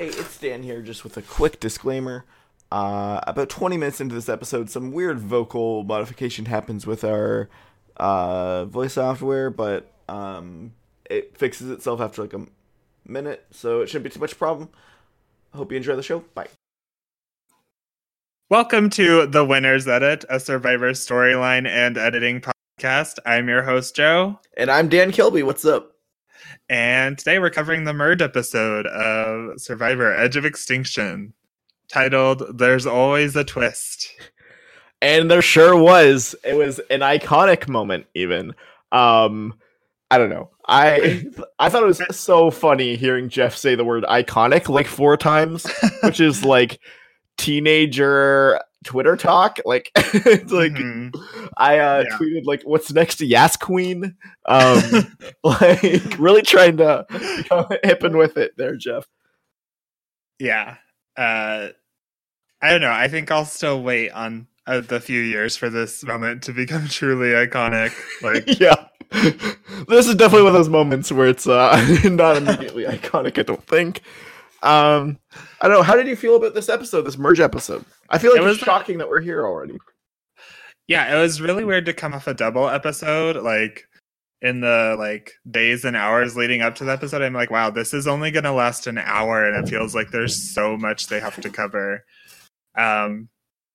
Hey, it's Dan here, just with a quick disclaimer. Uh, about 20 minutes into this episode, some weird vocal modification happens with our uh, voice software, but um, it fixes itself after like a minute, so it shouldn't be too much problem. I hope you enjoy the show. Bye. Welcome to The Winner's Edit, a Survivor storyline and editing podcast. I'm your host, Joe. And I'm Dan Kilby. What's up? And today we're covering the merge episode of Survivor Edge of Extinction, titled There's Always a Twist. And there sure was. It was an iconic moment, even. Um, I don't know. I I thought it was so funny hearing Jeff say the word iconic like four times, which is like teenager Twitter talk. Like it's like Mhm. I uh Yeah. tweeted like what's next to Yas Queen? Um like really trying to become hipping with it there, Jeff. Yeah. Uh, I don't know. I think I'll still wait on uh, the few years for this moment to become truly iconic. Like, yeah. This is definitely one of those moments where it's uh not immediately iconic, I don't think. Um I don't know, how did you feel about this episode, this merge episode? I feel like It it's was- shocking that we're here already. yeah, it was really weird to come off a double episode. Like, in the like days and hours leading up to the episode, I'm like, wow, this is only going to last an hour, and it feels like there's so much they have to cover. Um,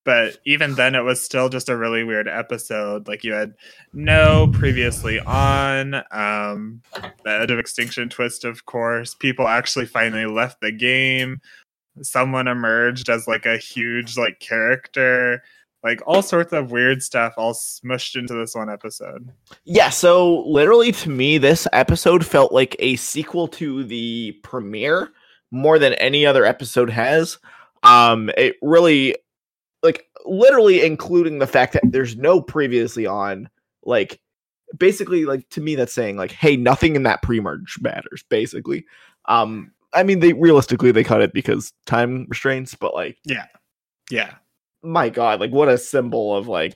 but even then, it was still just a really weird episode. Like, you had no previously on, um, the Edge of Extinction twist, of course. People actually finally left the game. Someone emerged as like a huge like character. Like all sorts of weird stuff all smushed into this one episode. Yeah, so literally to me, this episode felt like a sequel to the premiere more than any other episode has. Um, it really, like, literally including the fact that there's no previously on, like, basically, like to me, that's saying like, hey, nothing in that pre-merge matters. Basically, um, I mean, they realistically they cut it because time restraints, but like, Yeah. Yeah. My god, like what a symbol of like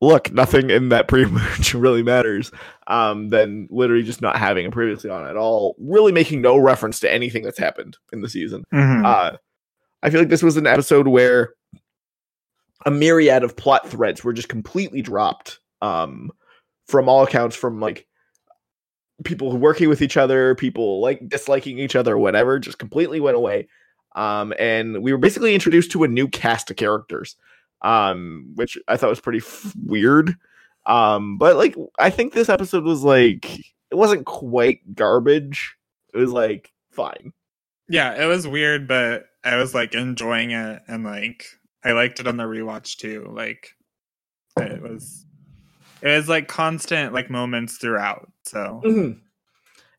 look, nothing in that pre-merge really matters. Um, than literally just not having a previously on at all, really making no reference to anything that's happened in the season. Mhm. Uh I feel like this was an episode where a myriad of plot threads were just completely dropped. Um from all accounts, from like people working with each other, people like disliking each other, whatever, just completely went away. Um, and we were basically introduced to a new cast of characters, um, which I thought was pretty f- weird. Um, but like, I think this episode was like, it wasn't quite garbage. It was like fine. yeah, it was weird, but I was like enjoying it and like I liked it on the rewatch too. Like it was it was like constant like moments throughout. So Mhm.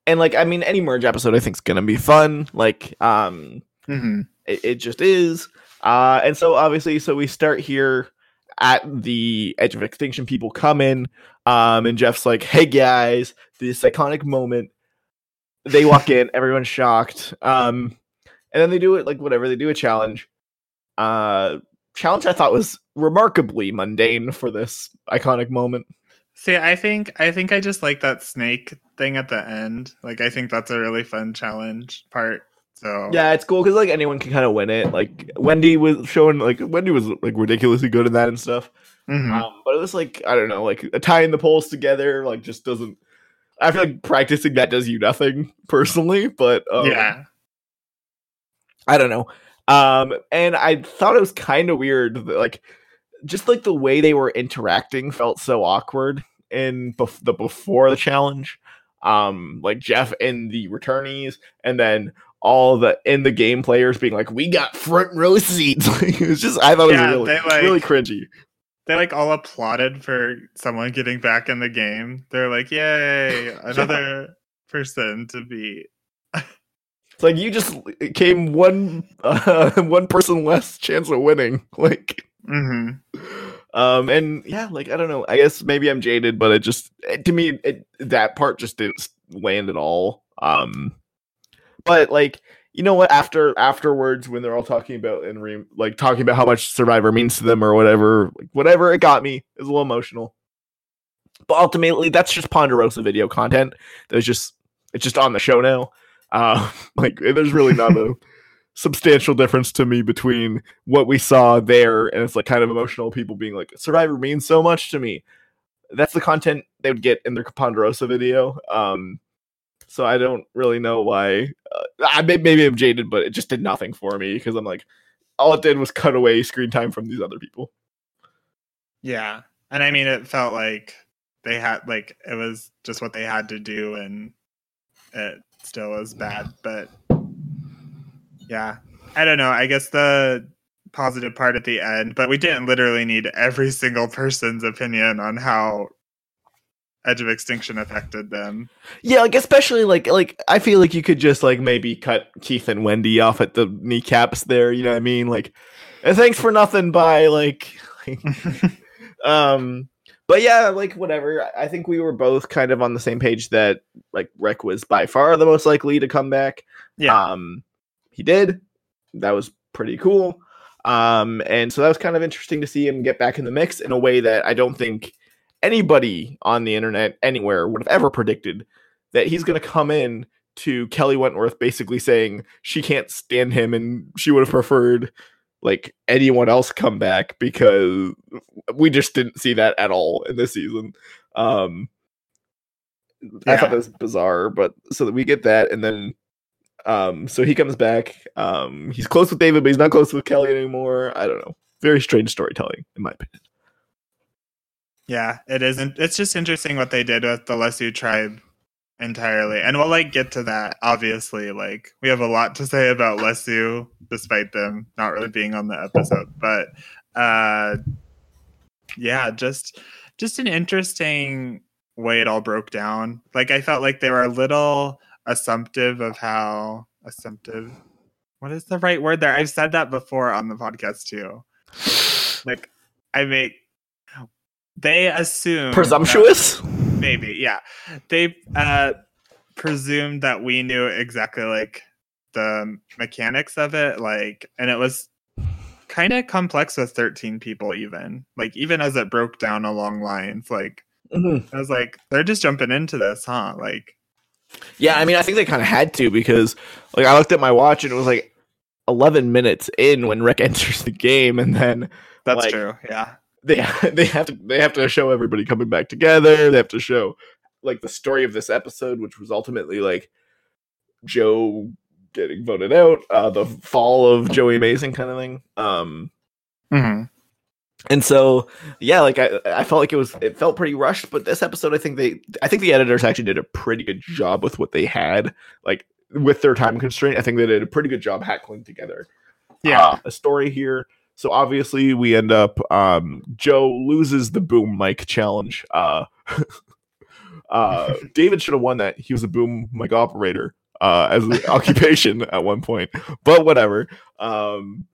And like, I mean, any merge episode I think is gonna be fun. Like, um, Mhm. it, it just is. Uh, and so obviously, so we start here at the edge of extinction. People come in, um, and Jeff's like, "Hey guys, this iconic moment." They walk in, everyone's shocked. Um, and then they do it like whatever they do a challenge. Uh, challenge I thought was remarkably mundane for this iconic moment. See, I think I think I just like that snake thing at the end. Like I think that's a really fun challenge part. So Yeah, it's cool because like anyone can kind of win it. Like Wendy was showing, like Wendy was like ridiculously good at that and stuff. Mhm. Um, but it was like I don't know, like tying the poles together, like just doesn't. I feel like practicing that does you nothing personally, but um, yeah. I don't know. Um, and I thought it was kind of weird, that, like just like the way they were interacting felt so awkward in bef- the before the challenge. Um, like Jeff and the returnees, and then all the in the game players being like, "We got front row seats." It was just I thought it was really, like- really cringy. They like all applauded for someone getting back in the game. They're like, "Yay, another person to beat." It's like you just came one uh, one person less chance of winning. Like hmm um and yeah, like I don't know. I guess maybe I'm jaded, but it just it, to me it, that part just didn't land at all. Um but like you know what after afterwards when they're all talking about and re- like talking about how much survivor means to them or whatever like whatever it got me it was a little emotional but ultimately that's just ponderosa video content that was just it's just on the show now uh like there's really not a substantial difference to me between what we saw there and it's like kind of emotional people being like Survivor means so much to me. That's the content they would get in their Ponderosa video. Um, so I don't really know why. Uh, I may, maybe I'm jaded, but it just did nothing for me because I'm like, all it did was cut away screen time from these other people. Yeah, and I mean, it felt like they had like it was just what they had to do, and it still was bad. But yeah, I don't know. I guess the positive part at the end, but we didn't literally need every single person's opinion on how Edge of Extinction affected them. Yeah, like especially like like I feel like you could just like maybe cut Keith and Wendy off at the kneecaps there. You know what I mean? Like, thanks for nothing. Bye. Like, um, but yeah, like whatever. I think we were both kind of on the same page that like Rick was by far the most likely to come back. Yeah. Um, he did. That was pretty cool. Um, and so that was kind of interesting to see him get back in the mix in a way that I don't think anybody on the internet anywhere would have ever predicted that he's going to come in to Kelly Wentworth basically saying she can't stand him and she would have preferred like anyone else come back because we just didn't see that at all in this season. Um I thought Yeah. that was bizarre, but so that we get that and then um so he comes back. Um he's close with David, but he's not close with Kelly anymore. I don't know. Very strange storytelling, in my opinion. Yeah, it isn't. It's just interesting what they did with the Lesu tribe entirely, and we'll like get to that. Obviously, like we have a lot to say about Lesu, despite them not really being on the episode. But uh, yeah, just just an interesting way it all broke down. Like I felt like they were a little assumptive of how assumptive. What is the right word there? I've said that before on the podcast too. Like I make they assume that- Presumptuous? Maybe yeah. They uh presumed that we knew exactly like the mechanics of it like and it was kind of complex with 13 people even like even as it broke down along lines like Mhm. i was like they're just jumping into this huh? Like Yeah, I mean, I think they kind of had to because, like, I looked at my watch and it was like 11 minutes in when Rick enters the game, and then that's Like- true yeah they they have to they have to show everybody coming back together. They have to show like the story of this episode, which was ultimately like Joe getting voted out, uh, the fall of Joey Amazing kind of thing. Um, mm-hmm. and so yeah, like I I felt like it was it felt pretty rushed, but this episode I think they I think the editors actually did a pretty good job with what they had, like with their time constraint. I think they did a pretty good job hackling together yeah uh, a story here. So obviously we end up um Joe loses the boom mic challenge. Uh uh David should have won that. He was a boom mic operator uh as an occupation at one point. But whatever. Um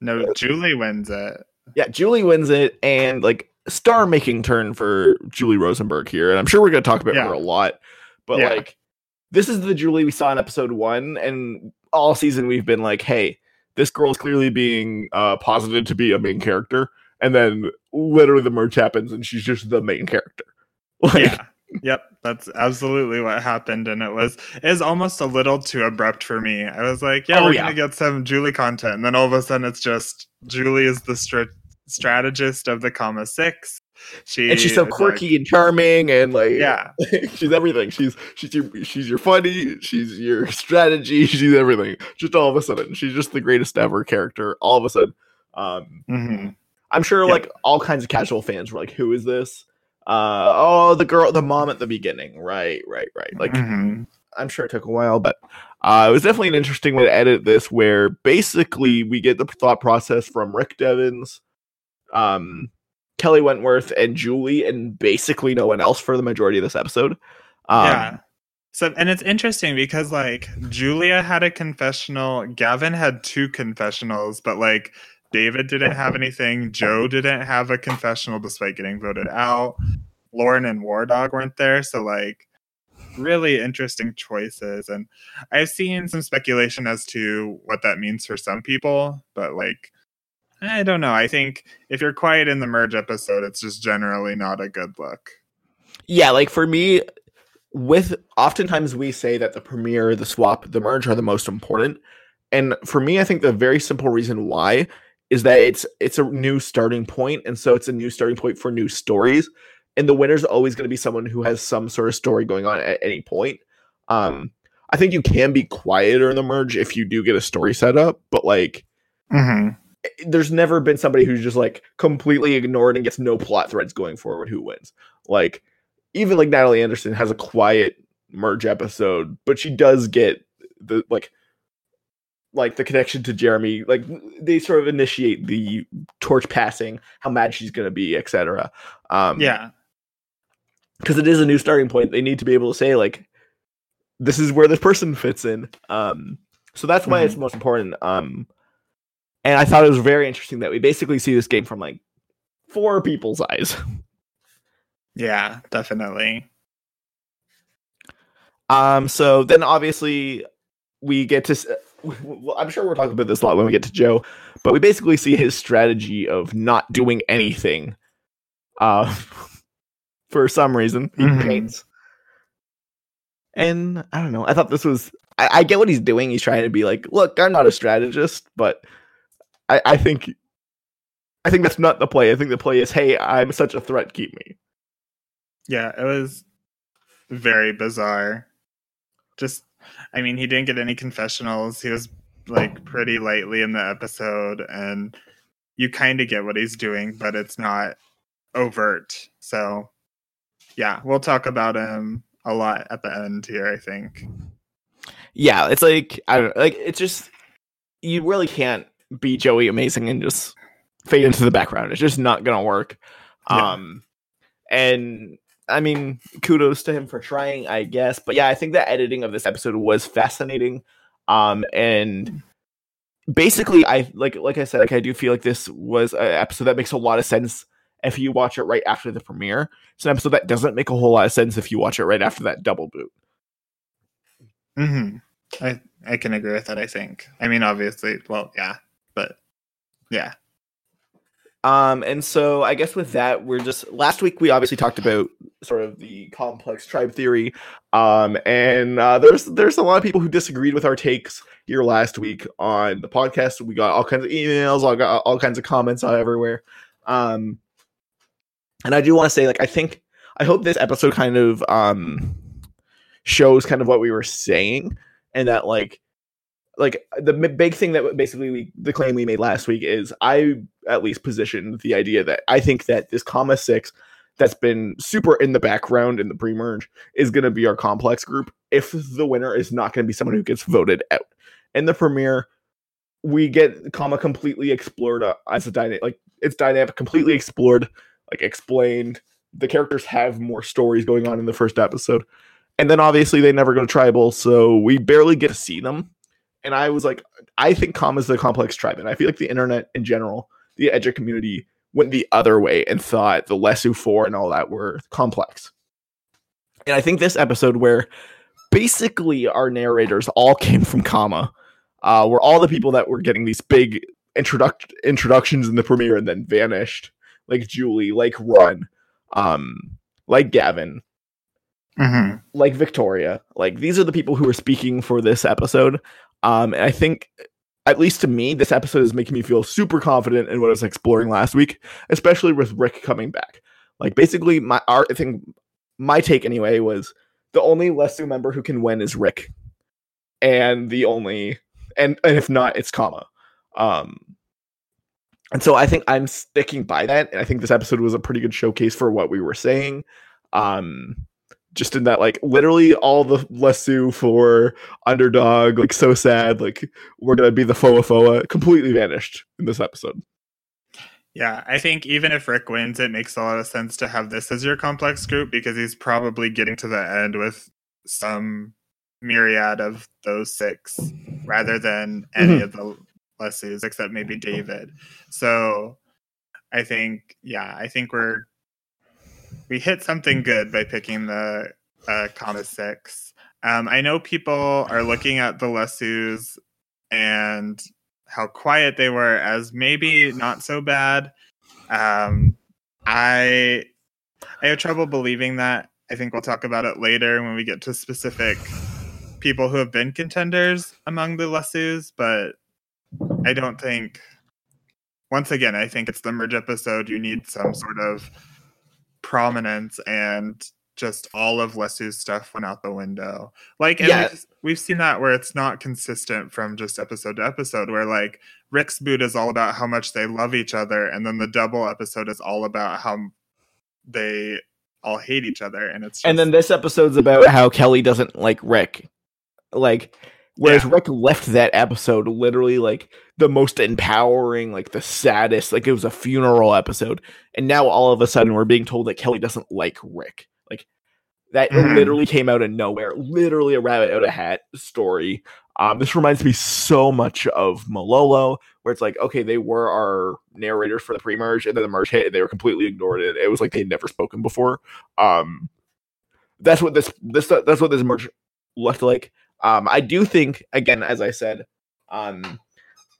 no julie wins it yeah, Julie wins it and like star making turn for Julie Rosenberg here. And I'm sure we're going to talk about Yeah. her a lot. But Yeah. like this is the Julie we saw in episode 1 and all season we've been like, "Hey, this girl is clearly being uh posited to be a main character." And then literally the merge happens and she's just the main character. Like yeah yep that's absolutely what happened and it was it was almost a little too abrupt for me i was like yeah Oh, we're yeah. gonna get some julie content and then all of a sudden it's just julie is the strat- strategist of the Kama six she and she's so is like- quirky and charming and like yeah she's everything. She's she's your she's your funny, she's your strategy, she's everything. Just all of a sudden, she's just the greatest ever character. All of a sudden, um, Mhm. I'm sure Yeah. like all kinds of casual fans were like, "Who is this?" Uh, oh, the girl, the mom at the beginning, right, right, right. Like, Mhm. I'm sure it took a while, but uh, it was definitely an interesting way to edit this, where basically we get the thought process from Rick Devens, um, Kelly Wentworth, and Julie, and basically no one else for the majority of this episode. Um, yeah. So and it's interesting because like julia had a confessional gavin had two confessionals but like david didn't have anything joe didn't have a confessional despite getting voted out lauren and Wardog weren't there. So like really interesting choices. And i've seen some speculation as to what that means for some people but like i don't know i think if you're quiet in the merge episode it's just generally not a good look yeah, like for me, with oftentimes we say that the premiere, the swap, the merge are the most important. and for me, I think the very simple reason why is that it's it's a new starting point, and so it's a new starting point for new stories. And the winner's always going to be someone who has some sort of story going on at any point. Um, I think you can be quieter in the merge if you do get a story set up, but like Mm-hmm. There's never been somebody who's just like completely ignored and gets no plot threads going forward who wins. Like even like Natalie Anderson has a quiet merge episode, but she does get the like like the connection to Jeremy. Like they sort of initiate the torch passing, how mad she's gonna be, etc. Um Yeah. because it is a new starting point. They need to be able to say like, this is where this person fits in. Um, so that's why it's most important. Um, and I thought it was very interesting that we basically see this game from like four people's eyes. Yeah, definitely. Um, so then obviously we get to. Well, I'm sure we're talking about this a lot when we get to Joe, but we basically see his strategy of not doing anything. Uh, for some reason, he Mhm. paints. And I don't know. I thought this was. I, I get what he's doing. He's trying to be like, look, I'm not a strategist, but I, I think, I think that's not the play. I think the play is, hey, I'm such a threat. Keep me. Yeah, it was very bizarre. Just, I mean, he didn't get any confessionals. He was like pretty lightly in the episode, and you kind of get what he's doing, but it's not overt. So, yeah, we'll talk about him a lot at the end here, I think. yeah, it's like I don't like it's just you really can't be Joey Amazing and just fade into the background. It's just not gonna work. Yeah. Um and I mean, kudos to him for trying, I guess. But yeah, I think the editing of this episode was fascinating. Um and basically I like like I said, like I do feel like this was an episode that makes a lot of sense if you watch it right after the premiere. It's an episode that doesn't make a whole lot of sense if you watch it right after that double boot. hmm I I can agree with that. I think. I mean, obviously, well, yeah, yeah, Um, and so I guess with that, we're just last week we obviously talked about sort of the complex tribe theory. Um, and uh, there's there's a lot of people who disagreed with our takes here last week on the podcast. We got all kinds of emails, all got all kinds of comments all everywhere. Um, and I do want to say, like, I think I hope this episode kind of um shows kind of what we were saying, and that like like the big thing that basically we, the claim we made last week is I at least positioned the idea that I think that this Kama six that's been super in the background in the pre-merge is going to be our complex group if the winner is not going to be someone who gets voted out. In the premiere we get Kama completely explored uh, as a dynamic like it's dynamic completely explored like explained. The characters have more stories going on in the first episode. And then obviously they never go to tribal so we barely get to see them and I was like, I think Kama is the complex tribe, and I feel like the internet in general, the edge community went the other way and thought the Lesu Four and all that were complex. And I think this episode where basically our narrators all came from Kama, uh, were all the people that were getting these big introduct introductions in the premiere and then vanished, like Julie, like Ron, um, like Gavin, hmm like Victoria. Like these are the people who are speaking for this episode. Um, and I think, at least to me, this episode is making me feel super confident in what I was exploring last week, especially with Rick coming back. Like basically, my our I think my take anyway was the only Lesu member who can win is Rick, and the only and and if not, it's Kama. Um, and so I think I'm sticking by that, and I think this episode was a pretty good showcase for what we were saying. Um, just in that like literally all the Lesu for underdog, like so sad, like we're gonna be the Foa Foa, uh, completely vanished in this episode. Yeah, I think even if Rick wins, it makes a lot of sense to have this as your complex group because he's probably getting to the end with some myriad of those six rather than mm-hmm. any of the Lesus, except maybe David. So I think, yeah, I think we're we hit something good by picking the uh, Kama six. Um, I know people are looking at the Lesus and how quiet they were as maybe not so bad. Um, I I have trouble believing that. I think we'll talk about it later when we get to specific people who have been contenders among the Lesu's, but I don't think. Once again, I think it's the merge episode. You need some sort of prominence, and just all of Lesu's stuff went out the window. Like, and Yeah. we've, we've seen that where it's not consistent from just episode to episode. Where like Rick's boot is all about how much they love each other, and then the double episode is all about how they all hate each other, and it's just, and then this episode's about how Kelly doesn't like Rick. Like whereas Yeah. Rick left that episode literally like the most empowering, like the saddest, like it was a funeral episode. And now all of a sudden we're being told that Kelly doesn't like Rick. Like that Mhm. literally came out of nowhere. Literally a rabbit out of hat story. Um, this reminds me so much of Malolo, where it's like, okay, they were our narrators for the pre-merge, and then the merge hit, and they were completely ignored. It. It was like they'd never spoken before. Um, that's what this this that's what this merge looked like. Um, I do think, again, as I said, um,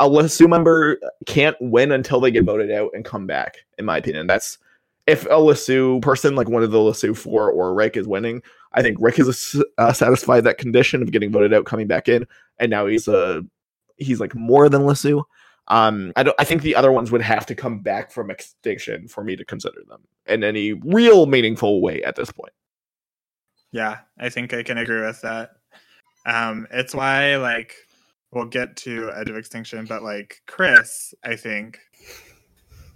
a Lesu member can't win until they get voted out and come back. In my opinion, that's if a Lesu person, like one of the Lesu four or Rick, is winning. I think Rick has uh, satisfied that condition of getting voted out, coming back in, and now he's a he's like more than Lesu. Um, I don't. I think the other ones would have to come back from extinction for me to consider them in any real meaningful way at this point. Yeah, I think I can agree with that. Um, it's why like we'll get to Edge of Extinction, but like Chris, I think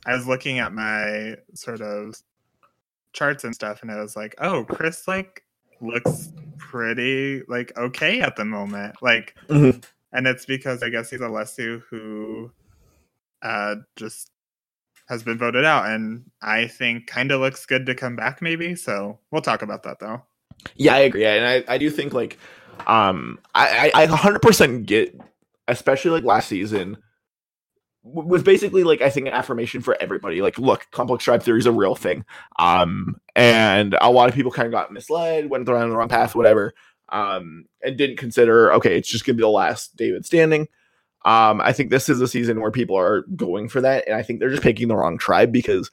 I was looking at my sort of charts and stuff, and I was like, oh, Chris like looks pretty like okay at the moment, like, Mhm. and it's because I guess he's a Lesu who uh just has been voted out, and I think kind of looks good to come back, maybe. So we'll talk about that though. Yeah, I agree, and I, I do think like um I I I 100% get especially like last season was basically like I think an affirmation for everybody. Like, look, complex tribe theory is a real thing. Um, and a lot of people kind of got misled, went around the wrong path, whatever. Um, and didn't consider okay, it's just gonna be the last David standing. Um, I think this is a season where people are going for that, and I think they're just picking the wrong tribe because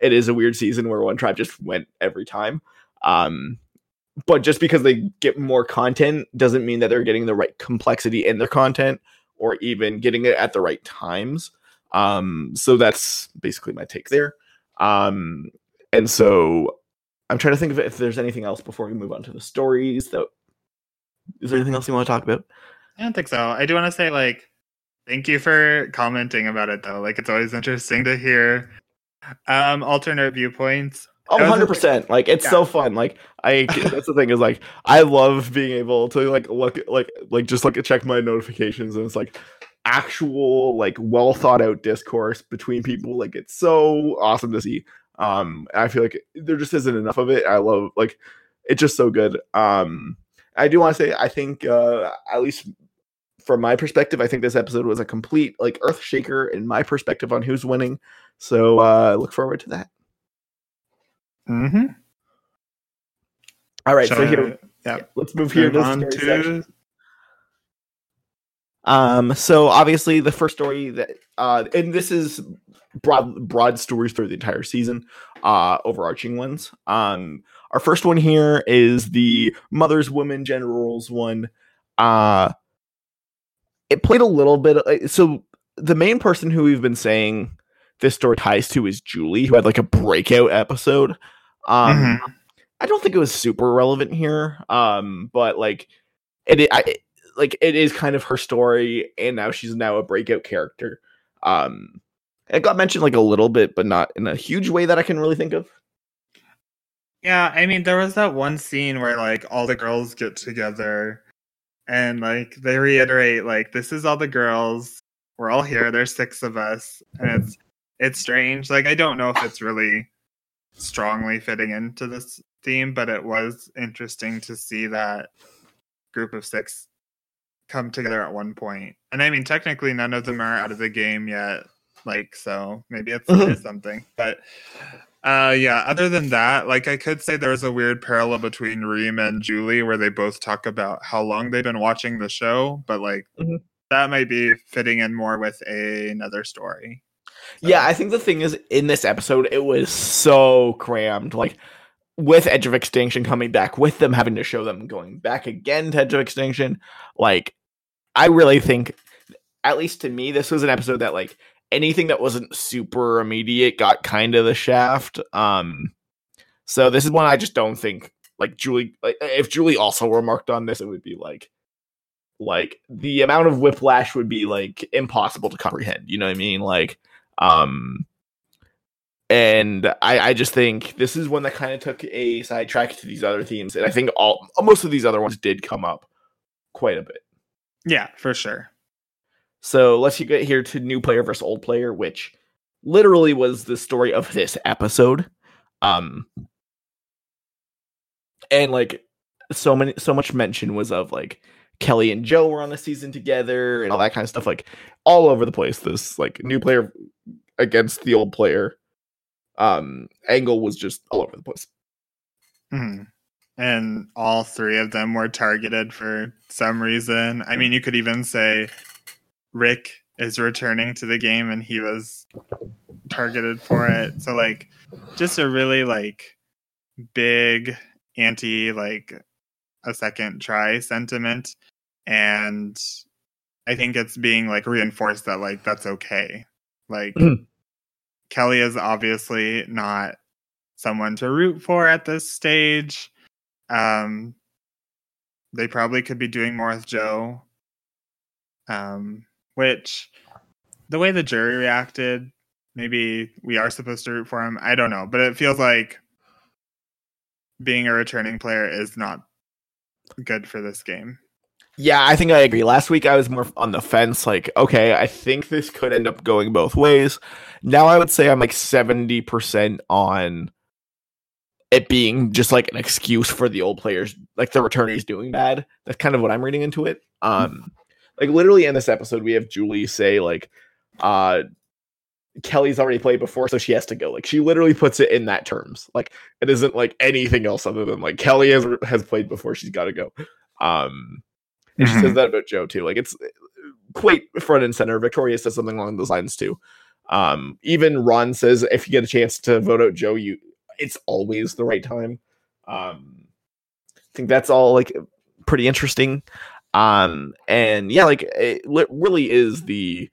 it is a weird season where one tribe just went every time. Um, but just because they get more content doesn't mean that they're getting the right complexity in their content or even getting it at the right times. Um, so that's basically my take there. Um, and so I'm trying to think of if there's anything else before we move on to the stories. That is there anything else you want to talk about? I don't think so. I do want to say like thank you for commenting about it though. Like it's always interesting to hear um alternate viewpoints. Oh, 100%. Like it's so fun. Like I that's the thing is like I love being able to like look like like just like check my notifications and it's like actual like well thought out discourse between people. Like it's so awesome to see. Um I feel like there just isn't enough of it. I love like it's just so good. Um I do want to say I think uh at least from my perspective, I think this episode was a complete like earth shaker in my perspective on who's winning. So uh look forward to that. Mm-hmm. All right, so here yeah, let's move here to on section. to Um, so obviously the first story that uh and this is broad broad stories through the entire season, uh overarching ones. Um our first one here is the Mother's Woman Generals one. Uh it played a little bit uh, so the main person who we've been saying this story ties to is Julie, who had like a breakout episode. Um Mhm. I don't think it was super relevant here. Um, but like it, I, like it is kind of her story, and now she's now a breakout character. Um, it got mentioned like a little bit, but not in a huge way that I can really think of. Yeah, I mean, there was that one scene where like all the girls get together and like they reiterate like this is all the girls. We're all here. There's six of us, and it's it's strange. Like I don't know if it's really strongly fitting into this theme, but it was interesting to see that group of six come together at one point. And I mean, technically, none of them are out of the game yet. Like, so maybe it's, it's something. But uh, yeah, other than that, like I could say there's a weird parallel between Reem and Julie where they both talk about how long they've been watching the show, but like Mhm. that might be fitting in more with a, another story. Yeah, I think the thing is in this episode, it was so crammed. Like with Edge of Extinction coming back, with them having to show them going back again to Edge of Extinction, like I really think, at least to me, this was an episode that like anything that wasn't super immediate got kind of the shaft. Um, so this is one I just don't think like Julie. Like, if Julie also remarked on this, it would be like, like the amount of whiplash would be like impossible to comprehend. You know what I mean? Like, um, and I, I just think this is one that kind of took a sidetrack to these other themes, and I think all most of these other ones did come up quite a bit. Yeah, for sure. So let's get here to new player versus old player, which literally was the story of this episode. Um, and like so many, so much mention was of like Kelly and Joe were on the season together and all that kind of stuff, like all over the place. This like new player against the old player um angle was just all over the place. hmm And all three of them were targeted for some reason. I mean, you could even say Rick is returning to the game and he was targeted for it. So like just a really like big anti like a second try sentiment and I think it's being like reinforced that like that's okay. Like Kelly is obviously not someone to root for at this stage. Um they probably could be doing more with Joe. Um which the way the jury reacted, maybe we are supposed to root for him. I don't know, but it feels like being a returning player is not good for this game. Yeah, I think I agree. Last week I was more on the fence, like, okay, I think this could end up going both ways. Now I would say I'm like 70% on it being just like an excuse for the old players, like the returnees doing bad. That's kind of what I'm reading into it. Um like literally in this episode we have Julie say like uh Kelly's already played before, so she has to go. Like she literally puts it in that terms. Like it isn't like anything else other than like Kelly has has played before, she's got to go. Um, and she says that about Joe too. Like it's quite front and center. Victoria says something along those lines too. Um, even Ron says if you get a chance to vote out Joe, you it's always the right time. Um, I think that's all like pretty interesting. Um, and yeah, like it really is the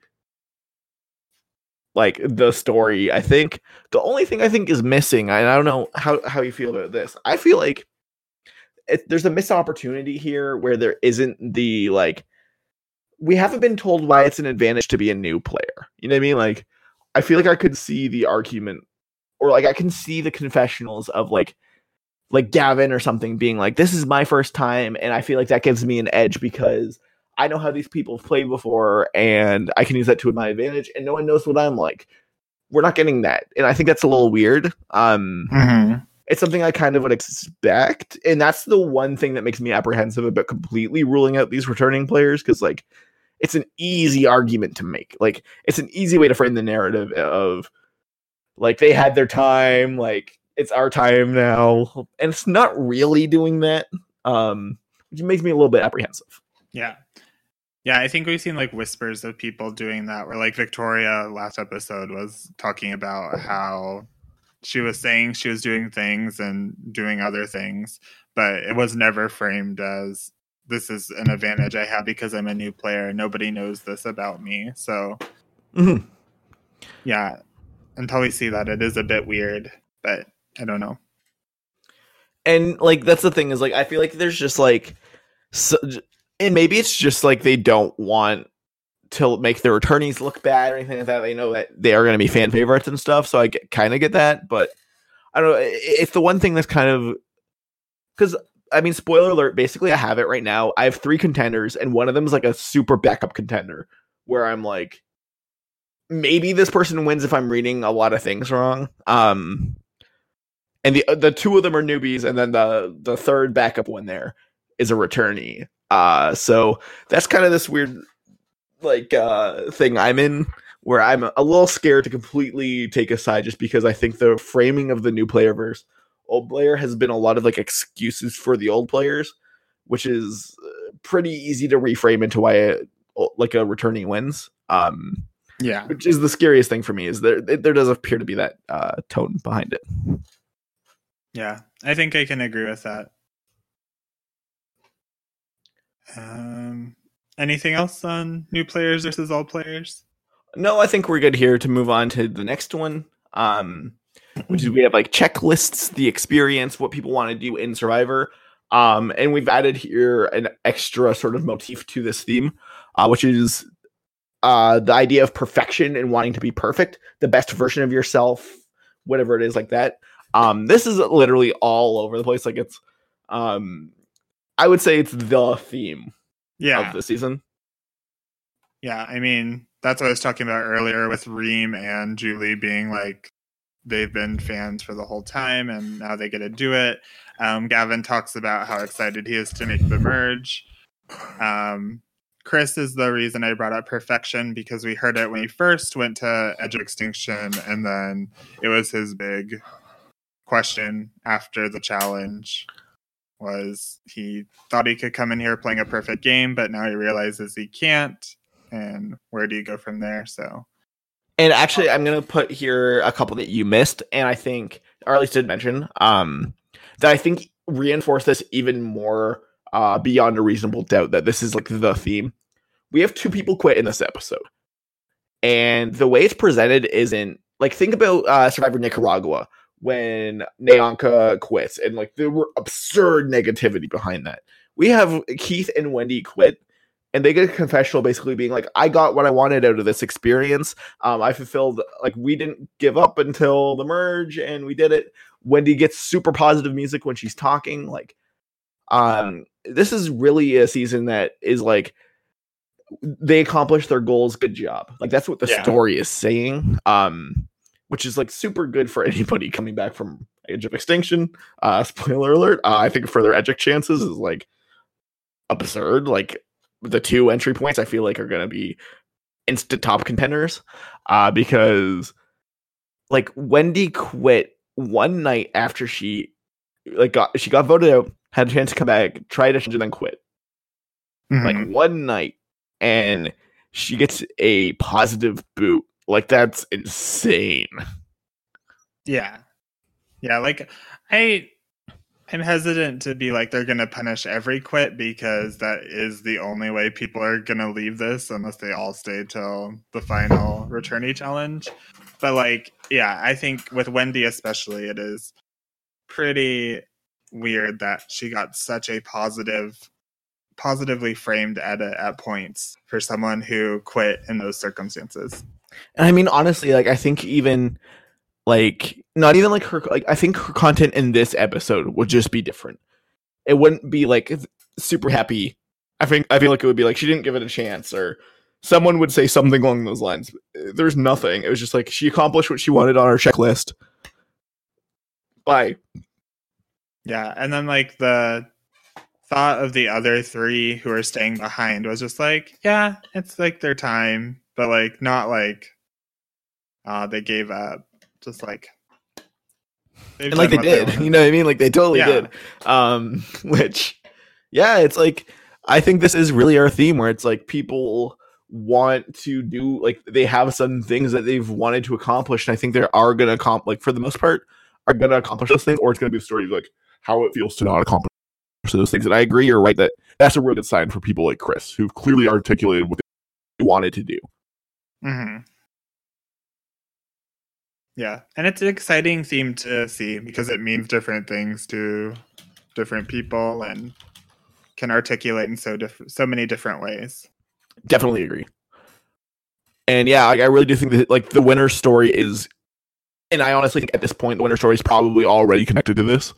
like the story. I think the only thing I think is missing, and I don't know how how you feel about this. I feel like it, there's a missed opportunity here where there isn't the like we haven't been told why it's an advantage to be a new player. You know what I mean? Like I feel like I could see the argument or like I can see the confessionals of like like Gavin or something being like this is my first time and I feel like that gives me an edge because I know how these people have played before and I can use that to my advantage and no one knows what I'm like. We're not getting that. And I think that's a little weird. Um Mm-hmm. it's something I kind of would expect, and that's the one thing that makes me apprehensive about completely ruling out these returning players because like it's an easy argument to make. Like it's an easy way to frame the narrative of like they had their time, like it's our time now, and it's not really doing that. Um, which makes me a little bit apprehensive. Yeah. Yeah, I think we've seen like whispers of people doing that where like Victoria last episode was talking about how she was saying she was doing things and doing other things, but it was never framed as this is an advantage I have because I'm a new player. Nobody knows this about me. So Mhm. yeah, until we see that, it is a bit weird, but I don't know. and like that's the thing is like I feel like there's just like so, and maybe it's just like they don't want to make their attorneys look bad or anything like that. They know that they are going to be fan favorites and stuff, so I kind of get that. But I don't know. It's the one thing that's kind of because I mean, spoiler alert. Basically, I have it right now. I have three contenders, and one of them is like a super backup contender, where I'm like, maybe this person wins if I'm reading a lot of things wrong. Um, and the the two of them are newbies, and then the the third backup one there is a returnee. Uh, so that's kind of this weird like uh thing I'm in where I'm a little scared to completely take a side just because I think the framing of the new player versus old player has been a lot of like excuses for the old players, which is uh, pretty easy to reframe into why a, like a returning wins. Um, Yeah. which is the scariest thing for me is there there does appear to be that uh tone behind it. Yeah, I think I can agree with that. Um, anything else on new players versus all players? No, I think we're good here to move on to the next one. Um, which is we have like checklists, the experience, what people want to do in Survivor. Um, and we've added here an extra sort of motif to this theme, uh, which is uh, the idea of perfection and wanting to be perfect, the best version of yourself, whatever it is like that. Um, this is literally all over the place. Like it's, um, I would say it's the theme Yeah, of the season. yeah. I mean, that's what I was talking about earlier with Reem and Julie being like they've been fans for the whole time, and now they get to do it. Um, Gavin talks about how excited he is to make the merge. Um, Chris is the reason I brought up perfection because we heard it when he first went to Edge of Extinction, and then it was his big question after the challenge was he thought he could come in here playing a perfect game, but now he realizes he can't. And where do you go from there? So And actually, I'm gonna put here a couple that you missed, and I think, or at least did mention, um, that I think reinforce this even more uh, beyond a reasonable doubt that this is like the theme. We have two people quit in this episode, and the way it's presented isn't like think about uh, Survivor Nicaragua when NaOnka quits, and like there were absurd negativity behind that. We have Keith and Wendy quit, and they get a confessional basically being like, "I got what I wanted out of this experience. Um, I fulfilled. Like we didn't give up until the merge, and we did it." Wendy gets super positive music when she's talking. Like, um, this is really a season that is like they accomplished their goals. Good job. Like that's what the Yeah. story is saying. Um, which is like super good for anybody coming back from Edge of Extinction. Uh, spoiler alert. Uh, I think further their eject chances is like absurd. Like the two entry points, I feel like are going to be instant top contenders. Uh, because like Wendy quit one night after she like got she got voted out, had a chance to come back, tried it, and then quit like Mhm. one night and she gets a positive boot like that's insane yeah, yeah. Like I, I'm hesitant to be like they're gonna punish every quit because that is the only way people are gonna leave this unless they all stay till the final returnee challenge. But like, yeah, I think with Wendy especially, it is pretty weird that she got such a positive positively framed edit at points for someone who quit in those circumstances. And i mean honestly like i think even like not even like her like i think her content in this episode would just be different. It wouldn't be like super happy. I think i feel like it would be like she didn't give it a chance or someone would say something along those lines. There's nothing. It was just like she accomplished what she wanted on her checklist. Bye. Yeah, and then like the thought of the other three who are staying behind was just like, yeah, it's like their time, but like not like uh they gave up. Just like and like they did wanted. you know what i mean like they totally Yeah. did um which yeah it's like i think this is really our theme where it's like people want to do like they have some things that they've wanted to accomplish and i think they are gonna accomplish like for the most part are gonna accomplish those things or it's gonna be a story of like how it feels to not accomplish those things and i agree you're right that that's a really good sign for people like chris who've clearly articulated what they wanted to do hmm Yeah, and it's an exciting theme to see because it means different things to different people and can articulate in so diff- so many different ways. definitely agree. And yeah, like, I really do think that like the winner story is, and I honestly think at this point the winner story is probably already connected to this.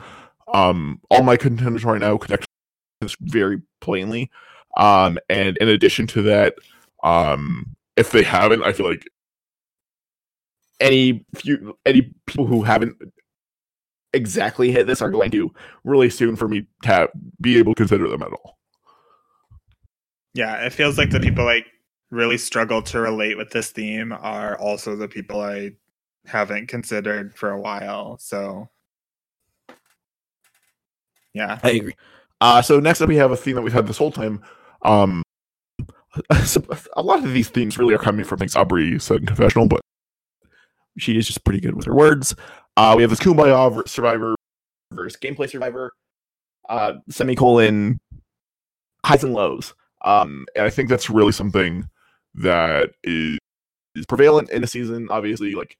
Um, all my contenders right now connect this very plainly. Um, and in addition to that, um, if they haven't, I feel like any few any people who haven't exactly hit this are going to really soon for me to have, be able to consider them at all. Yeah, it feels like the people I really struggle to relate with this theme are also the people I haven't considered for a while. So, yeah, I agree. Uh, so next up, we have a theme that we've had this whole time. Um, so a lot of these themes really are coming from things Aubrey said in confessional, but she is just pretty good with her words. Uh, we have this Kumbaya Survivor versus gameplay survivor, uh, semicolon highs and lows. Um, and I think that's really something that is, is prevalent in the season. Obviously, like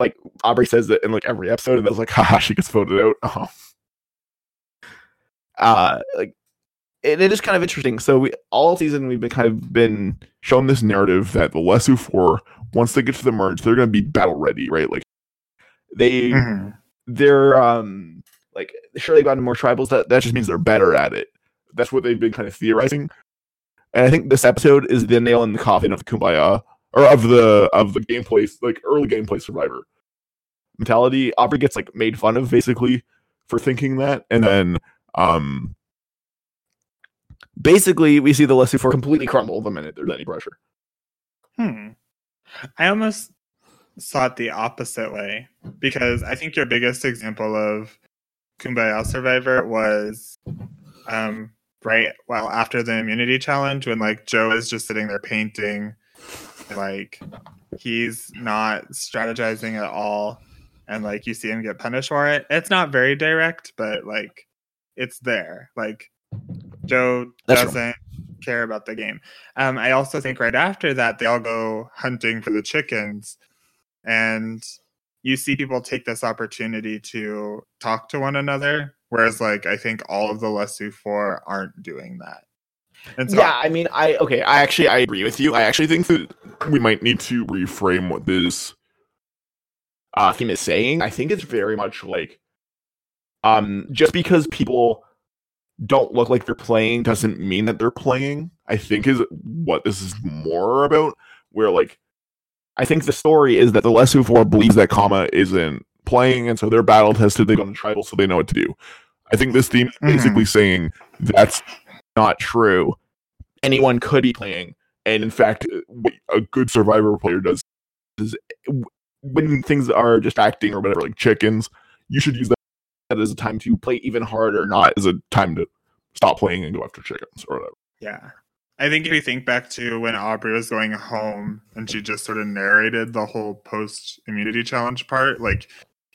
like Aubrey says that in like every episode, and was like, haha, she gets voted out. Uh, like it, it is kind of interesting. So we all season we've been kind of been shown this narrative that the Lesu Four, once they get to the merge, they're going to be battle ready, right? Like they mm-hmm. they're um like sure they've gotten more tribals. That that just means they're better at it. That's what they've been kind of theorizing. And I think this episode is the nail in the coffin of the Kumbaya or of the of the gameplay like early gameplay survivor mentality. Aubrey gets like made fun of basically for thinking that, and then um basically we see the Lesu Four completely crumble the minute there's any pressure. Hmm. I almost saw it the opposite way because I think your biggest example of Kumbaya Survivor was um right well after the immunity challenge when like Joe is just sitting there painting like he's not strategizing at all and like you see him get punished for it. It's not very direct, but like it's there. Like Joe That's doesn't care about the game. Um, I also think right after that they all go hunting for the chickens, and you see people take this opportunity to talk to one another. Whereas, like, I think all of the Lesu Four aren't doing that. And so, yeah, I mean, I okay, I actually I agree with you. I actually think that we might need to reframe what this uh, theme is saying. I think it's very much like, um, just because people don't look like they're playing doesn't mean that they're playing. I think is what this is more about. Where like, I think the story is that the Lesu Four believes that Kama isn't playing, and so they're battle tested. They go on tribal, so they know what to do. I think this theme is mm-hmm. basically saying that's not true. Anyone could be playing, and in fact, a good survivor player does is when things are distracting or whatever, like chickens, you should use that as a time to play even harder, or not as a time to stop playing and go after chickens or whatever. Yeah. I think if you think back to when Aubrey was going home and she just sort of narrated the whole post immunity challenge part, like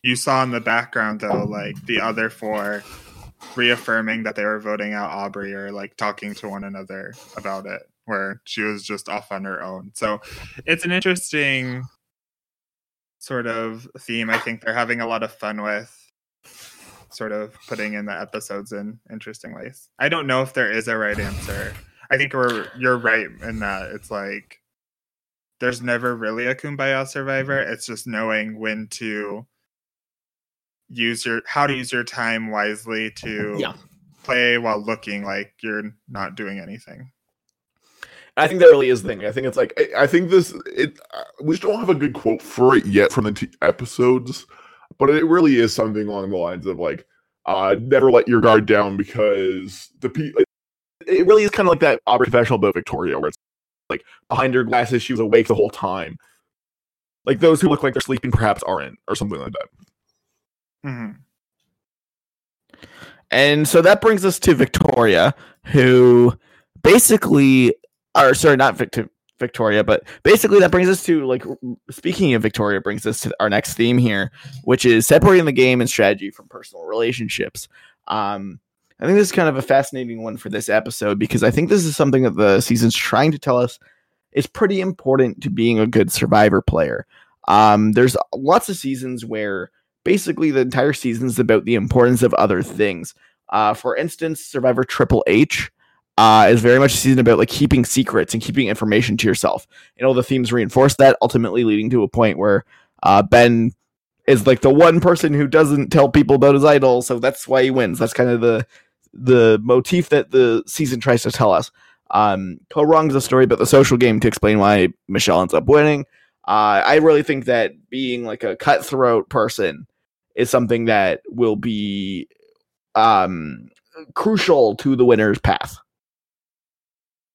you saw in the background though, like the other four reaffirming that they were voting out Aubrey or like talking to one another about it, where she was just off on her own. So it's an interesting sort of theme I think they're having a lot of fun with sort of putting in the episodes in interesting ways. I don't know if there is a right answer. I think we're you're right in that it's like there's never really a kumbaya survivor. It's just knowing when to use your how to use your time wisely to yeah. play while looking like you're not doing anything. I think that really is the thing. I think it's like I, I think this. It uh, we just don't have a good quote for it yet from the t- episodes, but it really is something along the lines of like, uh, never let your guard down because the people. It really is kind of like that Aubrey professional about Victoria, where it's like behind her glasses she was awake the whole time. Like those who look like they're sleeping perhaps aren't, or something like that. Mm-hmm. And so that brings us to Victoria, who basically or sorry, not Victor, Victoria, but basically that brings us to like speaking of Victoria brings us to our next theme here, which is separating the game and strategy from personal relationships. Um, I think this is kind of a fascinating one for this episode because I think this is something that the season's trying to tell us is pretty important to being a good survivor player. Um, there's lots of seasons where basically the entire season is about the importance of other things. Uh, for instance, Survivor Triple H uh, is very much a season about like keeping secrets and keeping information to yourself. And all the themes reinforce that, ultimately leading to a point where uh, Ben is like the one person who doesn't tell people about his idol, so that's why he wins. That's kind of the the motif that the season tries to tell us. Um, Kaoh Rong is a story about the social game to explain why Michelle ends up winning. Uh, I really think that being like a cutthroat person is something that will be um, crucial to the winner's path.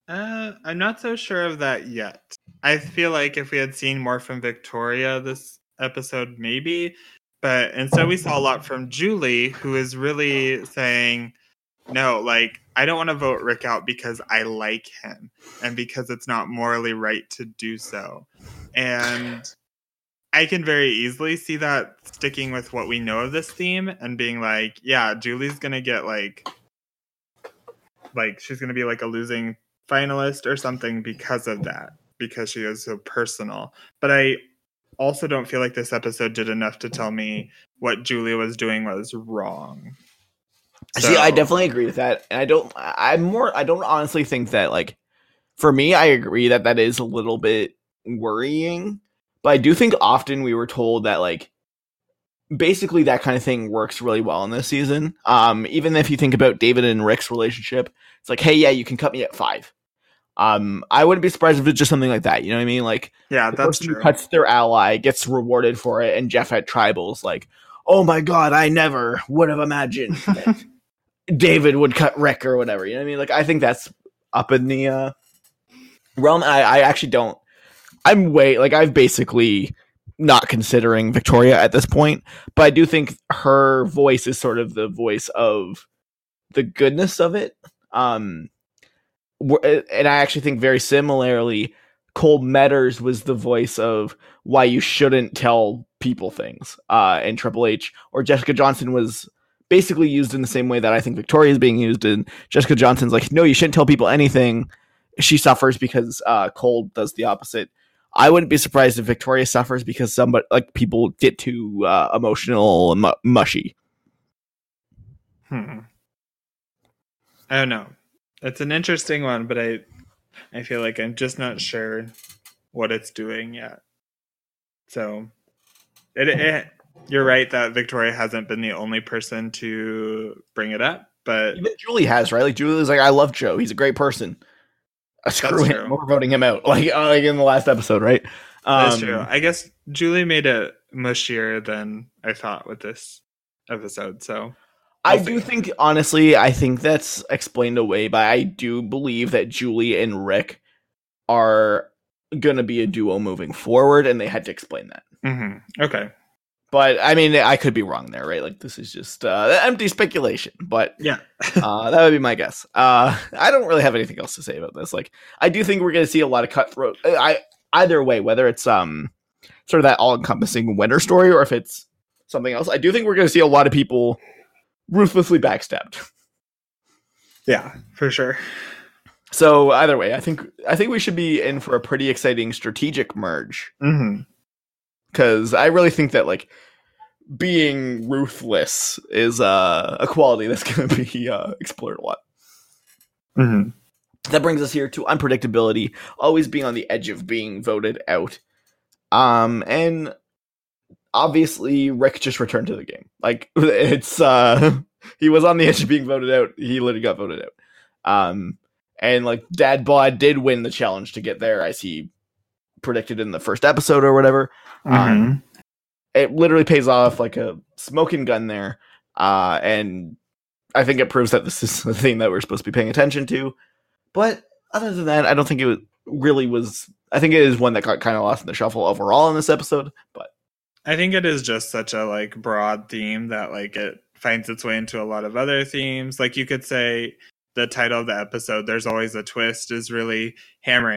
Uh, I'm not so sure of that yet. I feel like if we had seen more from Victoria this episode, maybe. But instead, we saw a lot from Julie, who is really saying, no, like, I don't want to vote Rick out because I like him and because it's not morally right to do so. And I can very easily see that sticking with what we know of this theme and being like, yeah, Julie's gonna get like, like she's gonna be like a losing finalist or something because of that, because she is so personal. But I also don't feel like this episode did enough to tell me what Julia was doing was wrong. See, I definitely agree with that, and I don't. I'm more. I don't honestly think that like, for me, I agree that that is a little bit worrying, but I do think often we were told that like, basically that kind of thing works really well in this season. Um, even if you think about David and Rick's relationship, it's like, hey, yeah, you can cut me at five. Um, I wouldn't be surprised if it's just something like that. You know what I mean? Like, Yeah, that's true. cuts their ally gets rewarded for it, and Jeff at tribals like, oh my god, I never would have imagined that David would cut Rick or whatever. You know what I mean? Like, I think that's up in the uh, realm. I, I actually don't. I'm way like I've basically not considering Victoria at this point, but I do think her voice is sort of the voice of the goodness of it. Um, and I actually think very similarly, Cole Medders was the voice of why you shouldn't tell people things uh, in Triple H, or Jessica Johnson was basically used in the same way that I think Victoria is being used. And Jessica Johnson's like, no, you shouldn't tell people anything. She suffers because uh, Cole does the opposite. I wouldn't be surprised if Victoria suffers because somebody like people get too uh, emotional and mu- mushy. Hmm. I don't know. It's an interesting one, but I I feel like I'm just not sure what it's doing yet. So it, it you're right that Victoria hasn't been the only person to bring it up, but Even Julie has right. Like Julie's like, I love Joe. He's a great person. Screw That's him. We're voting him out. Like uh, like in the last episode, right? that's Um, true. I guess Julie made it mushier than I thought with this episode. So I do think, honestly, I think that's explained away by I do believe that Julie and Rick are going to be a duo moving forward, and they had to explain that. mhm. okay, But I mean, I could be wrong there, right? Like, this is just uh, empty speculation, but yeah, uh, that would be my guess. Uh, I don't really have anything else to say about this. Like, I do think we're going to see a lot of cutthroat. I either way, whether it's um sort of that all-encompassing winter story or if it's something else, I do think we're going to see a lot of people ruthlessly backstabbed. yeah, for sure. So either way, I think I think we should be in for a pretty exciting strategic merge hmm because I really think that like being ruthless is uh, a quality that's going to be uh, explored a lot. hmm That brings us here to unpredictability, always being on the edge of being voted out. Um, and obviously Rick just returned to the game. Like it's uh he was on the edge of being voted out. He literally got voted out. Um and like Dad Bod did win the challenge to get there as he predicted in the first episode or whatever. Um, it literally pays off like a smoking gun there. Uh, and I think it proves that this is the thing that we're supposed to be paying attention to. But other than that, I don't think it really was. I think it is one that got kind of lost in the shuffle overall in this episode. But I think it is just such a like broad theme that like it finds its way into a lot of other themes. Like you could say the title of the episode, "There's Always a Twist," is really hammering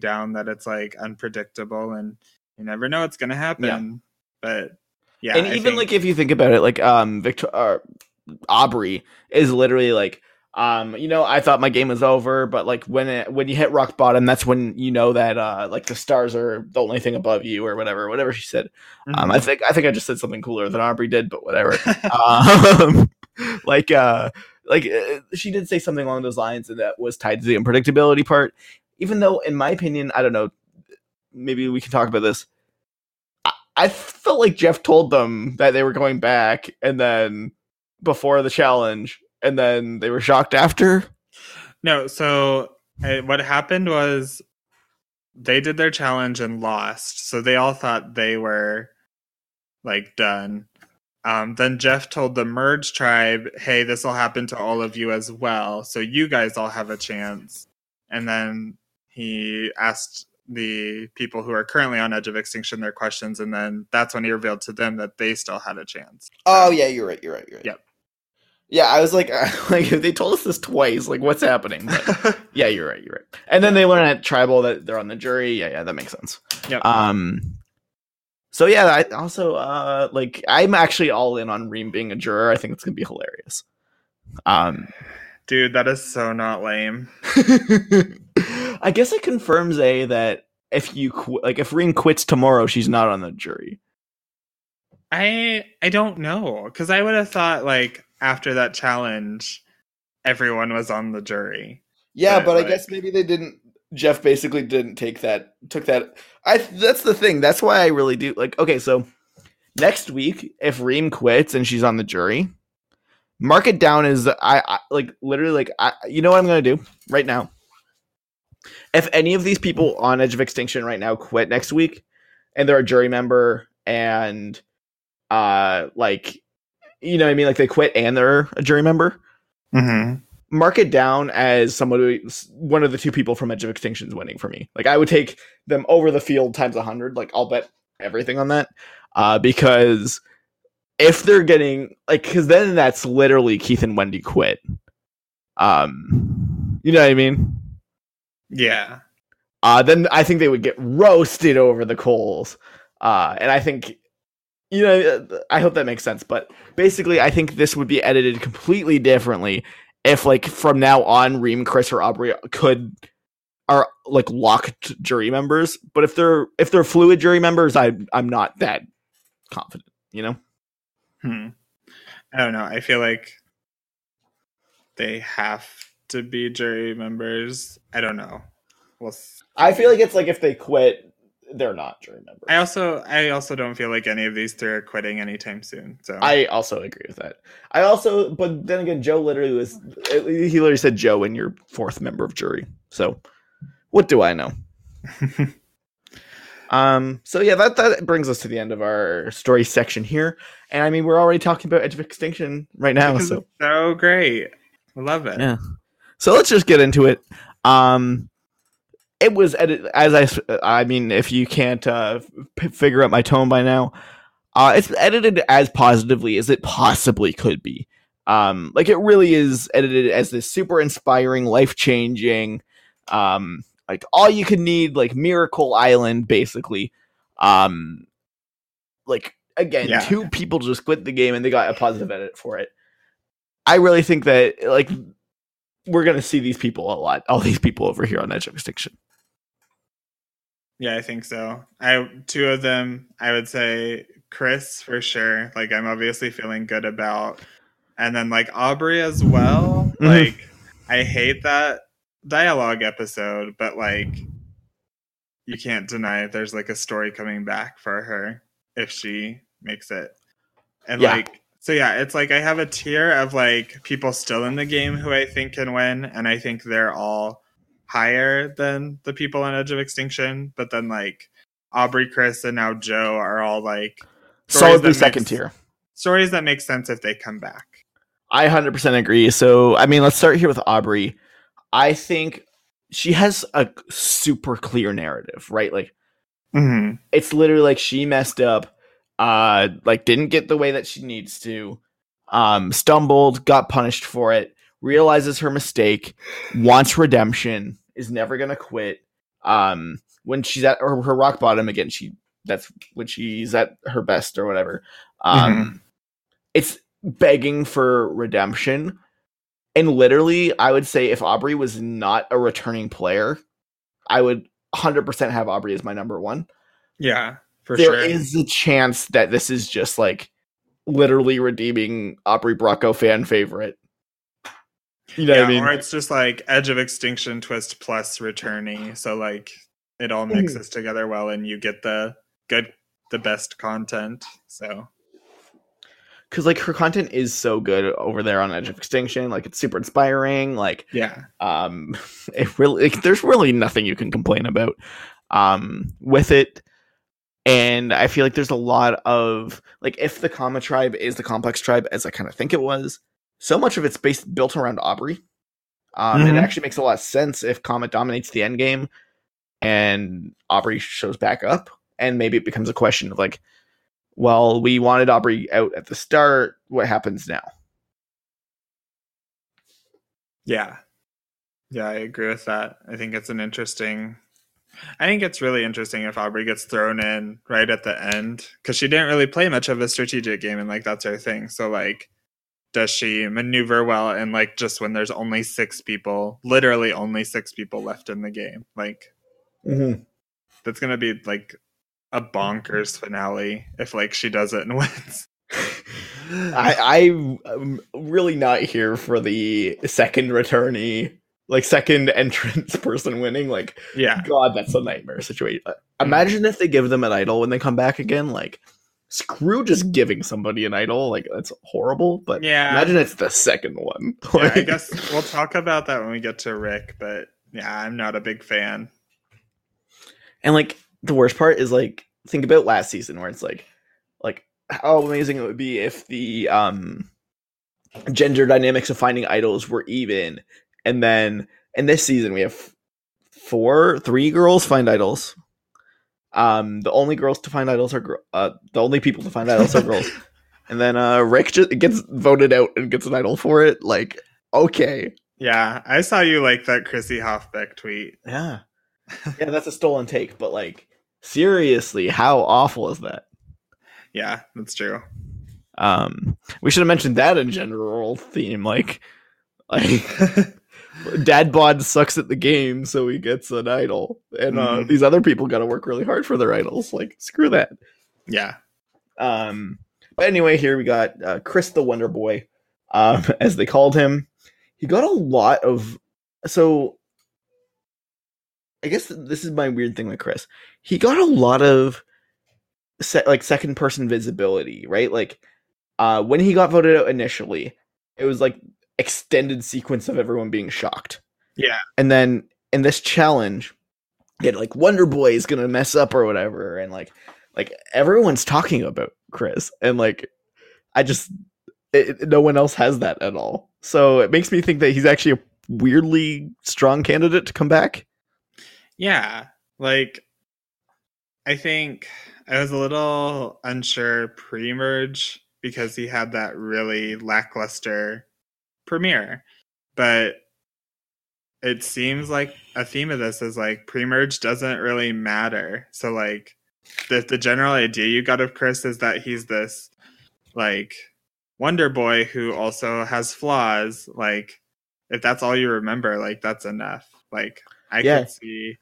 down that it's like unpredictable and you never know what's going to happen. But yeah, and I even think- like if you think about it, like um, Victor uh, Aubrey is literally like. Um, you know, I thought my game was over, but like when it, when you hit rock bottom, that's when you know that uh, like the stars are the only thing above you, or whatever, whatever she said. Um, I think I think I just said something cooler than Aubrey did, but whatever. um, like uh, like uh, she did say something along those lines, and that was tied to the unpredictability part. Even though, in my opinion, I don't know. Maybe we can talk about this. I, I felt like Jeff told them that they were going back, and then before the challenge, and then they were shocked after. No, so uh, what happened was they did their challenge and lost. So they all thought they were like done. Um, then Jeff told the merge tribe, "Hey, this will happen to all of you as well. So you guys all have a chance." And then he asked the people who are currently on edge of extinction their questions, and then that's when he revealed to them that they still had a chance. Oh yeah, you're right. You're right. You're right. Yep. Yeah, I was like, like they told us this twice, like what's happening? But yeah, you're right. You're right. And then they learn at tribal that they're on the jury. Yeah, yeah, that makes sense. Yep. Um, so yeah, I also uh like I'm actually all in on Reem being a juror. I think it's gonna be hilarious. Um Dude, that is so not lame. I guess it confirms a that if you qu- like if Reem quits tomorrow, she's not on the jury. I I don't know because I would have thought like after that challenge, everyone was on the jury. Yeah, But, but I guess maybe they didn't. Jeff basically didn't take that. Took that. I. That's the thing. That's why I really do like. Okay, so next week, if Reem quits and she's on the jury, mark it down as I, I like literally like I. You know what I'm gonna do right now. If any of these people on Edge of Extinction right now quit next week, and they're a jury member, and uh, like, you know, what I mean, like they quit and they're a jury member Mm-hmm. mark it down as someone who one of the two people from Edge of Extinction is winning for me. Like I would take them over the field times a hundred. Like I'll bet everything on that. Uh, because if they're getting like, because then that's literally Keith and Wendy quit. Um, you know what I mean? Yeah. Uh, then I think they would get roasted over the coals. Uh, and I think, you know, I hope that makes sense. But basically, I think this would be edited completely differently if, like, from now on, Reem, Chris, or Aubrey could are like locked jury members. But if they're if they're fluid jury members, I I'm not that confident. You know? Hmm. I don't know. I feel like they have to be jury members. I don't know. Well, I feel like it's like if they quit, they're not jury members. I also I also don't feel like any of these three are quitting anytime soon. So I also agree with that. I also, but then again, Joe literally was, he literally said, Joe, and your fourth member of jury. So, what do I know? Um, so yeah, that, that brings us to the end of our story section here. And I mean, we're already talking about Edge of Extinction right now. So, so great. I love it. Yeah. so let's just get into it. Um, it was as I mean, if you can't uh, p- figure out my tone by now, uh, it's edited as positively as it possibly could be. Um, like it really is edited as this super inspiring, life changing, um, like all you could need, like Miracle Island, basically. Um, like again, Yeah. two people just quit the game and they got a positive edit for it. I really think that like we're gonna see these people a lot. All these people over here on Edge of Extinction. Yeah, I think so. I two of them, I would say Chris for sure. Like I'm obviously feeling good about, and then like Aubrey as well. Mhm. Like I hate that dialogue episode, but like you can't deny there's like a story coming back for her if she makes it, and Yeah. like. So yeah, it's like I have a tier of like people still in the game who I think can win, and I think they're all higher than the people on Edge of Extinction, but then like Aubrey, Chris, and now Joe are all like Solidly second makes- tier. stories that make sense if they come back. I 100% agree. So, I mean, let's start here with Aubrey. I think she has a super clear narrative, right? Like, Mm-hmm. it's literally like she messed up, uh, like didn't get the way that she needs to, um, stumbled, got punished for it, realizes her mistake, wants redemption, is never gonna quit. Um, when she's at her, her rock bottom again, she that's when she's at her best or whatever. Um, it's begging for redemption. And literally, I would say if Aubrey was not a returning player, I would 100% have Aubrey as my number one. Yeah, for There sure. is a chance that this is just like literally redeeming Aubrey Bracco fan favorite. You know yeah, what I mean? or it's just like Edge of Extinction twist plus returnee, so like it all mixes mm. together well, and you get the good, the best content. So Because like her content is so good over there on Edge of Extinction. Like it's super inspiring. Like yeah, um it really like, there's really nothing you can complain about um with it and i feel like there's a lot of like if the Kama tribe is the complex tribe as i kind of think it was so much of it's based built around aubrey um it Mhm. actually makes a lot of sense if Kama dominates the end game and aubrey shows back up and maybe it becomes a question of like well we wanted aubrey out at the start what happens now yeah, yeah. I agree with that. I think it's an interesting I think it's really interesting if Aubrey gets thrown in right at the end because she didn't really play much of a strategic game, and like that's her thing. So like, does she maneuver well? And like, just when there's only six people, literally only six people left in the game, like Mm-hmm. that's gonna be like a bonkers finale if like she does it and wins. I I'm really not here for the second returnee, like second entrance person winning. Like, Yeah, God, that's a nightmare situation. Uh, Imagine if they give them an idol when they come back again. Like, screw just giving somebody an idol. Like, that's horrible. But yeah. imagine it's the second one. yeah, I guess we'll talk about that when we get to Rick, but yeah, I'm not a big fan. And like the worst part is like think about last season where it's like like how amazing it would be if the um gender dynamics of finding idols were even and then in this season we have four three girls find idols. Um the only girls to find idols are gr- uh the only people to find idols are girls. And then uh rick just gets voted out and gets an idol for it like okay. Yeah, I saw you like that Chrissy Hofbeck tweet. yeah. Yeah that's a stolen take but like seriously how awful is that Yeah, that's true. Um, we should have mentioned that in general theme, like, like Dad Bod sucks at the game, so he gets an idol, and uh, Mhm. these other people got to work really hard for their idols. Like, screw that. yeah. Um, but anyway, here we got uh, Chris the Wonder Boy, um, as they called him. He got a lot of so. I guess this is my weird thing with Chris. He got a lot of like second person visibility, right? Like uh when he got voted out initially, it was like extended sequence of everyone being shocked. Yeah. And then in this challenge, get like Wonder Boy is gonna mess up or whatever, and like like everyone's talking about Chris, and like I just it, no one else has that at all. So it makes me think that he's actually a weirdly strong candidate to come back. Yeah. Like I think I was a little unsure pre-merge because he had that really lackluster premiere. But it seems like a theme of this is like pre-merge doesn't really matter. So like the the general idea you got of Chris is that he's this like Wonder Boy who also has flaws. Like if that's all you remember, like that's enough. Like I Yeah. could see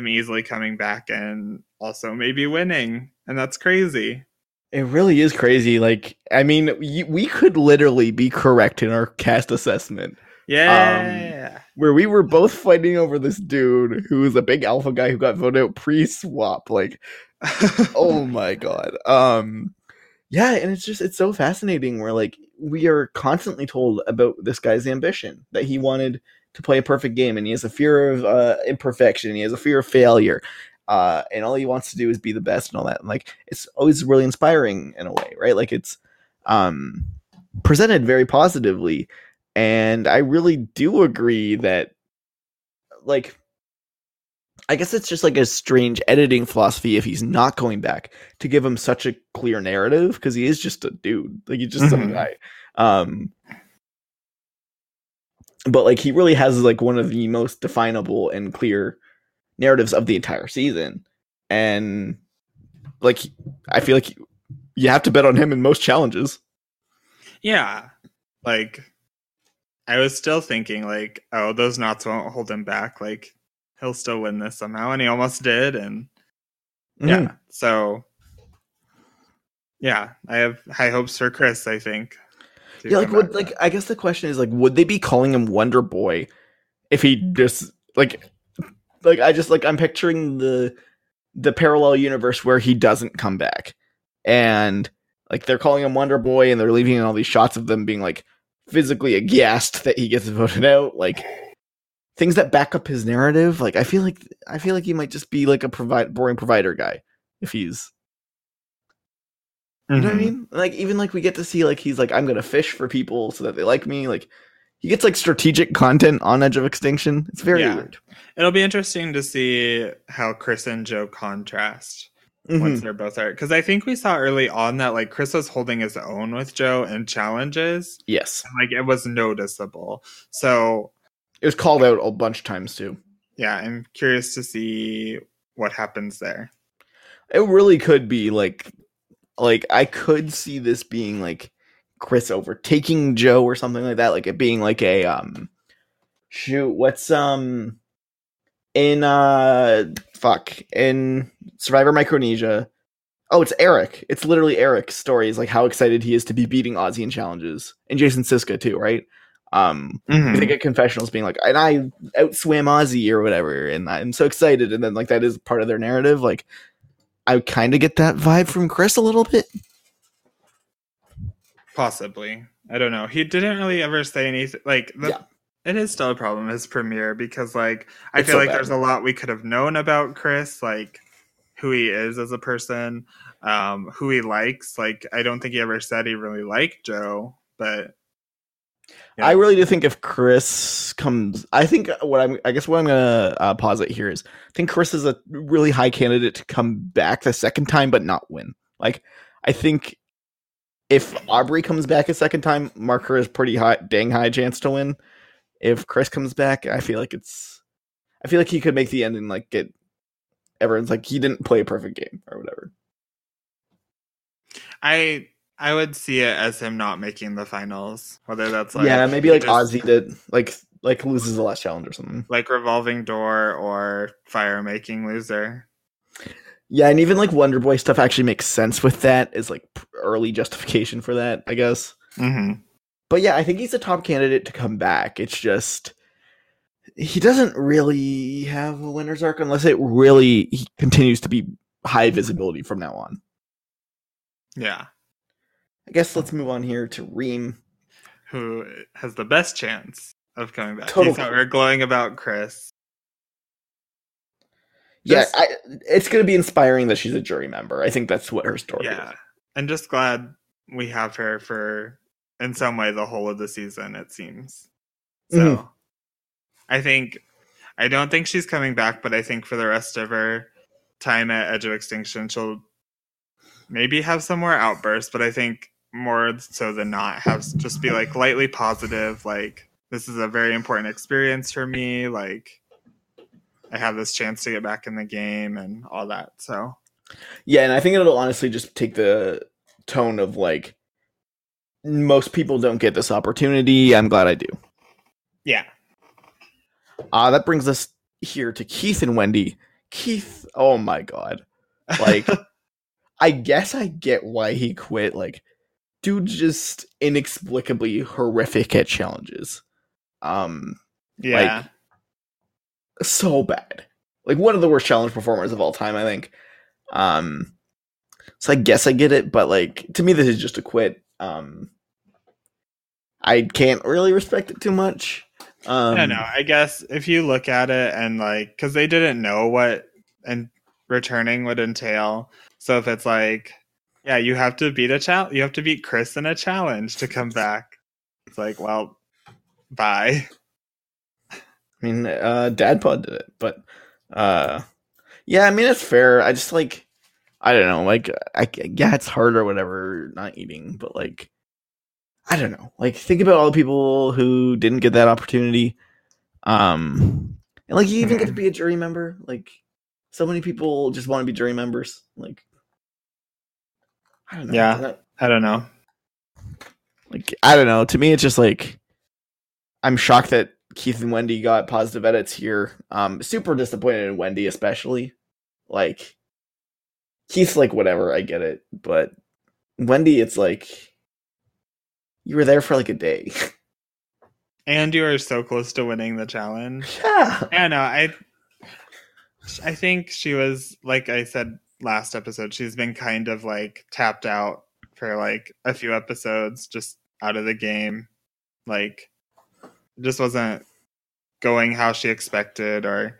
him easily coming back and also maybe winning, and that's crazy. It really is crazy. Like, I mean, we could literally be correct in our cast assessment, Yeah, where we were both fighting over this dude who was a big alpha guy who got voted out pre-swap. Like, oh my god. Um, yeah, and it's just it's so fascinating. Where like we are constantly told about this guy's ambition that he wanted to play a perfect game, and he has a fear of uh, imperfection. He has a fear of failure. Uh, and all he wants to do is be the best and all that. And like it's always really inspiring in a way, right? Like it's um presented very positively. And I really do agree that like I guess it's just like a strange editing philosophy if he's not going back to give him such a clear narrative because he is just a dude. Like he's just some Mhm. guy. Um but like he really has like one of the most definable and clear narratives of the entire season. And like I feel like you have to bet on him in most challenges. yeah. Like I was still thinking, like, oh, those knots won't hold him back. Like he'll still win this somehow, and he almost did. And Mhm. yeah, so yeah, I have high hopes for Chris. I think. To Yeah, like would like I guess the question is like would they be calling him Wonder Boy if he mm. just like like I just like I'm picturing the the parallel universe where he doesn't come back. And like they're calling him Wonder Boy and they're leaving in all these shots of them being like physically aghast that he gets voted out, like things that back up his narrative. Like I feel like I feel like he might just be like a provide boring provider guy if he's you know what I Mhm. mean? Like even like we get to see like he's like I'm gonna fish for people so that they like me. Like he gets like strategic content on Edge of Extinction. It's very Yeah. weird. It'll be interesting to see how Chris and Joe contrast Mhm. once they're both there. Because I think we saw early on that like Chris was holding his own with Joe in challenges. Yes, and, Like it was noticeable. So it was called out a bunch of times too. yeah, I'm curious to see what happens there. It really could be like like I could see this being like Chris overtaking Joe or something like that, like it being like a um shoot, what's um in uh fuck in Survivor Micronesia. Oh, it's Erik. It's literally Erik's story is like how excited he is to be beating Ozzy in challenges. And Jason Siska too, right? Um Mhm. I think at confessionals being like, and I outswam Ozzy or whatever, and I'm so excited, and then like that is part of their narrative. Like, I kind of get that vibe from Chris a little bit. Possibly. I don't know. He didn't really ever say anything. Like, the, Yeah. it is still a problem, his premiere, because, like, I It's feel so like bad. there's a lot we could have known about Chris, like, who he is as a person, um, who he likes. Like, I don't think he ever said he really liked Joe, but Yeah. I really do think if Chris comes, I think what I'm, I guess what I'm gonna uh, posit here is, I think Chris is a really high candidate to come back the second time but not win. Like, I think if Aubrey comes back a second time, Marker is pretty high, dang high chance to win. If Chris comes back, I feel like it's, I feel like he could make the end and like get everyone's like he didn't play a perfect game or whatever. I. I would see it as him not making the finals, whether that's like yeah, maybe like just- Ozzy did, like like loses the last challenge or something. like revolving door or fire making loser. Yeah, and even like Wonder Boy stuff actually makes sense with that is like early justification for that, I guess. Mm-hmm. But yeah, I think he's a top candidate to come back. It's just he doesn't really have a winner's arc unless it really he continues to be high visibility from now on. Yeah, I guess let's move on here to Reem. who has the best chance of coming back? Total He thought we were glowing about Chris. Yeah, Just- I, it's going to be inspiring that she's a jury member. I think that's what her story is. Yeah, is. and just glad we have her for in some way the whole of the season. It seems so. Mhm. I think I don't think she's coming back, but I think for the rest of her time at Edge of Extinction, she'll maybe have some more outbursts. But I think more so than not, have just be like lightly positive. Like this is a very important experience for me. Like I have this chance to get back in the game and all that. So Yeah, and I think it'll honestly just take the tone of like most people don't get this opportunity. I'm glad I do. yeah, Uh that brings us here to Keith and Wendy. Keith, oh my god. Like I guess I get why he quit. Like dude just inexplicably horrific at challenges. Um yeah. so bad. Like one of the worst challenge performers of all time, I think. Um so I guess I get it, but like to me this is just a quit. Um I can't really respect it too much. Um I know. I guess if you look at it and like, because they didn't know what and returning would entail. So if it's like, yeah, you have to beat a challenge, you have to beat Chris in a challenge to come back. It's like, well, bye. I mean uh Dad Bod did it, but uh yeah, I mean it's fair. I just like I don't know, like I yeah, it's hard or whatever not eating, but like I don't know. Like think about all the people who didn't get that opportunity. Um and like you even get to be a jury member. Like so many people just want to be jury members. Like I don't know. Yeah. That- I don't know. like I don't know. To me, it's just like I'm shocked that Keith and Wendy got positive edits here. Um, super disappointed in Wendy, especially. Like Keith's like whatever, I get it, but Wendy, it's like you were there for like a day. And you are so close to winning the challenge. yeah, Yeah, no, I I think she was like I said last episode, she's been kind of like tapped out for like a few episodes, just out of the game. Like just wasn't going how she expected or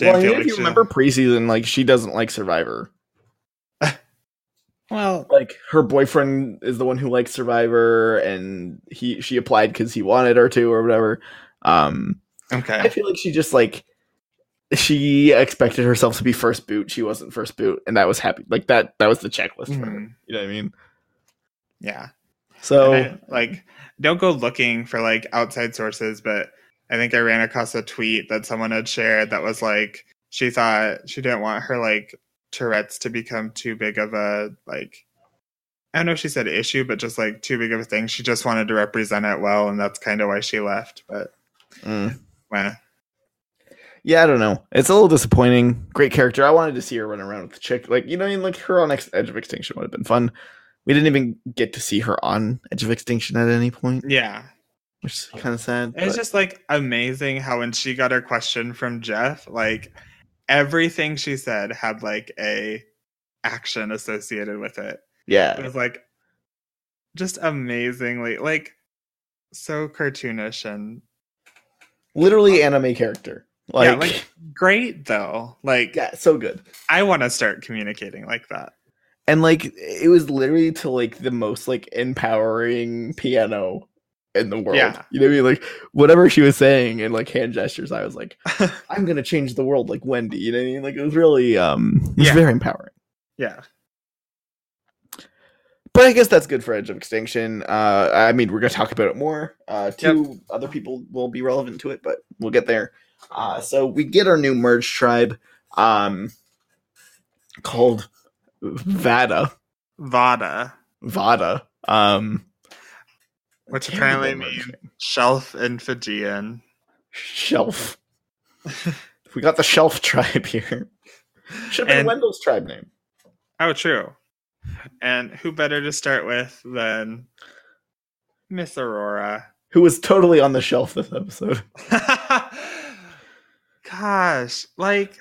well, I mean, feel if you she- remember preseason, like she doesn't like Survivor. Well, Like her boyfriend is the one who likes Survivor, and he she applied because he wanted her to or whatever. Um, okay, I feel like she just like she expected herself to be first boot. She wasn't first boot, and that was happy. Like that. That was the checklist for her. Mhm. You know what I mean? Yeah. So I- like don't go looking for like outside sources but i think i ran across a tweet that someone had shared that was like she thought she didn't want her like Tourette's to become too big of a like I don't know if she said issue, but just like too big of a thing. She just wanted to represent it well, and that's kind of why she left. But Mm. well, Yeah, I don't know. It's a little disappointing. Great character. I wanted to see her run around with the chick. Like, you know, I mean, like her on Edge of Extinction would have been fun. We didn't even get to see her on Edge of Extinction at any point, yeah, which is kind of sad. it's but- just like amazing how when she got her question from Jeff, like everything she said had like a action associated with it. Yeah. It was like just amazingly like so cartoonish and literally anime character. Like, Yeah, like- great though. Like yeah, so good. I want to start communicating like that. And like, it was literally to like the most like empowering piano in the world. Yeah. You know what I mean? Like, whatever she was saying and like hand gestures, I was like, I'm gonna change the world like Wendy. You know what I mean? Like, it was really, um, it was Yeah. very empowering. yeah. But I guess that's good for Edge of Extinction. Uh, I mean, we're gonna talk about it more. Uh, two other people will be relevant to it, but we'll get there. Uh, so we get our new merge tribe, um, called Vata. Vata, Vata. Um, which apparently means shelf and Fijian. Shelf. we got the Shelf tribe here. Should have been Wendell's tribe name. Oh, true. And who better to start with than Miss Aurora? Who was totally on the shelf this episode. Gosh, like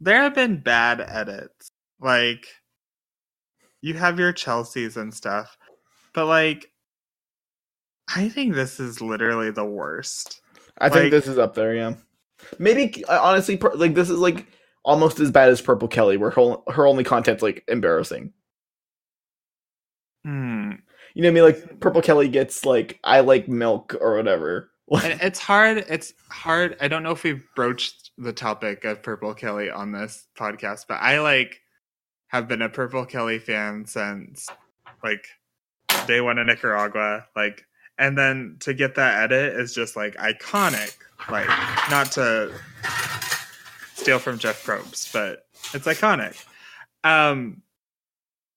there have been bad edits. Like you have your Chelseas and stuff, but like I think this is literally the worst. I think this is up there, yeah. Maybe honestly, like this is like almost as bad as Purple Kelly, where her her only content's like embarrassing. Hmm. You know what I mean? Like Purple Kelly gets like I like milk or whatever. And it's hard. It's hard. I don't know if we've broached the topic of Purple Kelly on this podcast, but I like have been a Purple Kelly fan since like day one in Nicaragua. Like, and then to get that edit is just like iconic. Like, not to steal from Jeff Probst, but it's iconic. Um,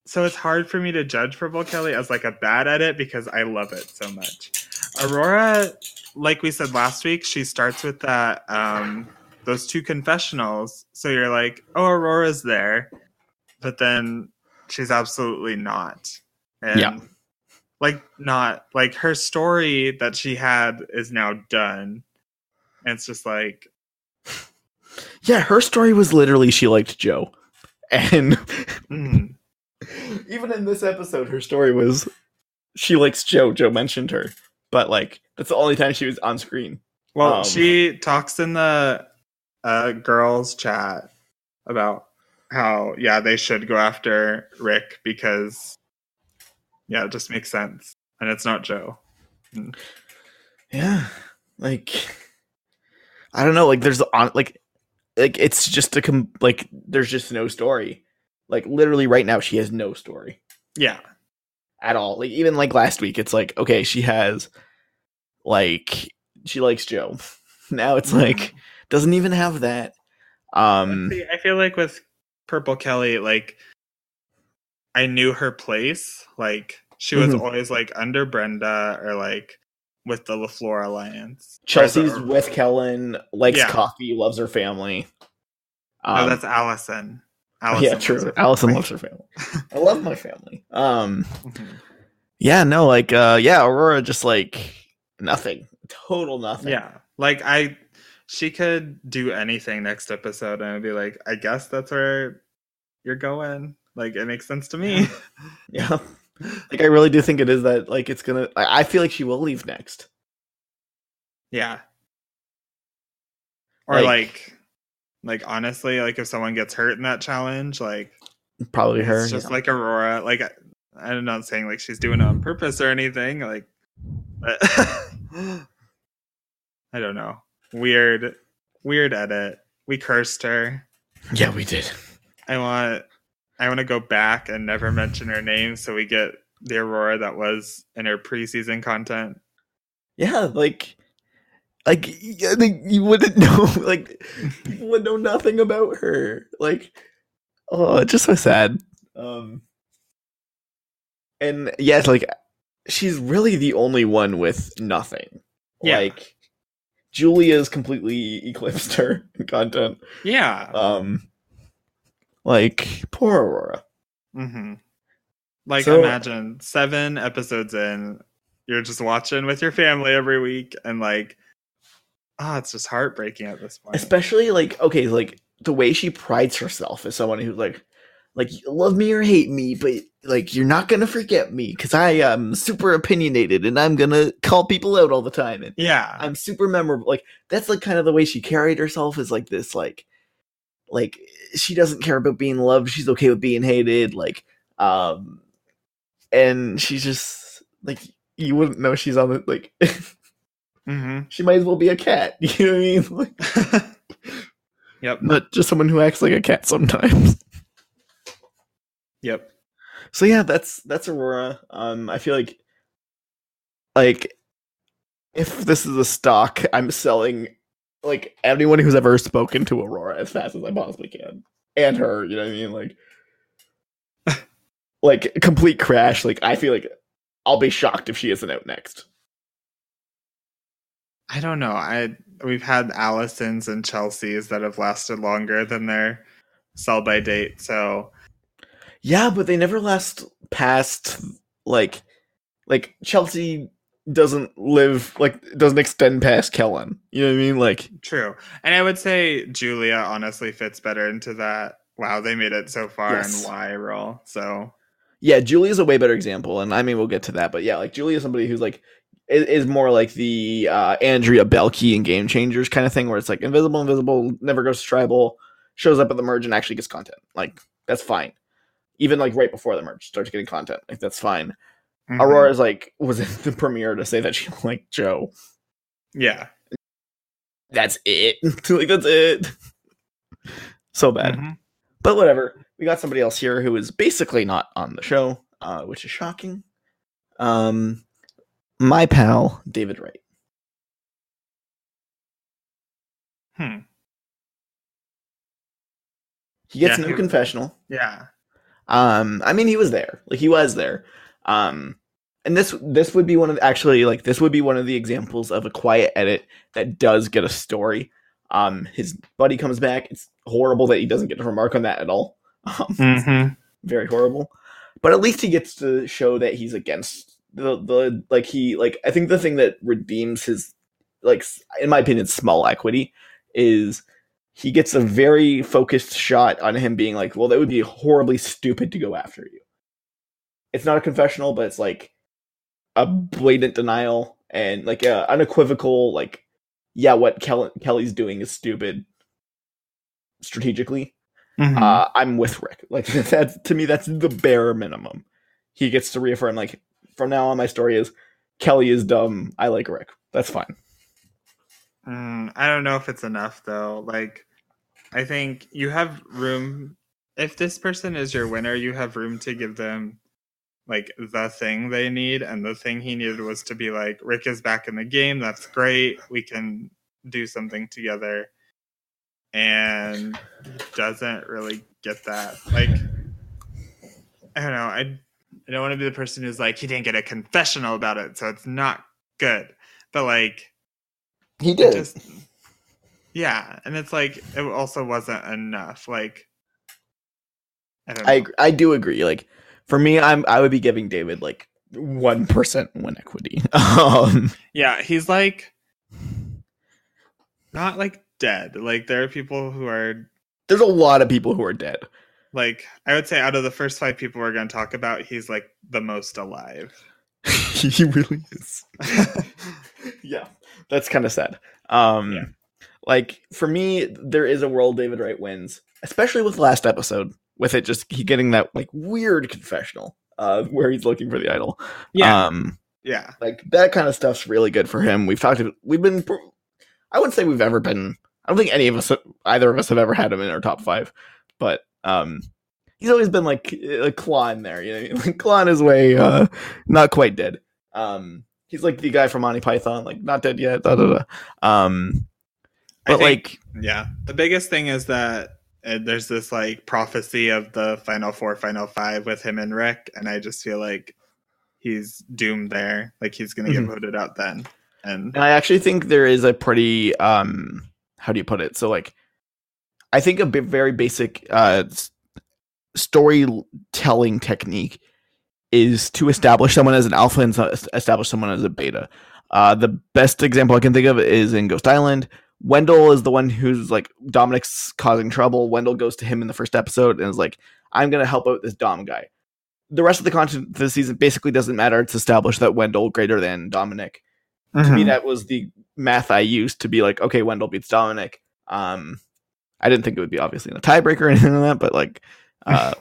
so it's hard for me to judge Purple Kelly as like a bad edit because I love it so much. Aurora, like we said last week, she starts with that um those two confessionals. So you're like, oh, Aurora's there, but then she's absolutely not. And Yeah. like not like her story that she had is now done. And it's just like yeah, her story was literally she liked Joe, and mm, even in this episode, her story was she likes Joe. Joe mentioned her, but like that's the only time she was on screen. Well, Um, she talks in the uh, girls' chat about how yeah they should go after Rick because yeah it just makes sense and it's not Joe. Yeah, like I don't know. Like there's on like like it's just a com- like there's just no story. Like literally right now, she has no story. Yeah, at all. Like even like last week, it's like okay, she has like she likes Joe. Now it's like doesn't even have that. Um I feel like with Purple Kelly, like I knew her place. Like she was Mhm. always like under Brenda or like with the La Flor Alliance. Chelsea's with Kellen, likes Yeah. coffee, loves her family. No, Um, that's Allison. Yeah, loves her true. family. Allison loves her family. I love my family. Um Mhm. yeah, no, like uh yeah, Aurora just like nothing. Total nothing. Yeah. Like I she could do anything next episode and I'd be like, I guess that's where you're going. Like it makes sense to me. Yeah. Like I really do think it is that like it's gonna I, I feel like she will leave next. yeah. Or Like- like, like honestly, like if someone gets hurt in that challenge, like Probably her. it's just yeah. like Aurora. Like I- I'm not saying like she's doing it on purpose or anything. Like, but I don't know. Weird, weird edit. We cursed her. yeah, we did. I want I want to go back and never mention her name so we get the Aurora that was in her preseason content. Yeah, like like I think you wouldn't know like people would know nothing about her. Like oh, just so sad. Um and yes, like she's really the only one with nothing. Yeah. Like Julia's completely eclipsed her content. Yeah. Um like poor Aurora. Mm-hmm. Like So- imagine seven episodes in, you're just watching with your family every week, and like, ah, it's just heartbreaking at this point. especially like okay like the way she prides herself as someone who's like like love me or hate me but like you're not gonna forget me because i am super opinionated and i'm gonna call people out all the time and yeah. i'm super memorable like that's like kind of the way she carried herself is like this like like she doesn't care about being loved she's okay with being hated like um and she's just like you wouldn't know she's on the like hmm she might as well be a cat you know what i mean like yep. not just someone who acts like a cat sometimes. Yep. So yeah, that's that's Aurora. Um, I feel like like if this is a stock, I'm selling like anyone who's ever spoken to Aurora as fast as I possibly can, and her. You know what I mean? Like, like complete crash. Like I feel like I'll be shocked if she isn't out next. I don't know. I we've had Allisons and Chelsea's that have lasted longer than their sell by date. So Yeah, but they never last past like like Chelsea doesn't live like doesn't extend past Kellen. You know what I mean? Like true. And I would say Julia honestly fits better into that. Wow, they made it so far Yes. and why role. So yeah, Julia's a way better example, and I mean we'll get to that, but yeah, like Julia's somebody who's like is, is more like the uh, Andrea Boehlke and Game Changers kind of thing, where it's like invisible, invisible, never goes to tribal, shows up at the merge and actually gets content. Like that's fine. Even like right before the merge starts getting content, like that's fine. mhm. Aurora's like was in the premiere to say that she liked Joe. Yeah. That's it. like that's it. so bad. Mhm. But whatever. We got somebody else here who is basically not on the show, uh, which is shocking. Um, my pal David Wright. Hmm. He gets Yeah, no he- confessional. Yeah. Um, I mean, he was there. Like he was there. Um, and this this would be one of actually like this would be one of the examples of a quiet edit that does get a story. Um, his buddy comes back. It's horrible that he doesn't get to remark on that at all. Um, Mm-hmm. very horrible. But at least he gets to show that he's against the the like he like I think the thing that redeems his like in my opinion small equity is he gets a very focused shot on him being like, well, that would be horribly stupid to go after you. It's not a confessional, but it's like a blatant denial and like a unequivocal like, yeah, what Kelley, Kelley's doing is stupid strategically Mhm. uh, I'm with Rick. Like that's to me, that's the bare minimum. He gets to reaffirm like from now on, my story is Kelley is dumb. I like Rick. That's fine. Mm, I don't know if it's enough though. Like, I think you have room. If this person is your winner, you have room to give them like the thing they need, and the thing he needed was to be like, Rick is back in the game. That's great. We can do something together. And doesn't really get that. Like, I don't know. I I don't want to be the person who's like, he didn't get a confessional about it, so it's not good. But like, He did. just yeah and it's like it also wasn't enough like i don't know I I do agree. Like for me, I'm I would be giving David like one percent win equity. um, yeah he's like not like dead like there are people who are there's a lot of people who are dead. Like i would say out of the first five people we're going to talk about he's like the most alive he really is. yeah, that's kind of sad. Um, Yeah. like for me, there is a world David Wright wins, especially with last episode, with it just he getting that like weird confessional, uh, where he's looking for the idol. yeah um, yeah like that kind of stuff's really good for him. We've talked, we've been, I wouldn't say we've ever been. I don't think any of us, either of us, have ever had him in our top five, but um, he's always been like a claw in there, you know, like claw in his way, uh, not quite dead. Um, He's like the guy from Monty Python, like not dead yet. Da, da, da. Um, but think- like, Yeah. The biggest thing is that uh, there's this like prophecy of the final four, final five with him and Rick, and I just feel like he's doomed there. Like he's gonna get voted out then. And and I actually think there is a pretty um, how do you put it? So like, I think a bit very basic uh storytelling technique is to establish someone as an alpha and so- establish someone as a beta. Uh, the best example I can think of is in Ghost Island. Wendell is the one who's like Domenick's causing trouble. Wendell goes to him in the first episode and is like, "I'm gonna help out this Dom guy." The rest of the content of the season basically doesn't matter. It's established that Wendell greater than Domenick. To Mm-hmm. me, that was the math I used to be like, okay, Wendell beats Domenick. Um, I didn't think it would be obviously in a tiebreaker or anything like that, but like, uh,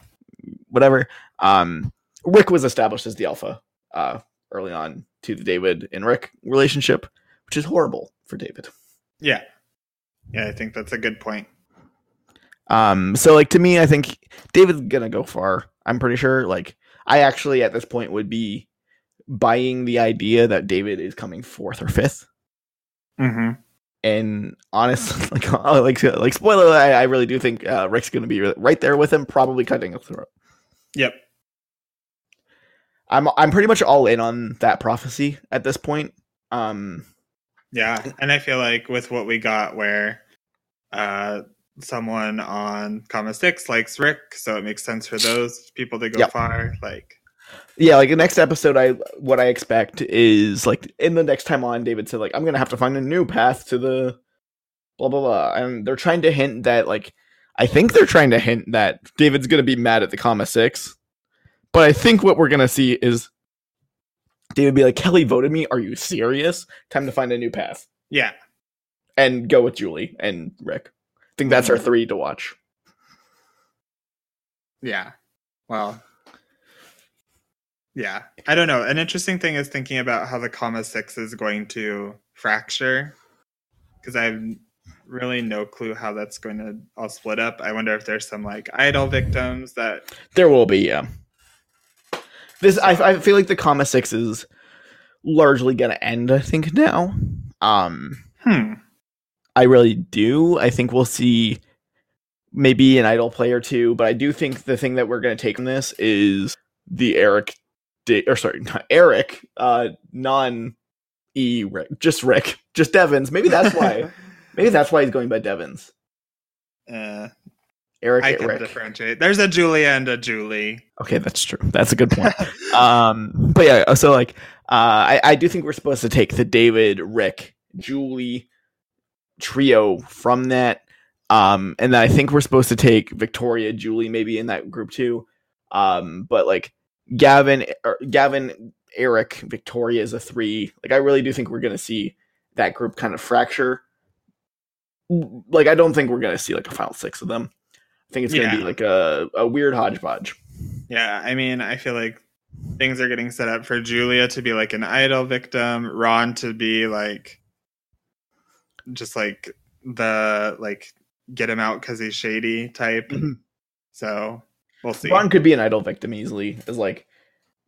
whatever. Um, Rick was established as the alpha uh, early on to the David and Rick relationship, which is horrible for David. yeah. Yeah, I think that's a good point. Um, so like to me, I think David's gonna go far. I'm pretty sure. Like, I actually at this point would be buying the idea that David is coming fourth or fifth. Mm-hmm. And honest, like like like spoiler, I, I really do think uh, Rick's going to be right there with him, probably cutting his throat. Yep. I'm I'm pretty much all in on that prophecy at this point. Um, Yeah, and I feel like with what we got, where uh, someone on Kama six likes Rick, so it makes sense for those people to go Yep. far. Like, yeah, like the next episode, I what I expect is like in the next time on, David said like I'm gonna have to find a new path to the blah blah blah, and they're trying to hint that like I think they're trying to hint that David's gonna be mad at the Kama six, but I think what we're gonna see is David be like Kelley voted me. Are you serious? Time to find a new path yeah, and go with Julie and Rick. I think that's our mm-hmm. three to watch. yeah. Well, yeah. I don't know. An interesting thing is thinking about how the Kama six is going to fracture, because I have really no clue how that's going to all split up. I wonder if there's some like idol victims that There will be, yeah. This I, I feel like the Kama six is largely gonna end. I think now. Um, hmm I really do. I think we'll see maybe an idol play or two, but I do think the thing that we're gonna take from this is the Eric, or sorry, not Eric, uh, non E Rick, just Rick, just Devens. Maybe that's why. maybe that's why he's going by Devens. uh, Eric, I can Rick. differentiate. There's a Julia and a Julie. Okay, that's true. That's a good point. um but yeah so like uh I, I do think we're supposed to take the david rick julie trio from that um and then i think we're supposed to take victoria julie maybe in that group too um but like gavin or gavin eric victoria is a three. Like i really do think we're gonna see that group kind of fracture. Like i don't think we're gonna see like a final six of them. I think it's gonna be like a, a weird hodgepodge. Yeah, I mean, I feel like things are getting set up for Julia to be like an idol victim, Ron to be like just like the like get him out because he's shady type. Mhm. So we'll see. Ron could be an idol victim easily. Is like,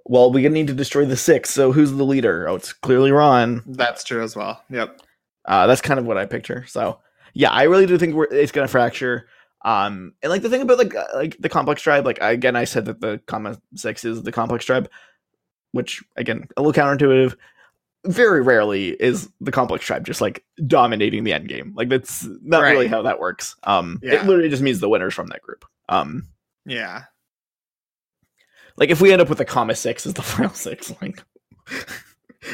well, we need to destroy the six. So who's the leader? Oh, it's clearly Ron. That's true as well. Yep. Uh, that's kind of what I picture. So yeah, I really do think we're, it's gonna fracture. Um, and like the thing about like uh, like the complex tribe, like again, I said that the Kama six is the complex tribe, which again a little counterintuitive. Very rarely is the complex tribe just like dominating the end game. Like that's not really how that works. Um, Yeah. it literally just means the winners from that group. Um, Yeah. Like if we end up with a Kama six as the final six, like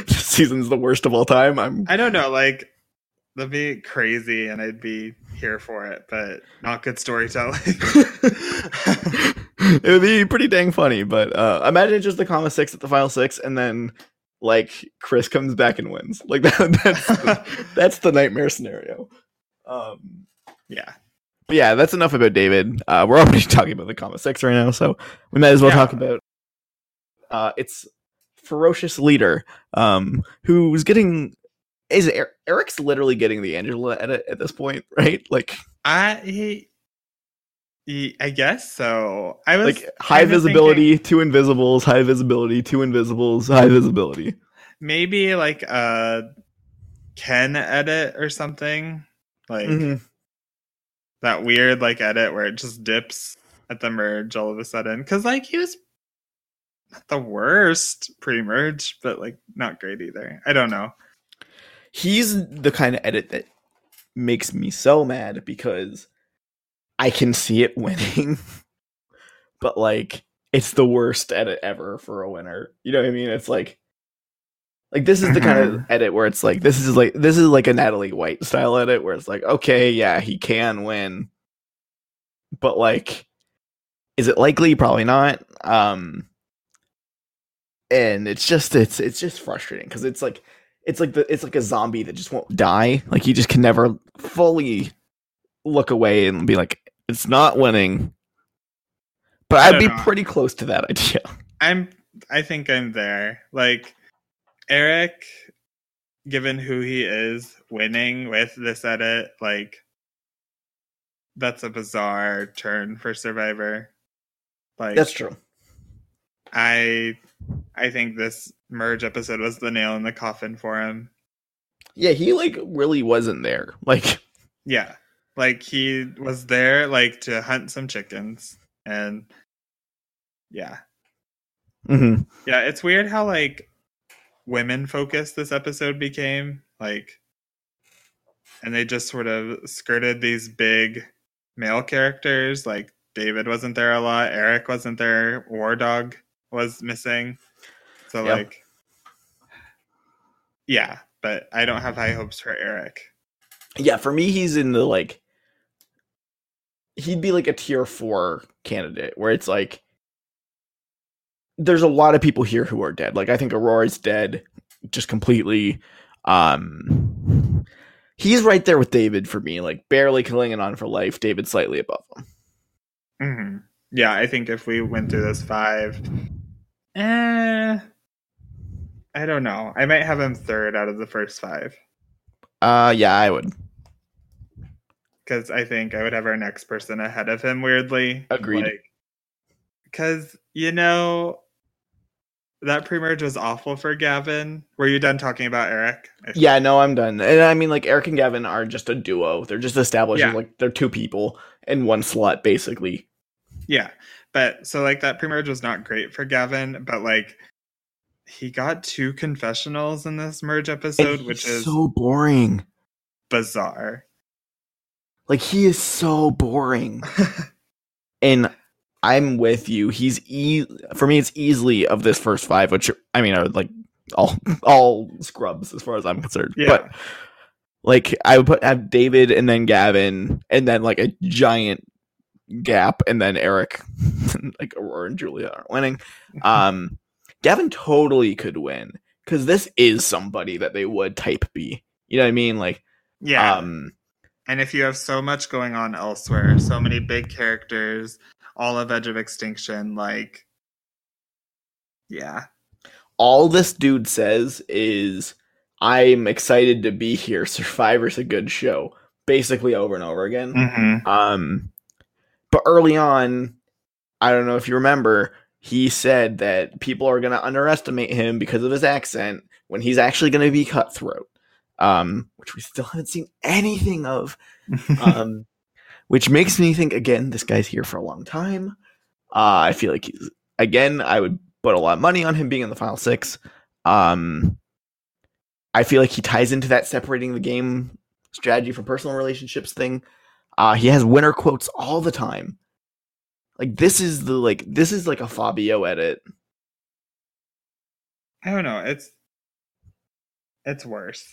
this season's the worst of all time. I'm I don't know, like that'd be crazy and I'd be here for it, but not good storytelling. it would be pretty dang funny, but uh imagine just the Kama six at the final six and then like Chris comes back and wins. Like that, that's the, that's the nightmare scenario. Um yeah. But yeah, that's enough about David. Uh we're already talking about the Kama six right now, so we might as well Yeah. talk about uh its ferocious leader, um, who's getting is Er- Eric's literally getting the Angela edit at this point, right? Like I he, he- I guess so. I was like high visibility, two invisibles, high visibility, two invisibles, high visibility. maybe like a Ken edit or something. Like Mhm. That weird like edit where it just dips at the merge all of a sudden. Cause like he was not the worst pre-merge, but like not great either. I don't know. He's the kind of edit that makes me so mad because I can see it winning, but like it's the worst edit ever for a winner. You know what I mean? It's like like this is the kind of edit where it's like this is like this is like a Natalie White style edit where it's like okay, yeah, he can win. But like is it likely? Probably not. Um and it's just it's it's just frustrating because it's like it's like the it's like a zombie that just won't die. Like he just can never fully look away and be like, it's not winning. But I'd be know. pretty close to that idea. I'm I think I'm there. Like Eric, given who he is, winning with this edit, like that's a bizarre turn for Survivor. Like That's true. I I think this merge episode was the nail in the coffin for him. Yeah, he like really wasn't there. Like Yeah. Like he was there like to hunt some chickens and yeah. mhm. Yeah, it's weird how like women focused this episode became like and they just sort of skirted these big male characters like David wasn't there a lot, Eric wasn't there, Wardog was missing. So Yeah. like yeah, but I don't have high hopes for Eric. yeah, for me he's in the like he'd be like a tier 4 candidate where it's like there's a lot of people here who are dead. Like I think Aurora's dead just completely. Um he's right there with David for me, like barely clinging on for life. David slightly above him. hmm Yeah, I think if we went through this five, eh, I don't know. I might have him third out of the first five Uh yeah, I would. because I think I would have our next person ahead of him. Weirdly, Agreed. Because you know that pre-merge was awful for Gavin. Were you done talking about Eric? Yeah, no, I'm done. And I mean like Eric and Gavin are just a duo. They're just establishing Yeah. like they're two people in one slot basically. yeah. But so like that pre-merge was not great for Gavin, but like he got two confessionals in this merge episode, which is so boring. bizarre. Like he is so boring. and I'm with you. He's e- for me. It's easily of this first five, which I mean, I would like all all scrubs as far as I'm concerned. Yeah. But like, I would put have David and then Gavin, and then like a giant gap, and then Eric, like Aurora and Julia aren't winning. Um, Gavin totally could win because this is somebody that they would type B. You know what I mean? Like, yeah. um, And if you have so much going on elsewhere, so many big characters, all of Edge of Extinction, like, yeah, all this dude says is i'm excited to be here. Survivor's a good show. Basically over and over again. Mm-hmm. um but early on i don't know if you remember he said that people are going to underestimate him because of his accent when he's actually going to be cutthroat. Um which we still haven't seen anything of. Um which makes me think again this guy's here for a long time. Uh i feel like he's again i would put a lot of money on him being in the final six. Um i feel like he ties into that separating the game strategy from personal relationships thing. Uh he has winner quotes all the time. Like this is the like this is like a fabio edit. I don't know. It's it's worse.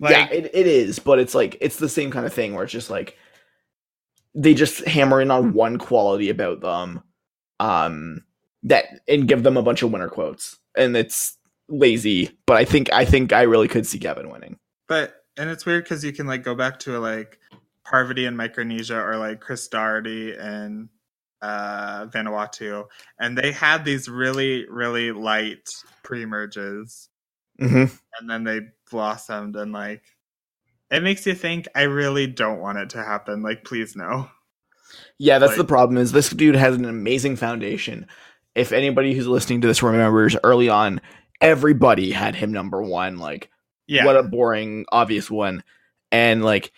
yeah it, it is but it's like it's the same kind of thing where it's just like they just hammer in on one quality about them um that and give them a bunch of winner quotes. And it's lazy but i think i think i really could see gavin winning. But and it's weird because you can like go back to like Parvati and Micronesia or like Chris Daugherty and uh Vanuatu, and they had these really really light pre-merges, mm-hmm. and then they blossomed and like it makes you think. I really don't want it to happen. Like, please no. yeah that's Like- the problem is this dude has an amazing foundation if anybody who's listening to this remembers early on everybody had him number one. Like, Yeah. what a boring, obvious one. And like,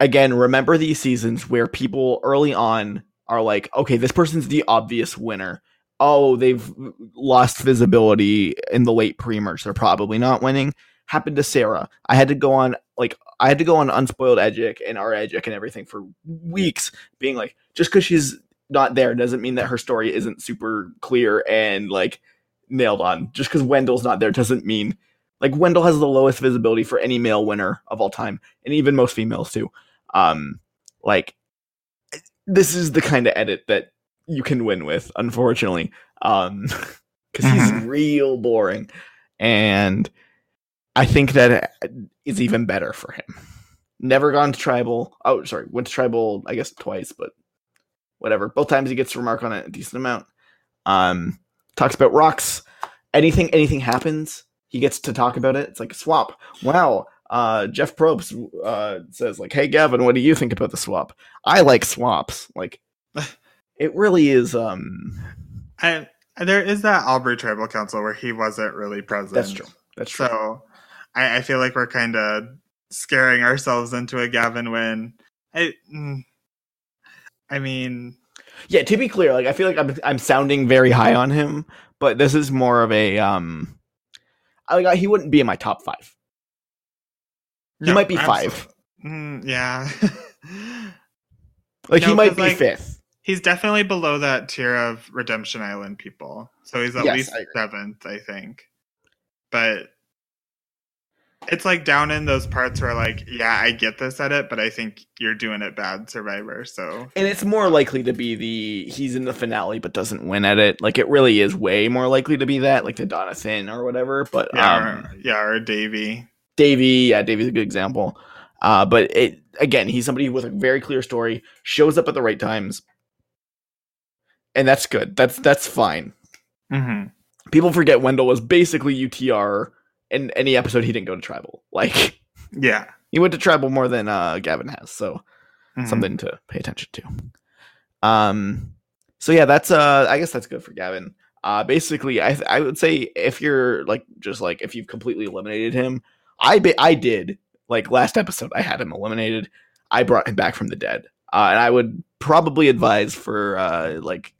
again, remember these seasons where people early on are like, okay, this person's the obvious winner. Oh, they've lost visibility in the late pre-merge. They're probably not winning. Happened to Sarah. I had to go on like I had to go on unspoiled Edgic and our Edgic and everything for weeks, being like, just because she's not there doesn't mean that her story isn't super clear and like nailed on. Just because Wendell's not there doesn't mean like Wendell has the lowest visibility for any male winner of all time, and even most females too. Um, like this is the kind of edit that you can win with, unfortunately, um, because he's Mhm. real boring, and I think that is even better for him. Never gone to tribal. Oh, sorry, went to tribal. I guess twice, but whatever. Both times he gets to remark on it a decent amount. Um, talks about rocks. Anything, anything happens, he gets to talk about it. It's like a swap. Wow. Uh, Jeff Probst uh, says like, "Hey Gavin, what do you think about the swap? I like swaps. Like, it really is. Um, I, there is that Aubry Tribal Council where he wasn't really present. that's true. That's true. So I, I feel like we're kind of scaring ourselves into a Gavin win. I, mm, I mean, Yeah, to be clear, like I feel like I'm I'm sounding very high on him, but this is more of a um, I- like he wouldn't be in my top five. He no, might be absol- five. Mm, yeah. Like he might be like, fifth. He's definitely below that tier of Redemption Island people. So he's at Yes, least I seventh, I think. But it's like down in those parts where like, yeah, I get this edit, but I think you're doing it bad, Survivor. So And it's more likely to be the he's in the finale but doesn't win at it. Like it really is way more likely to be that, like the Donathan or whatever. But yeah, um, or, yeah, or Davie. Davie, yeah, Davie's a good example. Uh, but it again, he's somebody with a very clear story, shows up at the right times, and that's good. That's that's fine. Mm-hmm. People forget Wendell was basically UTR in any episode he didn't go to tribal. Like Yeah. he went to tribal more than uh, Gavin has, so Mhm. something to pay attention to. Um, so yeah, that's uh, I guess that's good for Gavin. Uh, basically, I I would say if you're like just like if you've completely eliminated him, I be, I did like last episode I had him eliminated. I brought him back from the dead, uh, and I would probably advise for uh like.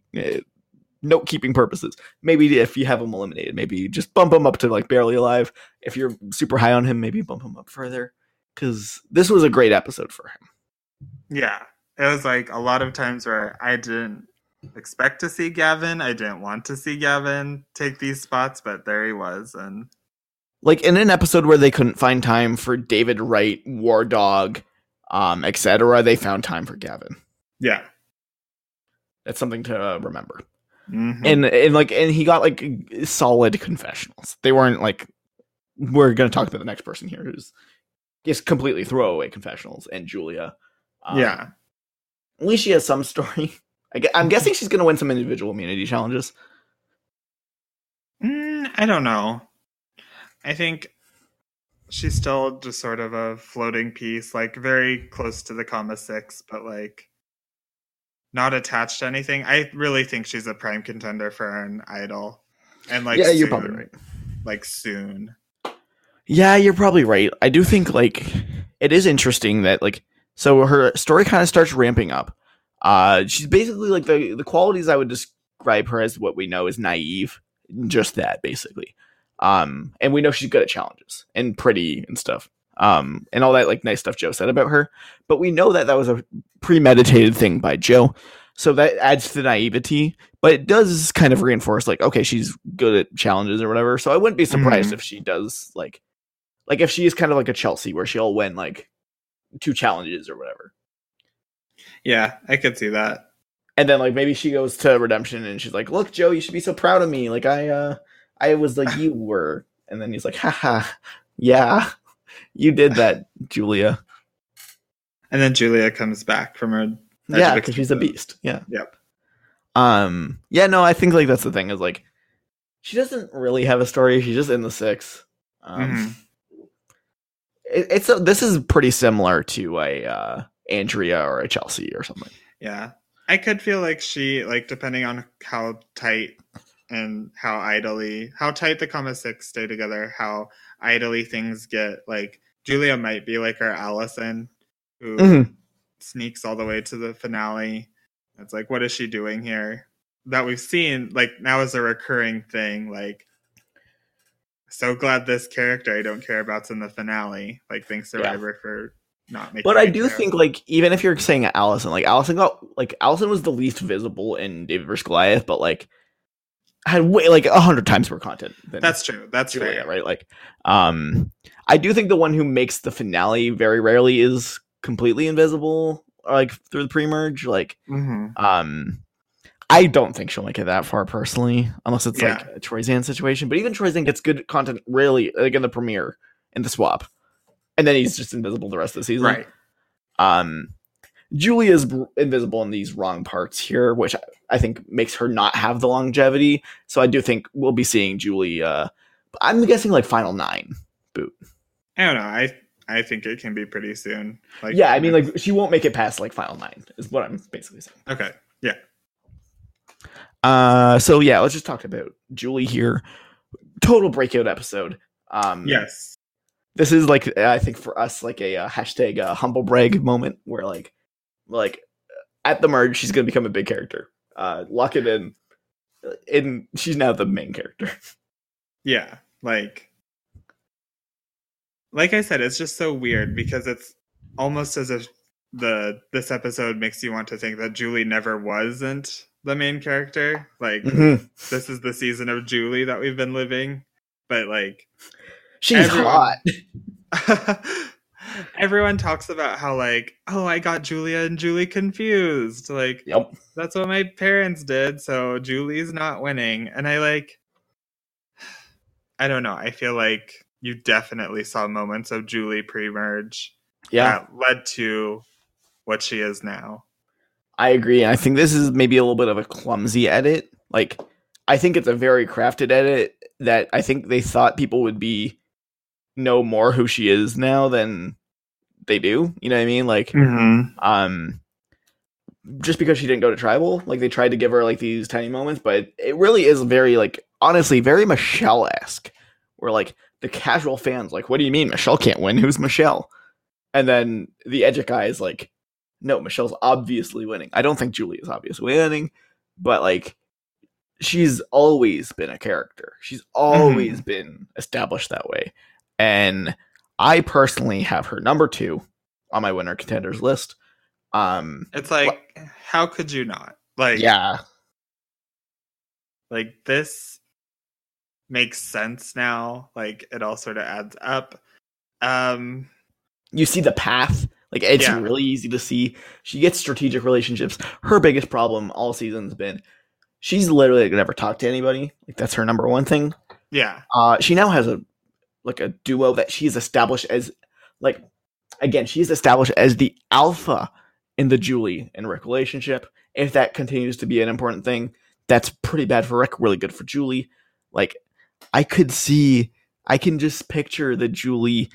Note keeping purposes. Maybe if you have him eliminated, maybe just bump him up to like barely alive. If you're super high on him, maybe bump him up further. Because this was a great episode for him. Yeah. It was like a lot of times where I didn't expect to see Gavin. I didn't want to see Gavin take these spots, but there he was. And like in an episode where they couldn't find time for David Wright, Wardog, um, etc., they found time for Gavin. yeah. That's something to uh, remember. Mhm. And and like and he got like solid confessionals. They weren't like we're gonna talk about the next person here who's just completely throwaway confessionals and Julia. Um, yeah. at least she has some story. I I'm guessing she's gonna win some individual immunity challenges. Mm, I don't know. I think she's still just sort of a floating piece, like very close to the Kama six, but like not attached to anything. I really think she's a prime contender for an idol. And like yeah, you're probably right. Like soon. Yeah, you're probably right. I do think like it is interesting that like so her story kind of starts ramping up. Uh she's basically like the the qualities I would describe her as what we know is naive. Just that basically. Um and we know she's good at challenges and pretty and stuff. Um and all that like nice stuff Joe said about her. But we know that that was a premeditated thing by Joe. So that adds to the naivety, but it does kind of reinforce like okay, she's good at challenges or whatever. So I wouldn't be surprised Mhm. if she does like like if she is kind of like a Chelsea where she'll win like two challenges or whatever. Yeah, I could see that. And then like maybe she goes to redemption and she's like, "Look, Joe, you should be so proud of me. Like I uh I was like you were." And then he's like, "Haha. Yeah. You did that, Julia." And then Julia comes back from her yeah, because she's a beast. Yeah. Yep. Um yeah, no, I think like that's the thing is like she doesn't really have a story. She's just in the 6. Um Mhm. it, it's a, this is pretty similar to a uh Andrea or a Chelsea or something. Yeah. I could feel like she like depending on how tight and how idly how tight the Kama Six stay together, how idly things get like Julia might be like our Allison who Mhm. sneaks all the way to the finale. It's like, what is she doing here? That we've seen like now is a recurring thing. Like, so glad this character I don't care about's in the finale. Like, thanks Survivor for not making. But I do care. think like even if you're saying Allison, like Allison got like Allison was the least visible in David vs Goliath, but like had way like a hundred times more content than that's true. That's Julia, fair. right? Like, um, I do think the one who makes the finale very rarely is completely invisible, like through the pre-merge. Like, hmm um, I don't think she'll make it that far personally, unless it's like a Troyzan situation. But even Troyzan gets good content really like in the premiere in the swap, and then he's just invisible the rest of the season. Right. Um, Julia's br- invisible in these wrong parts here, which I, I think makes her not have the longevity. So I do think we'll be seeing Julie. Uh, I'm guessing like final nine. boot. I don't know. I I think it can be pretty soon. Like, yeah, I mean, like she won't make it past like final nine. Is what I'm basically saying. okay. Yeah. Uh, so yeah, let's just talk about Julie here. Total breakout episode. Um, Yes. this is like I think for us like a uh, hashtag uh, humble brag moment where like like at the merge she's gonna become a big character. Uh, lock it in. In she's now the main character. Yeah. Like like I said, it's just so weird because it's almost as if the this episode makes you want to think that Julie never wasn't the main character. Like Mhm. this is the season of Julie that we've been living. But like She's Everyone- hot. everyone talks about how like, oh, I got Julia and Julie confused. Like Yep. that's what my parents did, so Julie's not winning. And I like I don't know. I feel like you definitely saw moments of Julie pre-merge Yeah, that led to what she is now. I agree. I think this is maybe a little bit of a clumsy edit. Like, I think it's a very crafted edit that I think they thought people would be know more who she is now than they do. You know what I mean? Like, Mm-hmm. um, just because she didn't go to tribal, like they tried to give her like these tiny moments, but it really is very like honestly very Michele esque. Where like the casual fans like, what do you mean Michele can't win? Who's Michele? And then the edge guy is like, no, Michele's obviously winning. I don't think Julie is obviously winning, but like she's always been a character. She's always been established that way. And I personally have her number two on my winner contenders list. Um It's like, how could you not? Like, yeah. like this makes sense now. Like it all sort of adds up. Um, You see the path. Like it's Yeah. really easy to see. She gets strategic relationships. Her biggest problem all season's been she's literally like, never talked to anybody. Like that's her number one thing. yeah, Uh, she now has a like a duo that she's established as like again she's established as the alpha in the Julie and Rick relationship. If that continues to be an important thing, that's pretty bad for Rick. Really good for Julie. Like I could see, I can just picture the Julie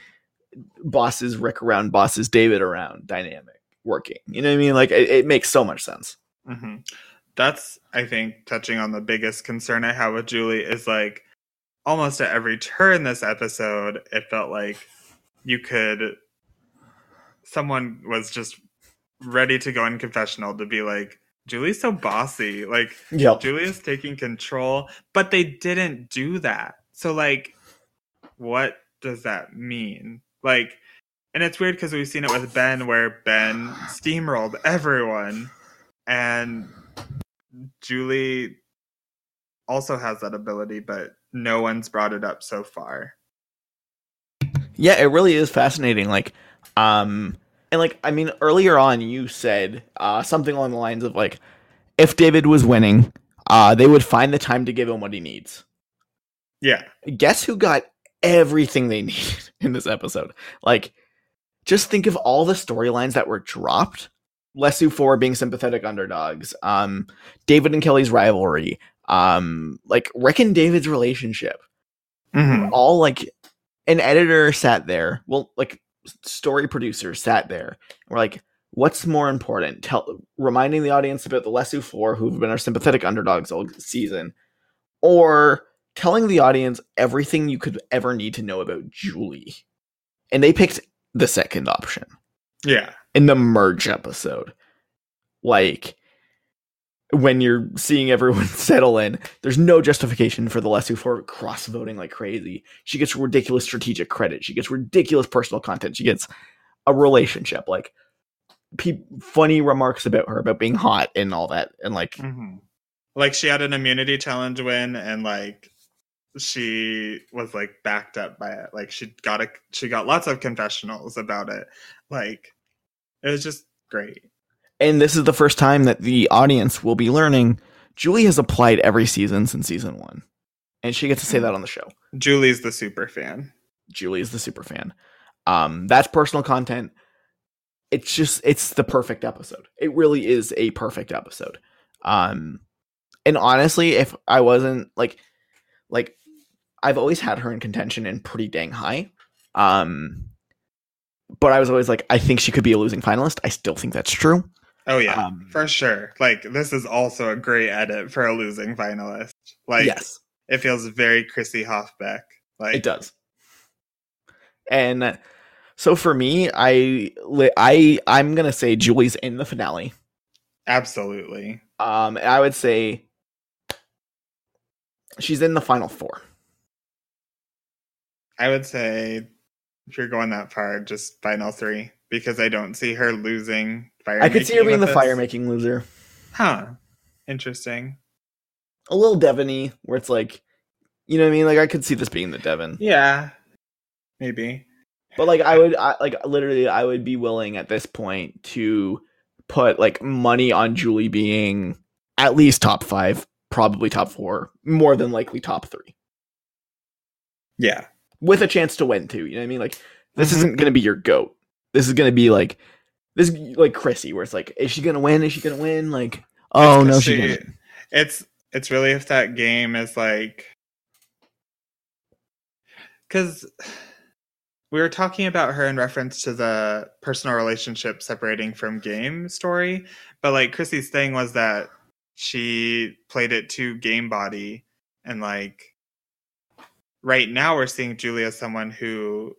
bosses Rick around, bosses David around dynamic working. You know what I mean? Like it, it makes so much sense. hmm That's, I think, touching on the biggest concern I have with Julie is like almost at every turn this episode, it felt like you could, someone was just ready to go in confessional to be like, Julie's so bossy. Like, Yep. Julia's taking control, but they didn't do that. So, like, what does that mean? Like, and it's weird because we've seen it with Ben, where Ben steamrolled everyone, and Julie also has that ability, but no one's brought it up so far. Yeah, it really is fascinating. Like, um, and like, I mean, earlier on, you said uh, something along the lines of like, if David was winning, uh, they would find the time to give him what he needs. Yeah, Guess who got everything they need in this episode? Like, just think of all the storylines that were dropped. Lesu four being sympathetic underdogs. Um, David and Kelley's rivalry. Um, like Rick and David's relationship mm-hmm. all like an editor sat there well like story producers sat there and were like what's more important tell reminding the audience about the lesu four who've been our sympathetic underdogs all season or telling the audience everything you could ever need to know about Julie. And they picked the second option Yeah. in the merge episode. Like when you're seeing everyone settle in, there's no justification for the Lesu four cross voting like crazy. She gets ridiculous strategic credit. She gets ridiculous personal content. She gets a relationship, like pe- funny remarks about her about being hot and all that, and like Mhm. Like she had an immunity challenge win and like she was like backed up by it. Like she got a she got lots of confessionals about it. Like it was just great. And this is the first time that the audience will be learning Julie has applied every season since season one. And she gets to say that on the show. Julie's the super fan. Julie is the super fan. Um, that's personal content. It's just it's the perfect episode. It really is a perfect episode. Um, and honestly, if I wasn't like, like, I've always had her in contention and pretty dang high. Um, but I was always like, I think she could be a losing finalist. I still think that's true. Oh yeah, Um, for sure. Like this is also a great edit for a losing finalist. Like yes, it feels very Chrissy Hofbeck. Like it does. And so for me, I I I'm gonna say Julie's in the finale. absolutely. Um, I would say she's in the final four. I would say if you're going that far, just final three because I don't see her losing fire. I could see her being the fire making loser. Huh. Interesting. A little Devon-y, where it's like, you know what I mean? Like I could see this being the Devon, Yeah. Maybe. but like I would, I, like literally, I would be willing at this point to put like money on Julie being at least top five, probably top four, more than likely top three, Yeah. with a chance to win too. You know what I mean? Like this Mhm. isn't gonna be your goat. This is gonna be like this, like Chrissy, where it's like, is she gonna win? Is she gonna win? Like, oh no, she she- didn't. It's it's really if that game is like because we were talking about her in reference to the personal relationship separating from game story, but like Chrissy's thing was that she played it to game body and like right now we're seeing Julia as someone who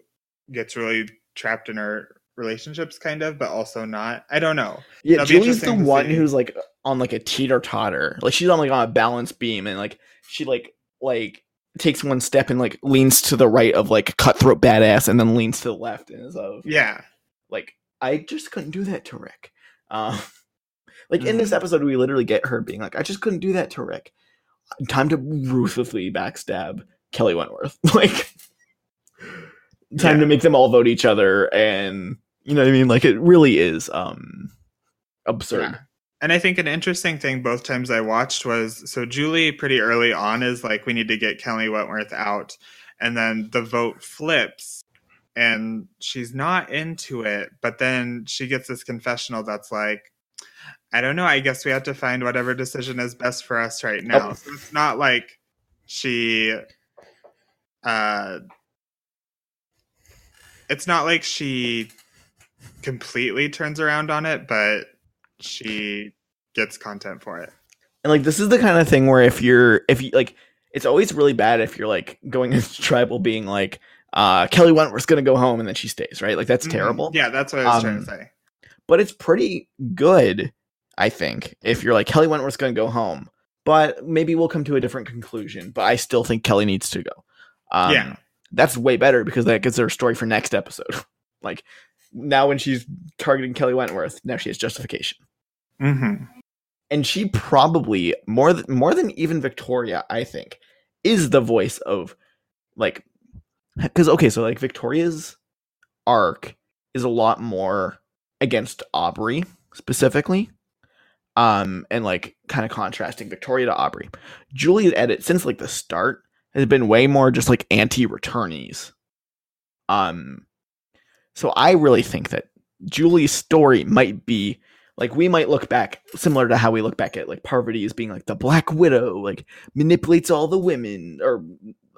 gets really trapped in her relationships kind of but also not i don't know Yeah, That'll Julie's the one see. who's like on like a teeter totter. Like she's on like on a balance beam, and like she like like takes one step and like leans to the right of like cutthroat badass, and then leans to the left and is of yeah like I just couldn't do that to Rick. Um, like in this Mhm. episode, we literally get her being like, I just couldn't do that to Rick. Time to ruthlessly backstab Kelley Wentworth. like time Yeah. to make them all vote each other, and you know what I mean. Like it really is um absurd. Yeah. And I think an interesting thing both times I watched was so Julie pretty early on is like, we need to get Kelley Wentworth out. And then the vote flips and she's not into it. But then she gets this confessional that's like, I don't know. I guess we have to find whatever decision is best for us right now. So it's not like she, uh, it's not like she completely turns around on it, but she gets content for it. And like this is the kind of thing where if you're if you like it's always really bad if you're like going into tribal being like uh Kelley Wentworth's gonna go home and then she stays, right? Like that's Mhm. terrible. Yeah, that's what I was trying Um, to say. But it's pretty good, I think, if you're like Kelley Wentworth's gonna go home. But maybe we'll come to a different conclusion. But I still think Kelley needs to go. Um, yeah. that's way better because that gives her a story for next episode. like now when she's targeting Kelley Wentworth, now she has justification. Mm-hmm. and she probably more than more than even Victoria, I think, is the voice of like because okay, so like Victoria's arc is a lot more against Aubry specifically, um, and like kind of contrasting Victoria to Aubry. Julie's edit since like the start has been way more just like anti-returnees. Um, so I really think that Julie's story might be like we might look back similar to how we look back at like Parvati as being like the Black Widow, like manipulates all the women, or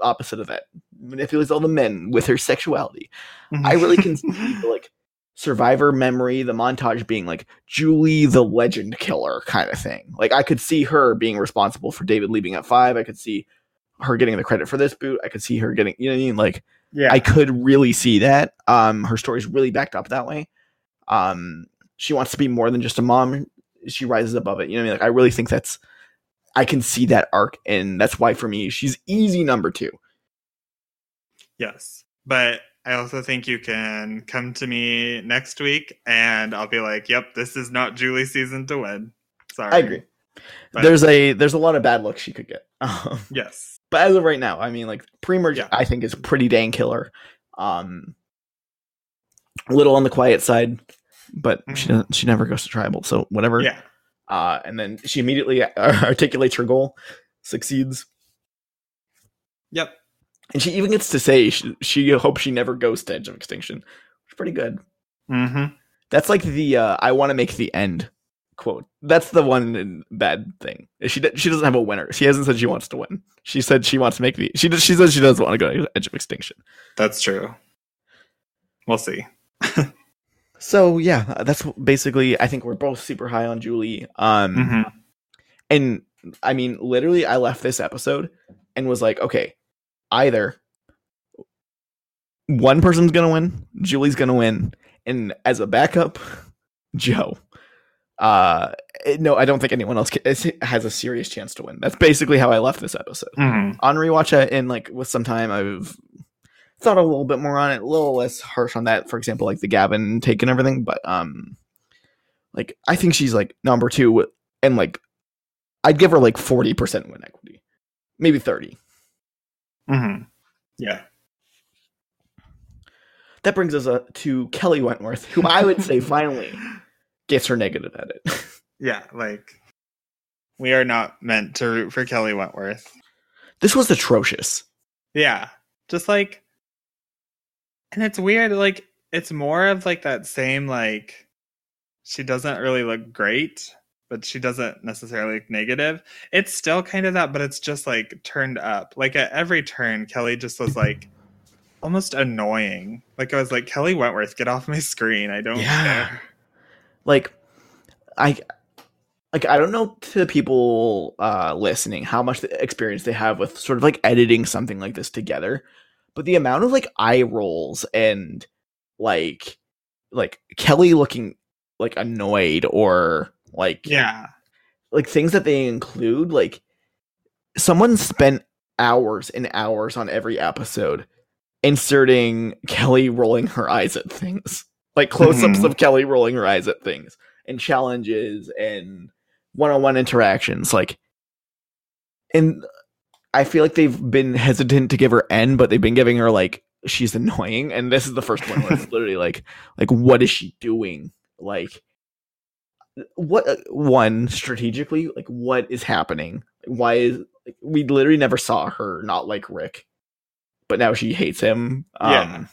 opposite of that, manipulates all the men with her sexuality. Mm-hmm. I really can see like survivor memory, the montage being like Julie the legend killer kind of thing. Like I could see her being responsible for David leaving at five. I could see her getting the credit for this boot. I could see her getting, you know what I mean? Like Yeah. I could really see that. Um, her story's really backed up that way. Um, she wants to be more than just a mom. She rises above it. You know what I mean? Like I really think that's I can see that arc, and that's why for me she's easy number two. Yes. But I also think you can come to me next week and I'll be like, yep, this is not Julie's season to win. Sorry. I agree. But- there's a there's a lot of bad looks she could get. Um, Yes. But as of right now, I mean, like pre-merge, Yeah. I think is pretty dang killer. Um, a little on the quiet side, but she Mhm. doesn't. She never goes to tribal, so whatever. Yeah. Uh, and then she immediately articulates her goal, succeeds, Yep. and she even gets to say she, she hopes she never goes to Edge of Extinction. Which is pretty good. Mm-hmm. That's like the uh, "I want to make the end" quote. That's the one bad thing. She she doesn't have a winner. She hasn't said she wants to win. She said she wants to make the. She does, she says she doesn't want to go to Edge of Extinction. That's true. We'll see. So yeah, that's basically. I think we're both super high on Julie. Um, Mhm. and I mean, literally, I left this episode and was like, okay, either one person's gonna win, Julie's gonna win, and as a backup, Joe. Uh, no, I don't think anyone else has a serious chance to win. That's basically how I left this episode. Mhm. On rewatch it and like with some time, I've thought a little bit more on it, a little less harsh on that. For example, like the Gavin take and everything, but um, like I think she's like number two, and like I'd give her like forty percent win equity, maybe thirty. Mhm. Yeah. That brings us uh, to Kelley Wentworth, who I would say finally gets her negative at it. Yeah. Like, we are not meant to root for Kelley Wentworth. this was atrocious. Yeah. Just like, and it's weird. Like, it's more of like that same, like, she doesn't really look great, but she doesn't necessarily look negative. It's still kind of that, but it's just like turned up. Like, at every turn, Kelley just was like, almost annoying. Like, I was like, Kelley Wentworth, get off my screen. I don't Yeah. care. Like i like i don't know to people uh listening how much experience they have with sort of like editing something like this together but the amount of like eye rolls and like like kelley looking like annoyed or like Yeah. like things that they include like someone spent hours and hours on every episode inserting kelley rolling her eyes at things like close-ups Mhm. of kelley rolling her eyes at things and challenges and one-on-one interactions like and i feel like they've been hesitant to give her n but they've been giving her like she's annoying and this is the first one where it's literally like like what is she doing like what uh, one strategically like what is happening why is like, we literally never saw her not like rick but now she hates him um Yeah.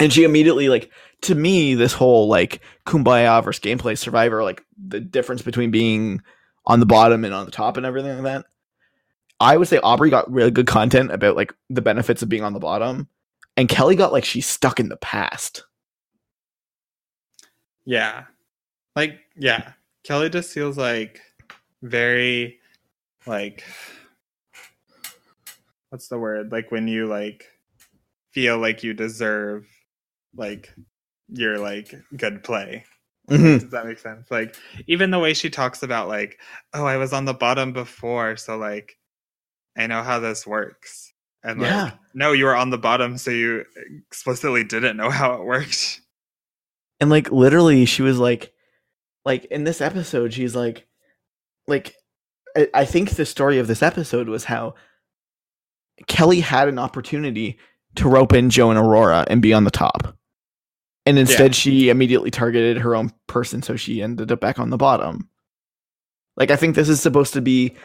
And she immediately like to me this whole like kumbaya versus gameplay survivor like the difference between being on the bottom and on the top and everything like that i would say aubry got really good content about like the benefits of being on the bottom and kelley got like she's stuck in the past Yeah. Like, yeah. Kelley just feels like very like what's the word? Like when you like feel like you deserve like your like good play. Mhm. Does that make sense? Like even the way she talks about like, oh, I was on the bottom before, so like I know how this works. And like, Yeah. no, you were on the bottom, so you explicitly didn't know how it worked. and like literally she was like like in this episode she's like like I, I think the story of this episode was how kelley had an opportunity to rope in joe and aurora and be on the top and instead she immediately targeted her own person so she ended up back on the bottom. Like i think this is supposed to be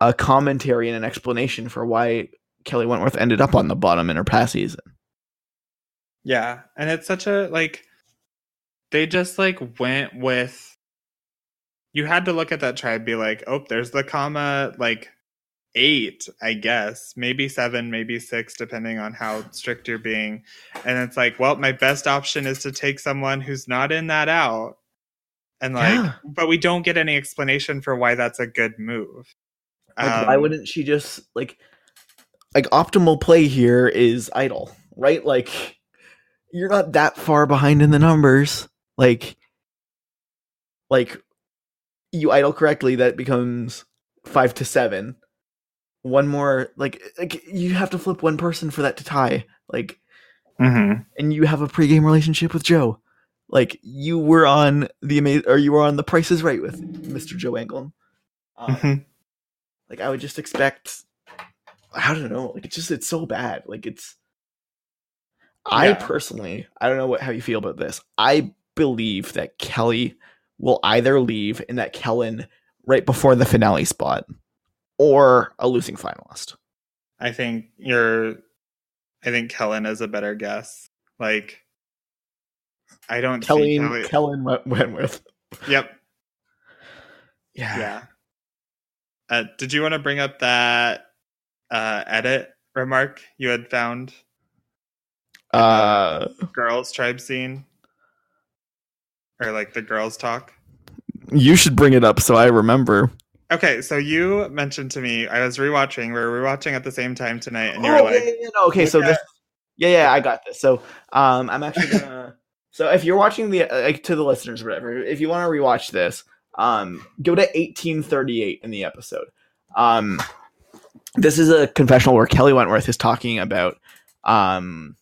a commentary and an explanation for why kelley wentworth ended up on the bottom in her past season. Yeah, and it's such a like they just like went with you had to look at that tribe be like, "Oh, there's the Kama like eight, I guess, maybe seven, maybe six, depending on how strict you're being. And it's like, well, my best option is to take someone who's not in that out. And like, Yeah. but we don't get any explanation for why that's a good move. Like, why Um, wouldn't she just like like optimal play here is idle, right? Like you're not that far behind in the numbers. Like like you idle correctly, that becomes five to seven. One more like like you have to flip one person for that to tie. Like Mhm. and you have a pregame relationship with Joe. Like you were on the amazing or you were on the prices right with Mr. Joe Anglin. Um, Mhm. like I would just expect I don't know, like it's just it's so bad. Like it's I Yeah. personally, I don't know what how you feel about this. I believe that Kelley will either leave and that Kellen right before the finale spot or a losing finalist. I think you're I think Kellen is a better guess. Like I don't Kelley Kelley. Kellen went, went with. Yep. Yeah. Yeah. Uh, did you want to bring up that uh, edit remark you had found? Uh Girls tribe scene? Or like the girls talk? you should bring it up so I remember. Okay, so you mentioned to me, I was rewatching, we were rewatching at the same time tonight, and you oh, were like, yeah, yeah, no, okay, so look this Yeah, yeah, I got this. So, um, I'm actually gonna. so, if you're watching the uh, like to the listeners, or whatever, if you want to rewatch this, um, go to 1838 in the episode. Um, this is a confessional where Kelley Wentworth is talking about. Um,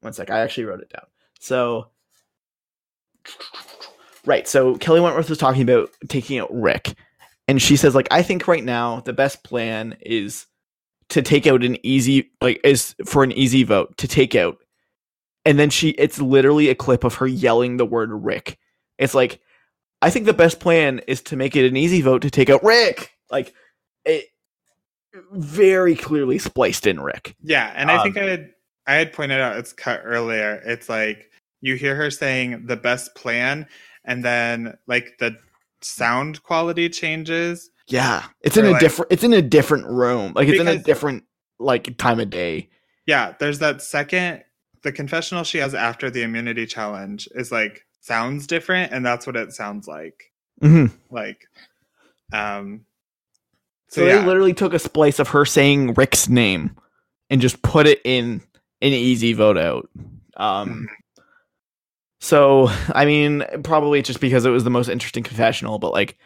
one sec, I actually wrote it down. So, right, so Kelley Wentworth was talking about taking out Rick, and she says like, I think right now the best plan is to take out an easy like is for an easy vote to take out. And then she it's literally a clip of her yelling the word rick. It's like i think the best plan is to make it an easy vote to take out rick. Like it very clearly spliced in rick. Yeah, and I think Um, I had I had pointed out it's cut earlier. It's like you hear her saying the best plan, and then like the sound quality changes. yeah it's in a like- different it's in a different room like it's in a different like time of day. Yeah, there's that second the confessional she has after the immunity challenge is like sounds different, and that's what it sounds like. hmm Like, um, so, so, they yeah, literally took a splice of her saying rick's name and just put it in an easy vote out. Um So, I mean, probably just because it was the most interesting confessional, but like,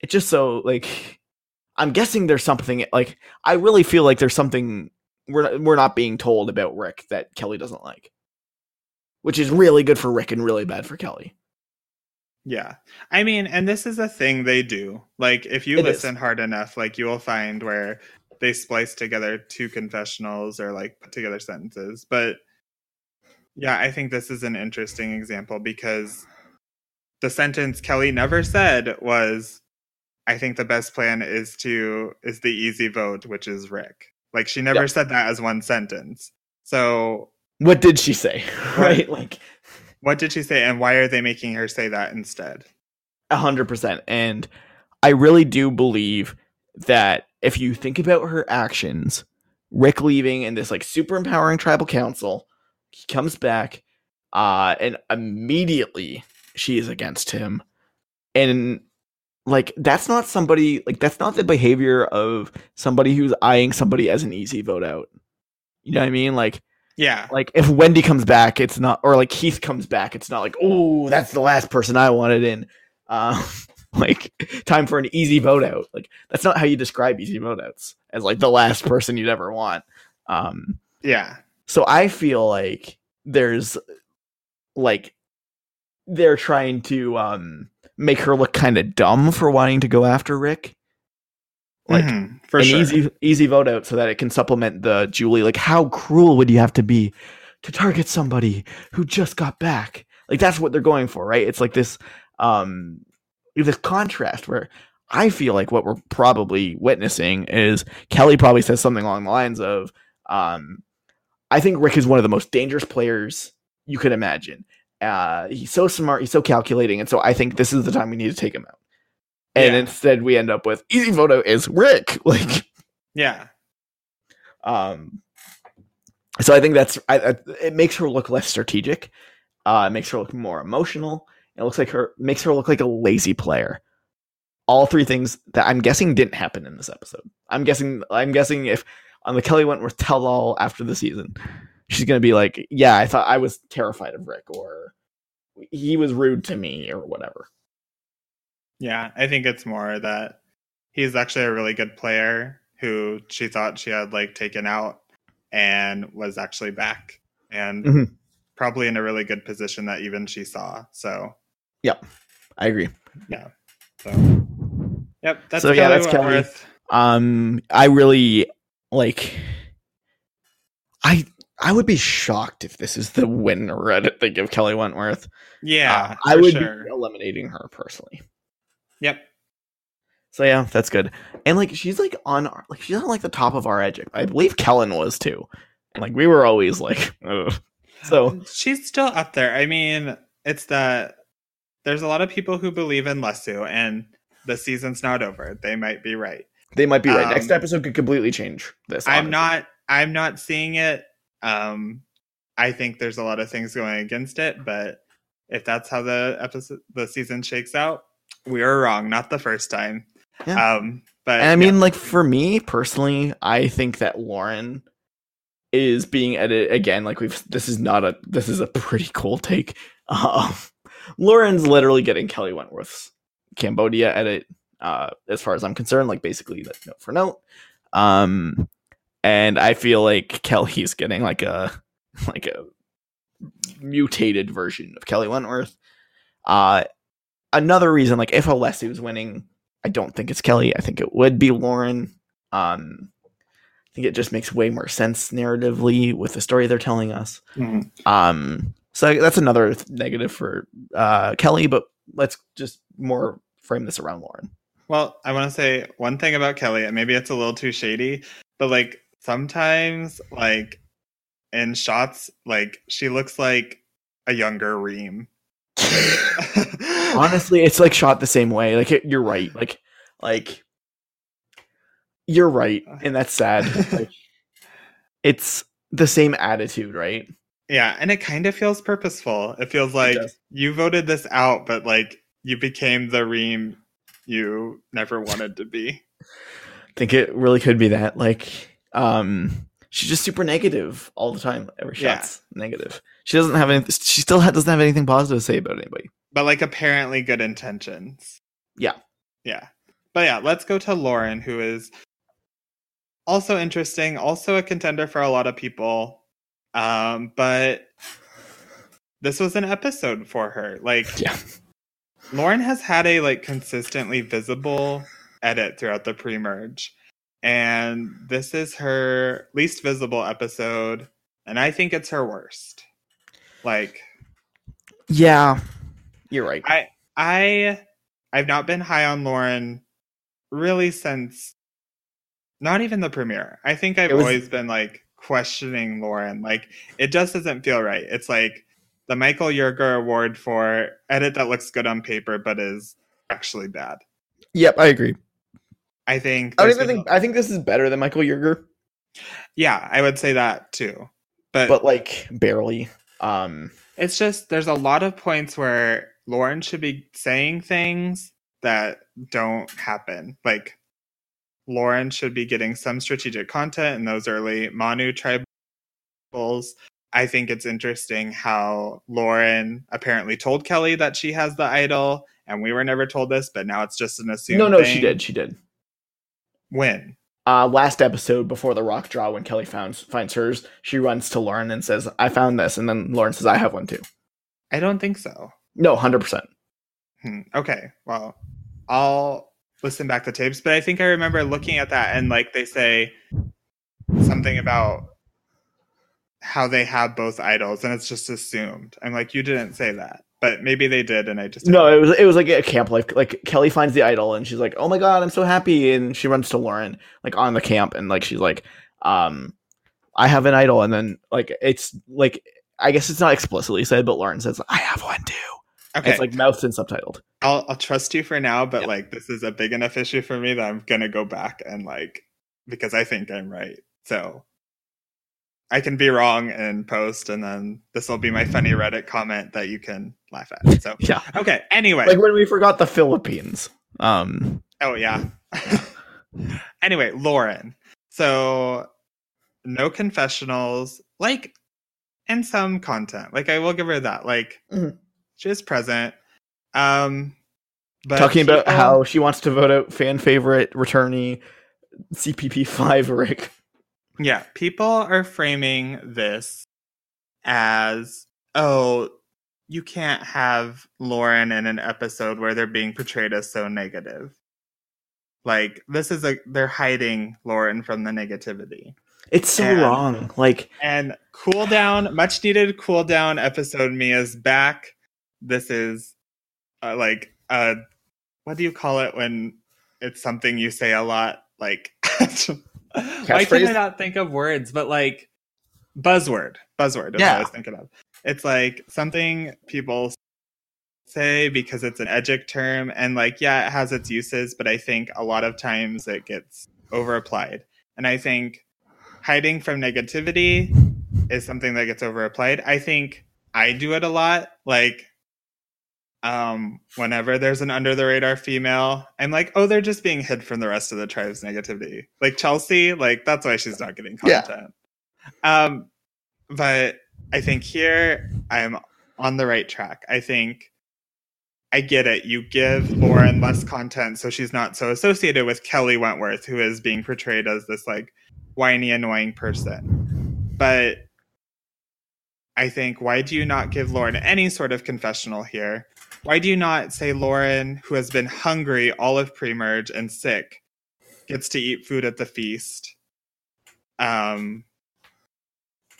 it's just so like, I'm guessing there's something like I really feel like there's something we're we're not being told about Rick that Kelley doesn't like, which is really good for Rick and really bad for Kelley. Yeah. I mean, and this is a thing they do. Like, if you It is. listen hard enough, like, you will find where they splice together two confessionals or like put together sentences. But yeah, I think this is an interesting example because the sentence Kelley never said was, I think the best plan is to, is the easy vote, which is Rick. Like, she never Yep. said that as one sentence. So, What did she say? right, like what did she say? And why are they making her say that instead? a hundred percent. And I really do believe that if you think about her actions, Rick leaving and this like super empowering tribal council, he comes back, uh, and immediately she is against him. And like that's not somebody like that's not the behavior of somebody who's eyeing somebody as an easy vote out. You know what I mean? Like Yeah. like if Wendy comes back, it's not, or like Keith comes back, it's not like, oh, that's the last person I wanted in. Uh, like time for an easy vote out. Like that's not how you describe easy vote outs as like the last person you'd ever want. Um, Yeah. So I feel like there's like they're trying to um make her look kind of dumb for wanting to go after Rick. Like Mhm, for an sure. easy easy vote out so that it can supplement the Julie. Like, how cruel would you have to be to target somebody who just got back? Like, that's what they're going for, right? It's like this um this contrast where I feel like what we're probably witnessing is Kelley probably says something along the lines of, um, I think Rick is one of the most dangerous players you could imagine. Uh, he's so smart, he's so calculating, and so I think this is the time we need to take him out. and Yeah. instead we end up with easy photo is Rick. Like, Yeah. um, so I think that's I, I, it makes her look less strategic. Uh, it makes her look more emotional. It looks like her makes her look like a lazy player. All three things that I'm guessing didn't happen in this episode. I'm guessing. I'm guessing if on the Kelley Wentworth tell all after the season, she's gonna be like, "Yeah, I thought I was terrified of Rick," or "He was rude to me," or whatever. Yeah. I think it's more that he's actually a really good player who she thought she had like taken out and was actually back and Mhm. probably in a really good position that even she saw. So, yep, I agree. Yeah. So yep. That's So, yeah, Kelley that's Kelley. Um, I really like. I I would be shocked if this is the winner Reddit they give Kelley Wentworth. Yeah. Uh, I would sure. be eliminating her personally. Yep. So yeah, that's good. And like she's like on our, like she's on like the top of our edge. I believe Kellen was too. And like we were always like, Ugh. so she's still up there. I mean, it's that there's a lot of people who believe in Lesu, and the season's not over. They might be right. They might be right. Next Um, episode could completely change this. I'm not. I'm not seeing it. Um, I think there's a lot of things going against it, but if that's how the episode, the season shakes out, we are wrong. Not the first time. Yeah. Um, but And I yeah. mean, like for me personally, I think that Lauren is being edited again. Like we've this is not a this is a pretty cool take. Um, Lauren's literally getting Kelley Wentworth's Cambodia edit. Uh, as far as I'm concerned, like basically like note for note. Um, and I feel like Kelley's getting like a like a mutated version of Kelley Wentworth. Uh, another reason, like if a Lesu was winning, I don't think it's Kelley. I think it would be Lauren. Um, I think it just makes way more sense narratively with the story they're telling us. Mhm. Um, so that's another th- negative for uh, Kelley, but let's just more frame this around Lauren. Well, I want to say one thing about Kelley, and maybe it's a little too shady, but like sometimes, like in shots, like she looks like a younger Reem. Honestly, it's like shot the same way. Like it, you're right. Like like you're right, uh, and that's sad. like, it's the same attitude, right? yeah, and it kind of feels purposeful. It feels like does. you voted this out, but like you became the Reem you never wanted to be. I think it really could be that. Like, um, she's just super negative all the time. Every Yeah. negative. She doesn't have any. She still ha- doesn't have anything positive to say about anybody. But like apparently good intentions. Yeah. Yeah. But yeah, let's go to Lauren, who is also interesting, also a contender for a lot of people. Um, but this was an episode for her. Like Yeah. Lauren has had a like consistently visible edit throughout the pre-merge. And this is her least visible episode, and I think it's her worst. Like Yeah, you're right. I I I've not been high on Lauren really since not even the premiere. I think I've was- always been like questioning Lauren. Like it just doesn't feel right. It's like the Michael Yerger award for edit that looks good on paper but is actually bad. Yep, I agree. I think I don't even think. I think this is better than Michael Yerger, Yeah, I would say that too. But, but like barely. Um, it's just there's a lot of points where Lauren should be saying things that don't happen. Like Lauren should be getting some strategic content in those early Manu tribals. I think it's interesting how Lauren apparently told Kelley that she has the idol, and we were never told this, but now it's just an assumed. no, no, she did. She did. When? Uh, last episode before the rock draw, when Kelley finds finds hers, she runs to Lauren and says, "I found this," and then Lauren says, "I have one too." I don't think so. No, hundred percent. Hmm. Okay. Well, I'll listen back to tapes, but I think I remember looking at that and like they say something about how they have both idols and it's just assumed. I'm like, you didn't say that, but maybe they did, and I just No, it was it was like a camp like like Kelley finds the idol and she's like, "Oh my god, I'm so happy!" And she runs to Lauren like on the camp and like she's like, "Um, I have an idol," and then like it's like I guess it's not explicitly said, but Lauren says, "I have one too." okay. It's like mouthed and subtitled. I'll I'll trust you for now, but Yeah. like this is a big enough issue for me that I'm gonna go back and like because I think I'm right. So I can be wrong and post, and then this will be my funny Reddit comment that you can laugh at. So Yeah. okay. Anyway, Like when we forgot the Philippines. Um oh yeah. anyway, Lauren. So no confessionals, like and some content. Like I will give her that. Like Mhm. she is present. Um but talking about people- how she wants to vote out fan favorite returnee CPP5 Rick. Yeah, people are framing this as oh, you can't have Lauren in an episode where they're being portrayed as so negative. Like this is a they're hiding Lauren from the negativity. It's so And- wrong. Like And cool down, much needed cool down episode Mia's back. This is uh, like uh what do you call it when it's something you say a lot like why can I Catchphrase? not think of words but like buzzword buzzword is what I was thinking of it's like something people say because it's an edgic term and like yeah it has its uses but I think a lot of times it gets over applied and I think hiding from negativity is something that gets over applied. I think I do it a lot. Like, um, whenever there's an under the radar female, I'm like, oh, they're just being hid from the rest of the tribe's negativity. Like Chelsea, like that's why she's not getting Yeah. content. Um, but I think here I'm on the right track. I think I get it. You give Lauren less content so she's not so associated with Kelley Wentworth, who is being portrayed as this like whiny, annoying person. But I think why do you not give Lauren any sort of confessional here? Why do you not say Lauren, who has been hungry all of pre-merge and sick, gets to eat food at the feast? Um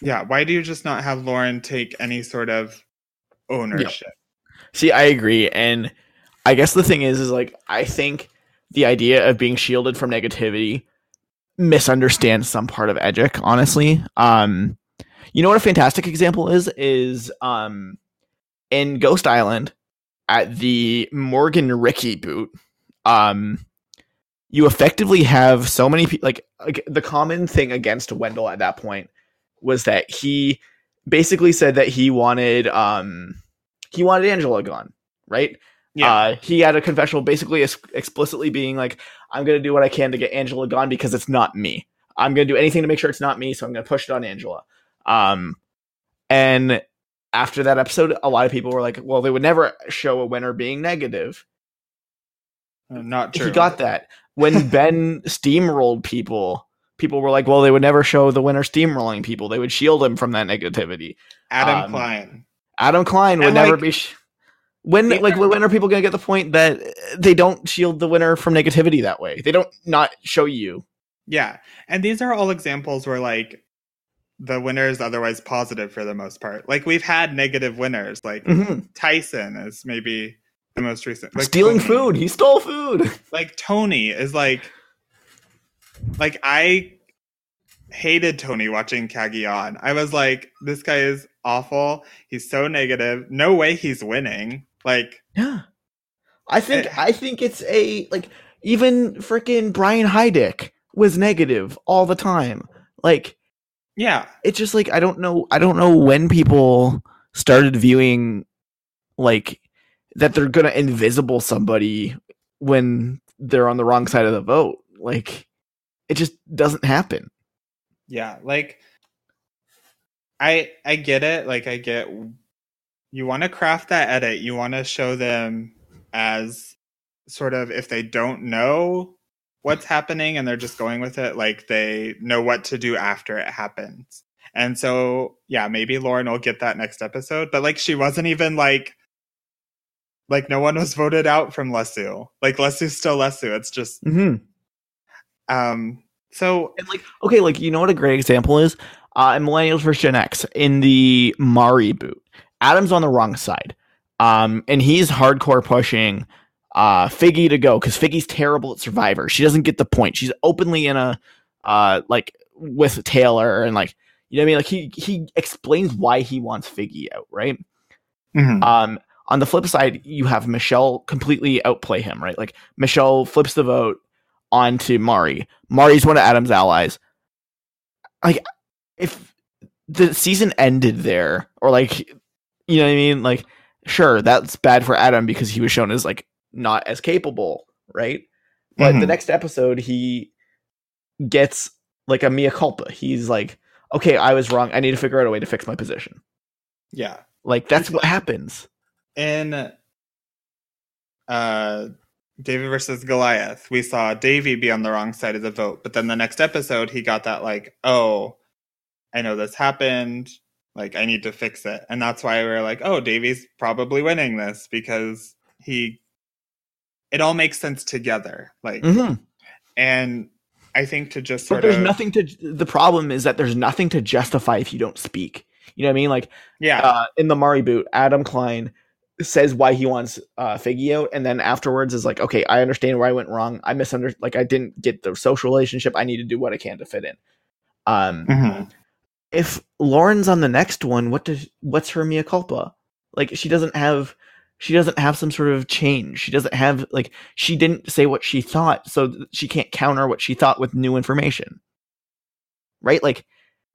yeah, why do you just not have Lauren take any sort of ownership? See, I agree, and I guess the thing is, is like I think the idea of being shielded from negativity misunderstands some part of Edgic. Honestly, um, you know what a fantastic example is is um in Ghost Island at the Morgan Ricky boot. Um, you effectively have so many people. Like, like the common thing against Wendell at that point was that he basically said that he wanted um he wanted Angela gone, right? Yeah. Uh, he had a confessional basically ex- explicitly being like, I'm going to do what I can to get Angela gone because it's not me. I'm going to do anything to make sure it's not me, so I'm going to push it on Angela. Um, and after that episode, a lot of people were like, well, they would never show a winner being negative. Uh, not true. He got that. When Ben steamrolled people, people were like, well, they would never show the winner steamrolling people. They would shield him from that negativity. Adam um, Klein. Adam Klein would And, never like- be. Sh- when Yeah. like when are people gonna get the point that they don't shield the winner from negativity that way? They don't not show you. Yeah. And these are all examples where like the winner is otherwise positive for the most part. Like we've had negative winners, like Mhm. Tyson is maybe the most recent. Like Stealing Tony. food. He stole food. Like Tony is like like I hated Tony watching Cagayan. I was like, this guy is awful. He's so negative. No way he's winning. Like Yeah. I think It- I think it's a like even freaking Brian Heidik was negative all the time. Like yeah. it's just like I don't know I don't know when people started viewing like that they're gonna invisible somebody when they're on the wrong side of the vote. Like it just doesn't happen. Yeah, like I I get it. Like I get you want to craft that edit. You want to show them as sort of if they don't know what's happening and they're just going with it, like they know what to do after it happens. And so, yeah, maybe Lauren will get that next episode, but like she wasn't even like like no one was voted out from Lesu. Like Lesu's still Lesu. It's just Mm-hmm. um so And like, okay, like you know what a great example is? Uh, in Millennials vs Gen X in the Mari boot, Adam's on the wrong side, um, and he's hardcore pushing uh Figgy to go because Figgy's terrible at Survivor. She doesn't get the point. She's openly in a uh like with Taylor and like you know what I mean. Like he he explains why he wants Figgy out, right? mhm. Um, On the flip side, you have Michelle completely outplay him, right? Like Michelle flips the vote onto Mari. Mari's one of Adam's allies. Like if the season ended there, or like you know what I mean? Like, sure, that's bad for Adam because he was shown as like not as capable, right? But the Mhm. next episode, he gets like a mea culpa. He's like, okay, I was wrong. I need to figure out a way to fix my position. Yeah. Like that's what happens. in uh David versus Goliath, we saw Davie be on the wrong side of the vote, but then the next episode he got that like, oh, I know this happened, like I need to fix it. And that's why we are like, oh, Davie's probably winning this because he it all makes sense together. Like Mhm. and I think to just But there's of nothing to. The problem is that there's nothing to justify if you don't speak. You know what I mean? Like yeah. uh, in the Mari boot, Adam Klein says why he wants uh, Figgy out, and then afterwards is like, okay, I understand where I went wrong. I misunderstood. Like I didn't get the social relationship. I need to do what I can to fit in. Um, Mhm. if Lauren's on the next one, what does what's her mea culpa? Like she doesn't have she doesn't have some sort of change. She doesn't have like she didn't say what she thought, so she can't counter what she thought with new information. Right? Like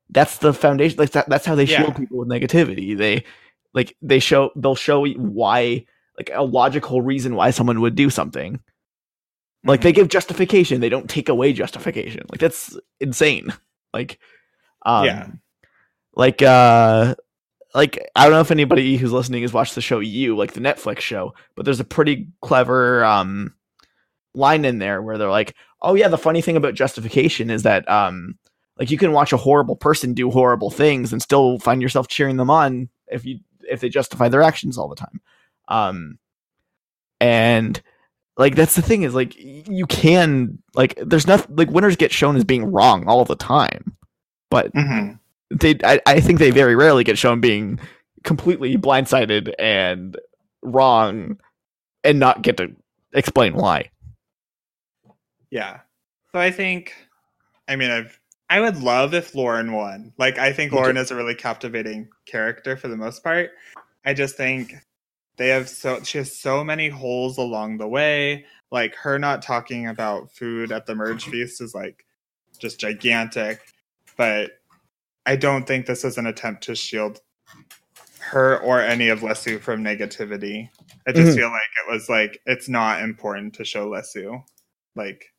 that's the foundation. Like that, that's how they Yeah. shield people with negativity. They like they show they'll show why like a logical reason why someone would do something. Like Mhm. they give justification, they don't take away justification. Like that's insane. Like um Yeah. like uh like I don't know if anybody who's listening has watched the show You, like the Netflix show, but there's a pretty clever um line in there where they're like, "Oh yeah, the funny thing about justification is that um like you can watch a horrible person do horrible things and still find yourself cheering them on if you if they justify their actions all the time." Um and like that's the thing is like you can like there's nothing like winners get shown as being wrong all the time. But Mhm. They I, I think they very rarely get shown being completely blindsided and wrong and not get to explain why. Yeah. So I think, I mean, I've, I would love if Lauren won. Like, I think Lauren is a really captivating character for the most part. I just think they have so, she has so many holes along the way. Like, her not talking about food at the merge feast is like just gigantic. But I don't think this is an attempt to shield her or any of Lesu from negativity. I just Mhm. feel like it was like, it's not important to show Lesu. Like,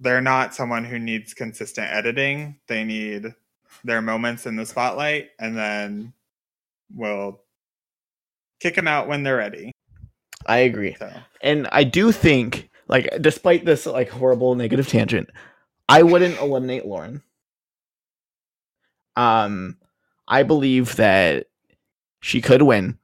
they're not someone who needs consistent editing. They need their moments in the spotlight, and then we'll kick them out when they're ready. I agree. So And I do think like despite this like horrible negative tangent, I wouldn't eliminate Lauren. Um I believe that she could win,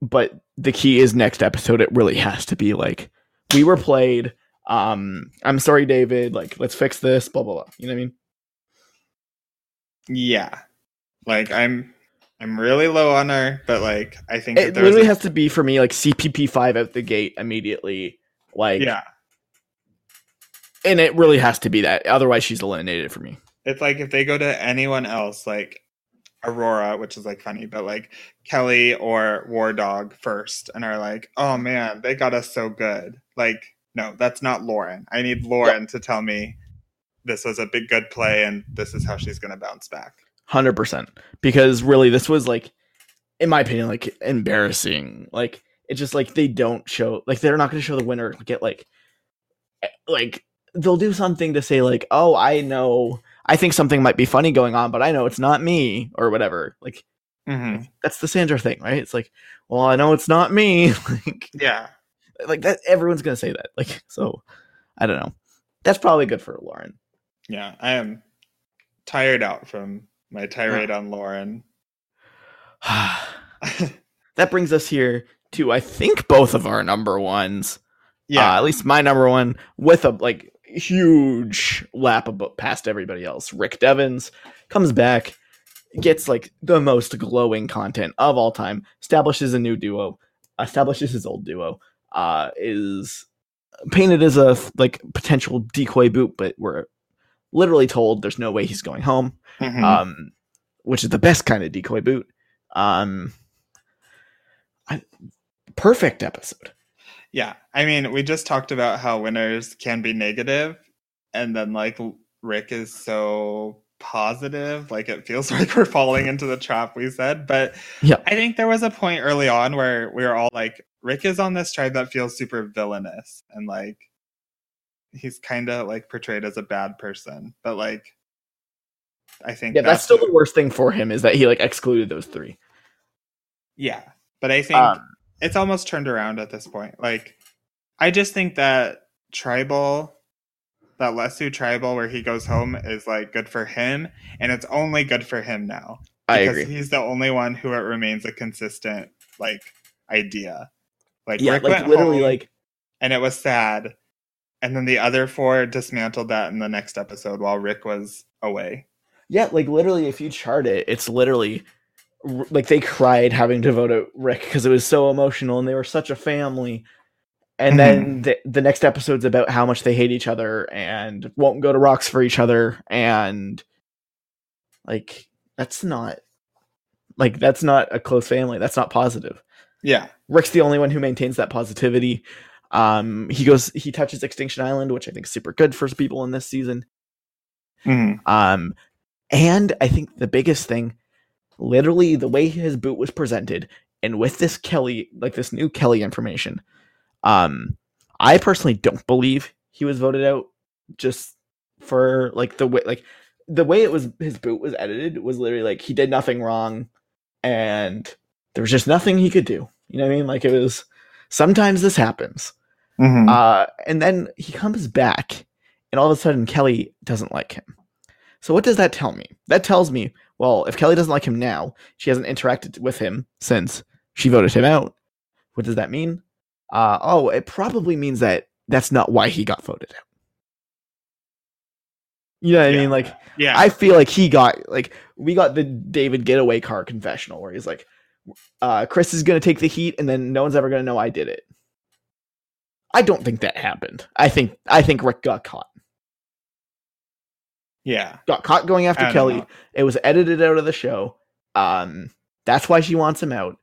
but the key is next episode it really has to be like we were played um I'm sorry David, like let's fix this blah blah blah. You know what I mean? yeah, like I'm, I'm really low on her, but like I think that It literally a- has to be for me like CPP 5 out the gate immediately. Like yeah. And it really has to be that. Otherwise she's eliminated for me. It's like if they go to anyone else, like Aurora, which is like funny, but like Kelley or Wardog first, and are like, oh man, they got us so good. Like, no, that's not Lauren. I need Lauren to tell me this was a big good play and this is how she's gonna bounce back. Hundred percent. Because really, this was like, in my opinion, like embarrassing. Like it's just like they don't show, like they're not going to show the winner get like, like they'll do something to say like, oh, I know, I think something might be funny going on, but I know it's not me or whatever. Like Mm-hmm. that's the Sandra thing, right? It's like, well, I know it's not me. like, Yeah. like that. Everyone's going to say that. Like so, I don't know. That's probably good for Lauren. Yeah. I am tired out from my tirade on Lauren. that brings us here to I think both of our number ones. yeah. Uh, at least my number one with a like huge lap ab- past everybody else. Rick Devens comes back, gets like the most glowing content of all time, establishes a new duo, establishes his old duo, uh, is painted as a like potential decoy boot, but we're literally told there's no way he's going home Mhm. um, which is the best kind of decoy boot. Um, perfect episode. Yeah. I mean, we just talked about how winners can be negative, and then like Rick is so positive. Like it feels like we're falling into the trap we said. But Yeah. I think there was a point early on where we were all like, Rick is on this tribe that feels super villainous and like he's kind of like portrayed as a bad person. But like, I think Yeah, that's still the worst thing for him is that he like excluded those three. Yeah. But I think Um, it's almost turned around at this point. Like, I just think that tribal, that Lesu tribal where he goes home is like good for him, and it's only good for him now. I because agree. He's the only one who it remains a consistent like idea. Like Yeah, Rick like literally, like and it was sad, and then the other four dismantled that in the next episode while Rick was away. yeah, like literally, if you chart it, it's literally like they cried having to vote out Rick because it was so emotional and they were such a family. And then the the next episode's about how much they hate each other and won't go to rocks for each other and like that's not like that's not a close family. That's not positive. Yeah. Rick's the only one who maintains that positivity. Um, he goes, he touches Extinction Island, which I think is super good for people in this season. Mhm. Um, and I think the biggest thing, literally the way his boot was presented, and with this Kelley, like this new Kelley information, um, I personally don't believe he was voted out just for like the way, like the way it was his boot was edited was literally like he did nothing wrong, and there was just nothing he could do. You know what I mean? Like it was. Sometimes this happens. Mhm. Uh, and then he comes back, and all of a sudden Kelley doesn't like him. So what does that tell me? That tells me, well, if Kelley doesn't like him now, she hasn't interacted with him since she voted him out. What does that mean? Uh, oh, it probably means that that's not why he got voted out. You know what I mean? Like, yeah. I feel like he got like we got the David getaway car confessional where he's like, uh, Chris is gonna take the heat, and then no one's ever gonna know I did it. I don't think that happened. I think I think Rick got caught. Yeah. Got caught going after Kelley. know. It was edited out of the show. Um, that's why she wants him out.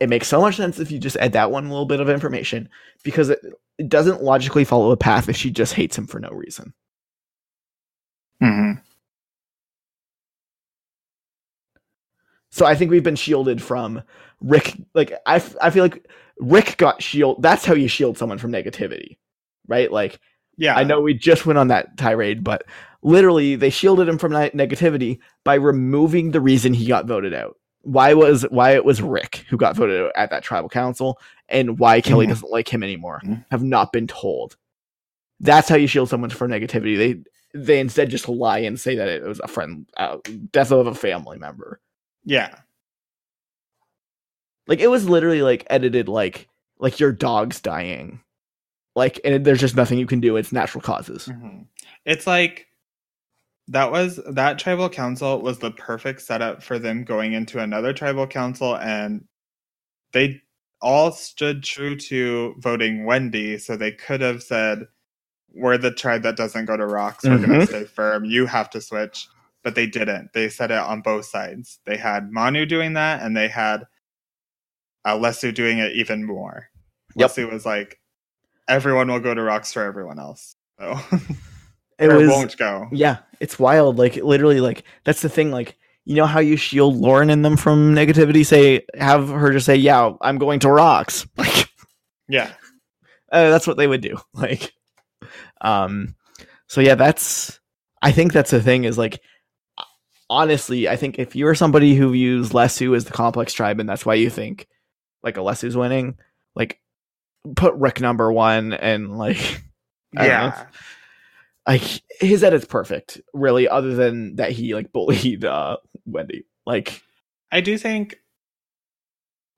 It makes so much sense if you just add that one little bit of information because it, it doesn't logically follow a path if she just hates him for no reason. Mhm. So I think we've been shielded from Rick. Like I, f- I feel like Rick got shield. That's how you shield someone from negativity, right? Like Yeah. I know we just went on that tirade, but literally they shielded him from negativity by removing the reason he got voted out. Why was why it was Rick who got voted out at that tribal council, and why Kelley Mhm. doesn't like him anymore Mhm. have not been told. That's how you shield someone from negativity. They they instead just lie and say that it was a friend, uh, death of a family member. Yeah. Like it was literally like edited like like your dog's dying. Like and there's just nothing you can do. It's natural causes. Mhm. It's like that was that tribal council was the perfect setup for them going into another tribal council and they all stood true to voting Wendy, so they could have said, We're the tribe that doesn't go to rocks, we're gonna Mhm. stay firm, you have to switch. But they didn't. They said it on both sides. They had Manu doing that and they had uh, Lesu doing it even more. Yep. Lesu was like, Everyone will go to rocks for everyone else. So It or was won't go. Yeah, it's wild. Like literally, like that's the thing. Like you know how you shield Lauren and them from negativity. Say have her just say, "Yeah, I'm going to rocks." Like Yeah. uh, that's what they would do. Like, um, so yeah, that's. I think that's the thing. Is like, honestly, I think if you're somebody who views Lesu as the complex tribe, and that's why you think like a Lesu's winning, like put Rick number one, and like I. Yeah. Like his edit's perfect really other than that he like bullied uh wendy like I do think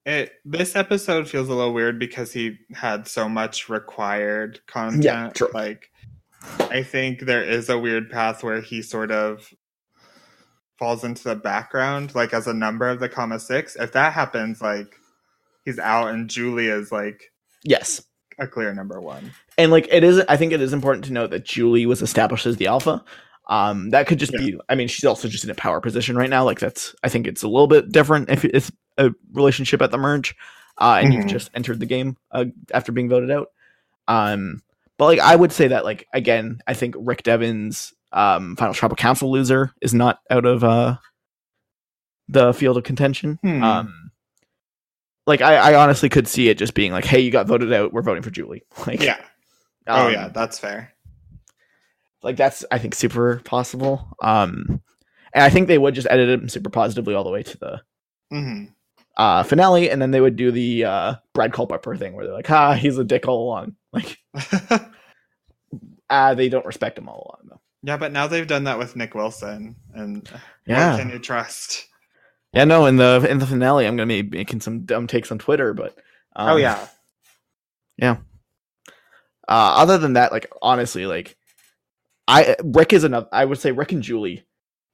it this episode feels a little weird because he had so much required content. Yeah, true. Like I think there is a weird path where he sort of falls into the background, like as a number of the Kama six. If that happens, like he's out and Julie is like yes a clear number one. and like it is i think it is important to note that julie was established as the alpha um that could just be i mean she's also just in a power position right now like that's i think it's a little bit different if it's a relationship at the merge uh, and Mhm. you've just entered the game uh, after being voted out. Um, but like I would say that like again, I think Rick Devens, um, Final Tribal Council loser, is not out of uh the field of contention. Hmm. Um, like I, I honestly could see it just being like, hey, you got voted out, we're voting for Julie. Like, Yeah. oh um, yeah, that's fair. like that's I think super possible. Um, and I think they would just edit him super positively all the way to the hmm uh finale, and then they would do the uh Brad Culpepper thing where they're like, ah, he's a dick all along. Like, ah, they don't respect him all along though. yeah, but now they've done that with Nick Wilson, and Yeah. what can you trust? Yeah, no, in the in the finale, I'm gonna be making some dumb takes on Twitter, but um, oh yeah, yeah. Uh, other than that, like honestly, like I Rick is enough. I would say Rick and Julie.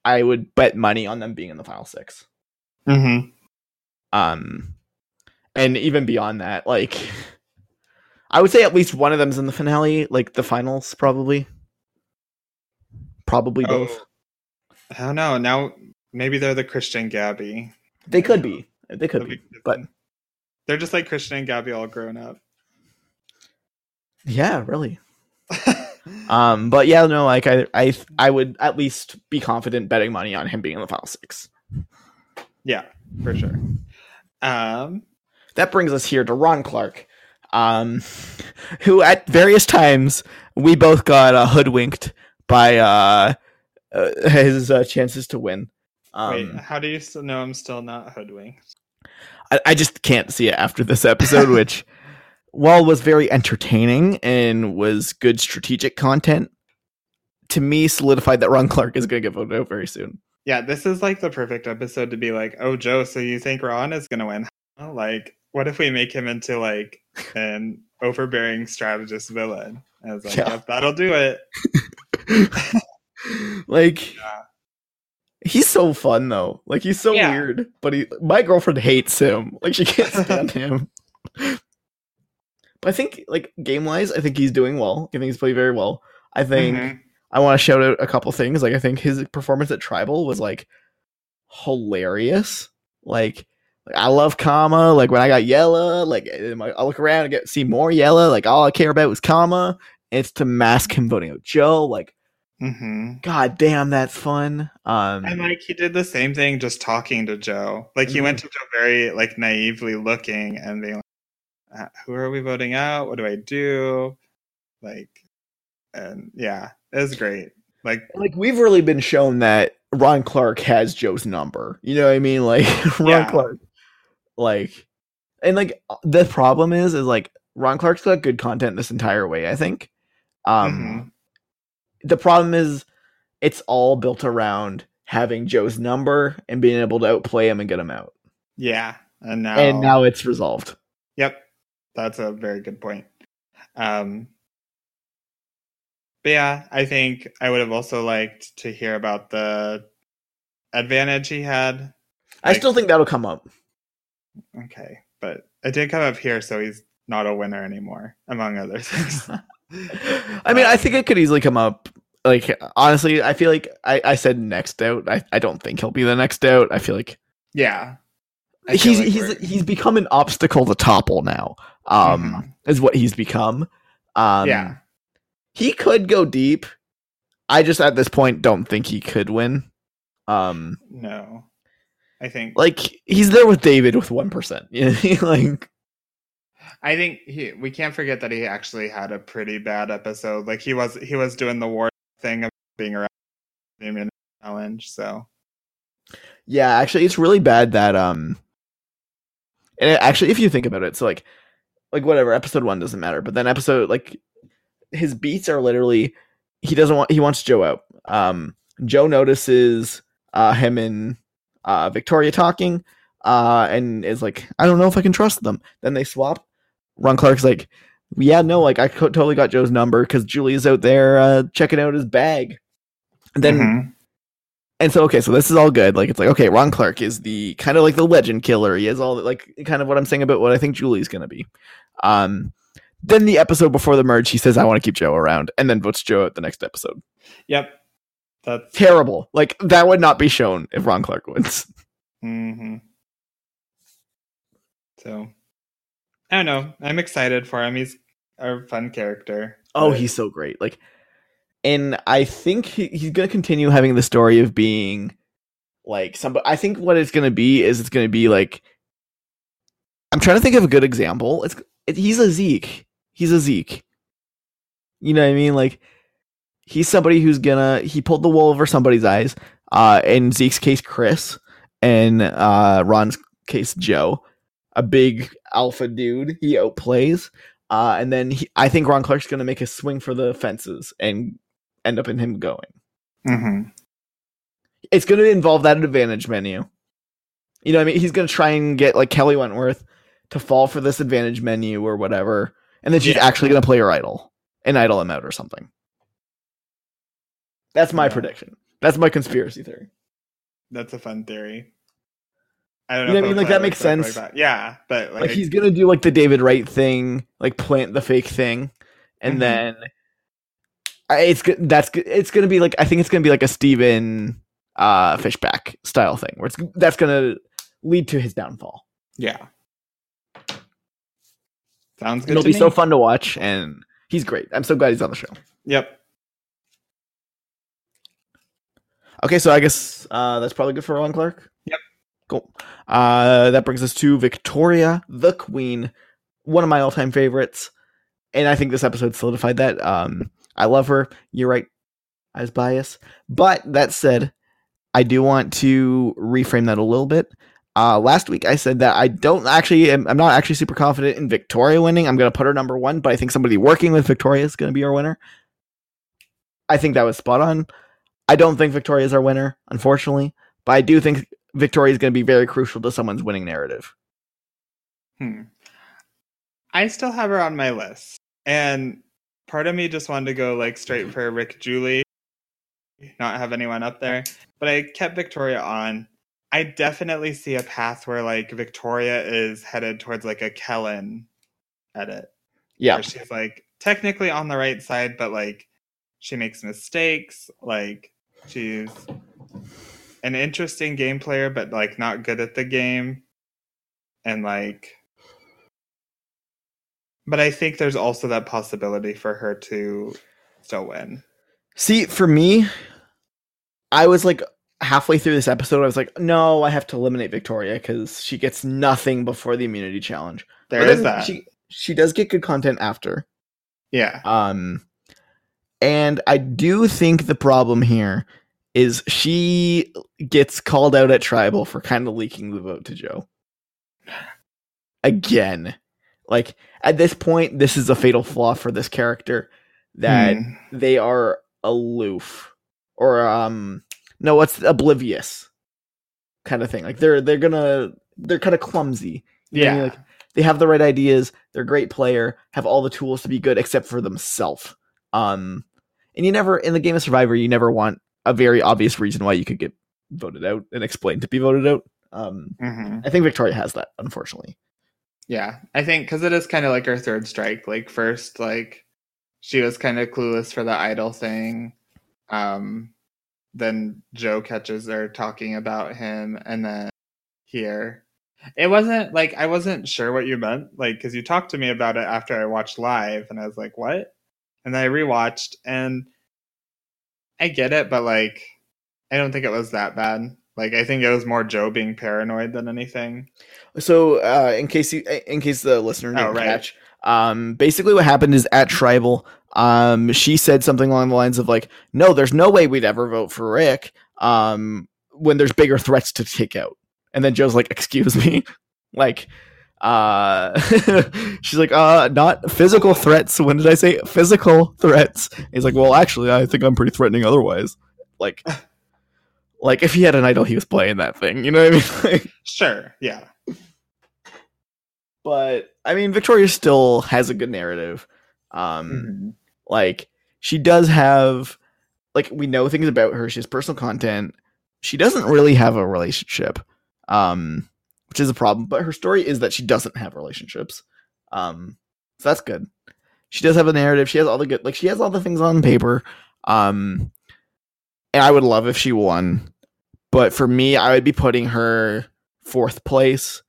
I would bet money on them being in the final six. mm-hmm. Um, and even beyond that, like I would say at least one of them's in the finale, like the finals, probably. Probably both. Oh, I don't know. Now maybe they're the Christian Gabby. They could be. They could That'd be. But they're just like Christian and Gabby all grown up. yeah, really. Um, but yeah, no, like I, I, I would at least be confident betting money on him being in the final six. yeah, for sure. Um, that brings us here to Ron Clark, um, who at various times we both got uh, hoodwinked by uh, uh, his uh, chances to win. Wait, Um, how do you still know I'm still not hoodwinked? I, I just can't see it after this episode, which, while was very entertaining and was good strategic content, to me solidified that Ron Clark is going to get voted out very soon. Yeah, this is like the perfect episode to be like, oh, Joe, so you think Ron is gonna win? huh? Like, what if we make him into like an overbearing strategist villain? I was like, Yeah. yep, that'll do it. like Yeah. He's so fun though like he's so Yeah. weird but he my girlfriend hates him like she can't stand him but i think like game wise i think he's doing well i think he's played very well i think Mhm. i want to shout out a couple things like i think his performance at tribal was like hilarious like like, I love Kama. Like when I got Yella, like I look around and get see more Yella. Like all I care about was Kama. It's to mask him voting out Joe. Like Mhm. God damn, that's fun. Um, And like he did the same thing, just talking to Joe. Like he went Mm-hmm. to Joe very like naively looking and being like, "Uh, "Who are we voting out? What do I do?" Like, and yeah, it was great. Like, like we've really been shown that Ron Clark has Joe's number. You know what I mean? Like Ron Yeah. Clark, like, and like the problem is, is like Ron Clark's got good content this entire way. I think. Um, mhm. The problem is, it's all built around having Joe's number and being able to outplay him and get him out. yeah, and now, And now it's resolved. yep, that's a very good point. Um, but yeah, I think I would have also liked to hear about the advantage he had. I still think that'll come up. Okay, but it did come up here, so he's not a winner anymore, among other things. I mean, I think it could easily come up. Like honestly, I feel like I, I said next out. I, I don't think he'll be the next out. I feel like yeah, I he's like he's we're- he's become an obstacle to topple now. Um, Mhm. is what he's become. Um, yeah, he could go deep. I just at this point don't think he could win. Um, no, I think like he's there with David with one percent. Yeah, like I think he. We can't forget that he actually had a pretty bad episode. Like he was he was doing the war thing of being around the challenge. So Yeah, actually, it's really bad that um, and it, actually, if you think about it, so like, like whatever, episode one doesn't matter, but then episode like, his beats are literally he doesn't want he wants Joe out. Um, Joe notices uh him and uh Victoria talking, uh, and is like, I don't know if I can trust them. Then they swap. Ron Clark's like, yeah, no, like I totally got Joe's number because Julie's out there uh checking out his bag. And then Mhm. and so okay, so this is all good. Like it's like okay, Ron Clark is the kind of like the legend killer. He is all like kind of what I'm saying about what I think Julie's gonna be. Um, then the episode before the merge, he says I want to keep Joe around, and then votes Joe at the next episode. yep, that's Terrible. Like that would not be shown if Ron Clark wins. Mm-hmm. So I don't know. I'm excited for him. He's a fun character. Oh, he's so great. Like, and I think he, he's gonna continue having the story of being like somebody. I think what it's gonna be is it's gonna be like. I'm trying to think of a good example. It's it, he's a Zeke. He's a Zeke. You know what I mean? Like, he's somebody who's gonna he pulled the wool over somebody's eyes. Uh, in Zeke's case, Chris, and uh, Ron's case, Joe, a big alpha dude. He outplays. Uh, and then he, I think Ron Clark's going to make a swing for the fences and end up in him going. Mhm. It's going to involve that advantage menu. You know what I mean? He's going to try and get like Kelley Wentworth to fall for this advantage menu or whatever. And then she's Yeah. actually going to play her idol and idol him out or something. That's my Yeah. prediction. That's my conspiracy theory. That's a fun theory. I don't You know. I mean? Like, that makes sense. that. Yeah, but like, Like, he's going to do like the David Wright thing, like plant the fake thing. And Mhm. then I- it's that's it's going to be like I think it's going to be like a Stephen uh Fishbach style thing where it's that's going to lead to his downfall. yeah. Sounds good. It'll to be me. so fun to watch and he's great. I'm so glad he's on the show. Yep. Okay, so I guess uh that's probably good for Ron Clark. Cool. Uh that brings us to Victoria, the Queen, one of my all-time favorites. And I think this episode solidified that. Um I love her. You're right. I was biased. But that said, I do want to reframe that a little bit. Uh, last week I said that I don't actually, I'm, I'm not actually super confident in Victoria winning. I'm going to put her number one, but I think somebody working with Victoria is going to be our winner. I think that was spot on. I don't think Victoria is our winner, unfortunately, but I do think Victoria is going to be very crucial to someone's winning narrative. Hmm. I still have her on my list, and part of me just wanted to go like straight for Rick Julie, not have anyone up there. But I kept Victoria on. I definitely see a path where like Victoria is headed towards like a Kellen edit. Yeah. where she's like technically on the right side, but like she makes mistakes. Like she's an interesting game player, but like not good at the game. And like, but I think there's also that possibility for her to still win. See, for me, I was like halfway through this episode, I was like, no, I have to eliminate Victoria because she gets nothing before the immunity challenge. There is that. She she does get good content after. yeah. Um, and I do think the problem here is she gets called out at tribal for kind of leaking the vote to Joe. Again, like at this point, this is a fatal flaw for this character that Hmm. they are aloof or um no what's oblivious kind of thing like they're they're gonna they're kind of clumsy You know yeah. like they have the right ideas they're a great player have all the tools to be good except for themselves um and you never in the game of survivor you never want a very obvious reason why you could get voted out and explained to be voted out um Mhm. i think victoria has that unfortunately Yeah, I think because it is kind of like her third strike. Like first, like she was kind of clueless for the idol thing. Um, then Joe catches her talking about him, and then here, it wasn't like I wasn't sure what you meant. Like because you talked to me about it after I watched live, and I was like, "What?" And then I rewatched, and I get it, but like, I don't think it was that bad. Like I think it was more Joe being paranoid than anything. So, uh, in case you, in case the listener didn't Oh, right. catch, um, basically what happened is at tribal, um, she said something along the lines of like, "No, there's no way we'd ever vote for Rick, um, when there's bigger threats to take out." And then Joe's like, "Excuse me, like." Uh, she's like, uh, not physical threats. When did I say physical threats? He's like, well, actually, I think I'm pretty threatening otherwise. Like, like if he had an idol, he was playing that thing. You know what I mean? Like, Sure, yeah. but I mean, Victoria still has a good narrative. Um, Mhm. like she does have, like we know things about her. She has personal content. She doesn't really have a relationship, um, which is a problem. But her story is that she doesn't have relationships. Um, so that's good. She does have a narrative. She has all the good, like she has all the things on paper. Um, and I would love if she won, but for me, I would be putting her fourth place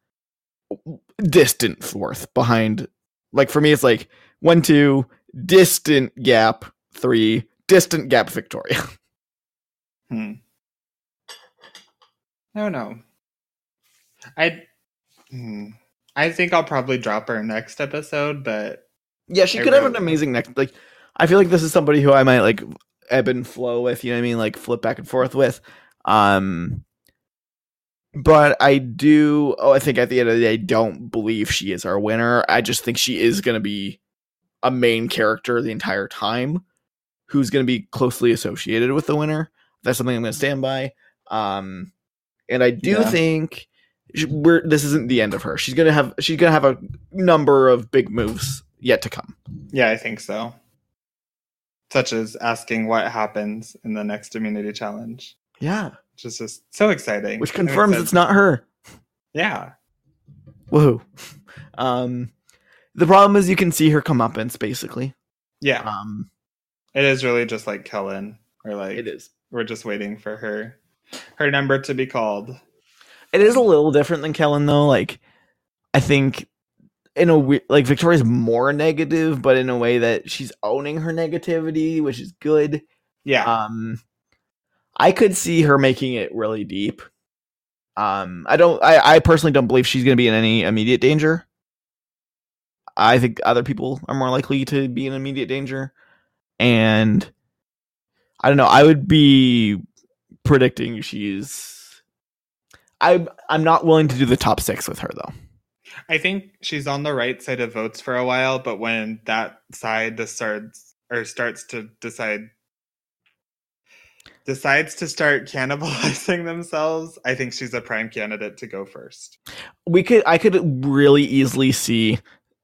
distant fourth behind. Like for me, it's like one, two, distant gap, three, distant gap, Victoria. Hmm. Don't know. I, hmm. I think I'll probably drop her next episode, but Yeah, she I could have an amazing next. Like, I feel like this is somebody who I might like ebb and flow with. You know what I mean? Like flip back and forth with. Um, but I do. Oh, I think at the end of the day, I don't believe she is our winner. I just think she is going to be a main character the entire time, who's going to be closely associated with the winner. That's something I'm going to stand by. Um, and I do Yeah. think sh- we're this isn't the end of her. She's gonna have she's gonna have a number of big moves yet to come. yeah, I think so. Such as asking what happens in the next immunity challenge, Yeah, which is just so exciting. which confirms it's not her. Yeah, Woohoo! Um, the problem is you can see her come up in basically. yeah. Um, It is really just like Kellen, or like it is. we're just waiting for her, her number to be called. It is a little different than Kellen though. Like, I think in a we- like Victoria's more negative, but in a way that she's owning her negativity, which is good. Yeah, Um, I could see her making it really deep. Um, I don't. I, I personally don't believe she's going to be in any immediate danger. I think other people are more likely to be in immediate danger, and I don't know. I would be predicting she's. I I'm not willing to do the top six with her though. I think she's on the right side of votes for a while, but when that side starts or starts to decide decides to start cannibalizing themselves, I think she's a prime candidate to go first. we could I could really easily see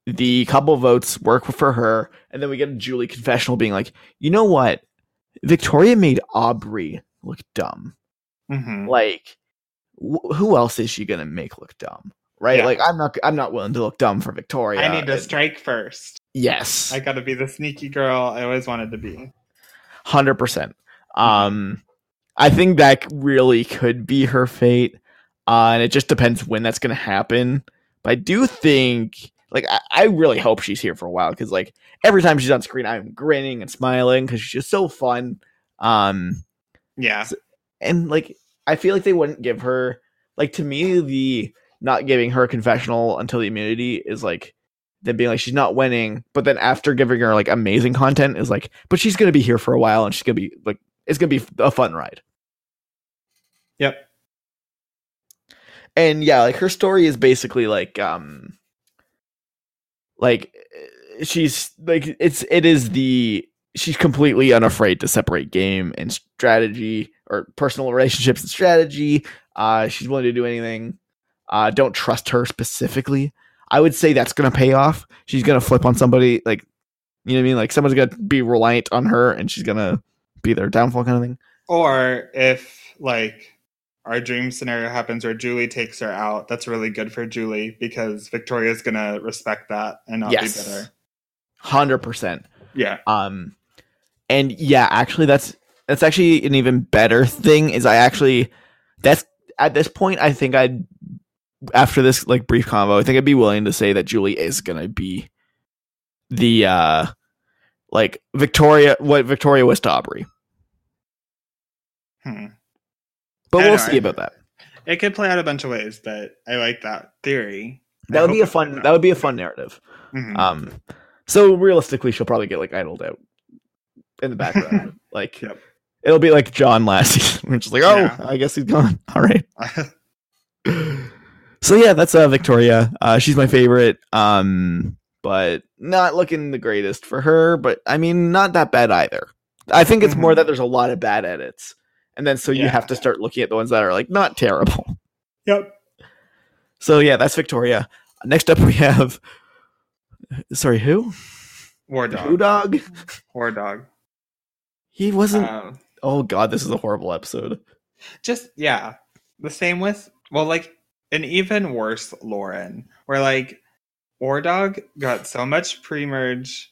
the couple votes work for her, and then we get a Julie confessional being like, you know what, Victoria made Aubry look dumb. hmm Like, wh- who else is she gonna make look dumb? Right? Yeah. Like, I'm not I'm not willing to look dumb for Victoria. I need to And- strike first. yes, I got to be the sneaky girl I always wanted to be. hundred percent. Um, I think that really could be her fate, uh, and it just depends when that's going to happen. But I do think, like, I, I really hope she's here for a while because, like, every time she's on screen, I'm grinning and smiling because she's just so fun. Um, Yeah, and like, I feel like they wouldn't give her, like, to me, the not giving her a confessional until the immunity is like them being like she's not winning, but then after giving her like amazing content is like, but she's gonna be here for a while and she's gonna be like, it's gonna be a fun ride. Yep. And yeah, like her story is basically like, um, like she's like it's it is the she's completely unafraid to separate game and strategy or personal relationships and strategy. Uh, she's willing to do anything. Uh, don't trust her specifically. I would say that's gonna pay off. She's gonna flip on somebody like, you know what I mean? Like someone's gonna be reliant on her, and she's gonna be their downfall kind of thing. Or if like our dream scenario happens where Julie takes her out, that's really good for Julie because Victoria's gonna respect that and not Yes. be bitter. Hundred percent. Yeah. Um, and yeah, actually, that's that's actually an even better thing. Is I actually that's at this point, I think I'd after this like brief convo, I think I'd be willing to say that Julie is gonna be the uh like Victoria, what Victoria was to Aubry, Hmm. but we'll know, see I- about that. It could play out a bunch of ways, but I like that theory. That I would be a fun. That would be a fun narrative. Mhm. Um, so realistically, she'll probably get like idled out in the background. like Yep. It'll be like John last season. We're just like, oh, Yeah. I guess he's gone. All right. so yeah, that's uh Victoria. Uh, she's my favorite. Um, but not looking the greatest for her. But I mean, not that bad either. I think it's more Mhm. that there's a lot of bad edits, and then so you Yeah. have to start looking at the ones that are like not terrible. yep. So yeah, that's Victoria. Next up, we have. Sorry, who? War Who dog. dog? War dog. He wasn't. Um, oh god, this is a horrible episode. just yeah the same with well like an even worse lauren where like war dog got so much pre-merge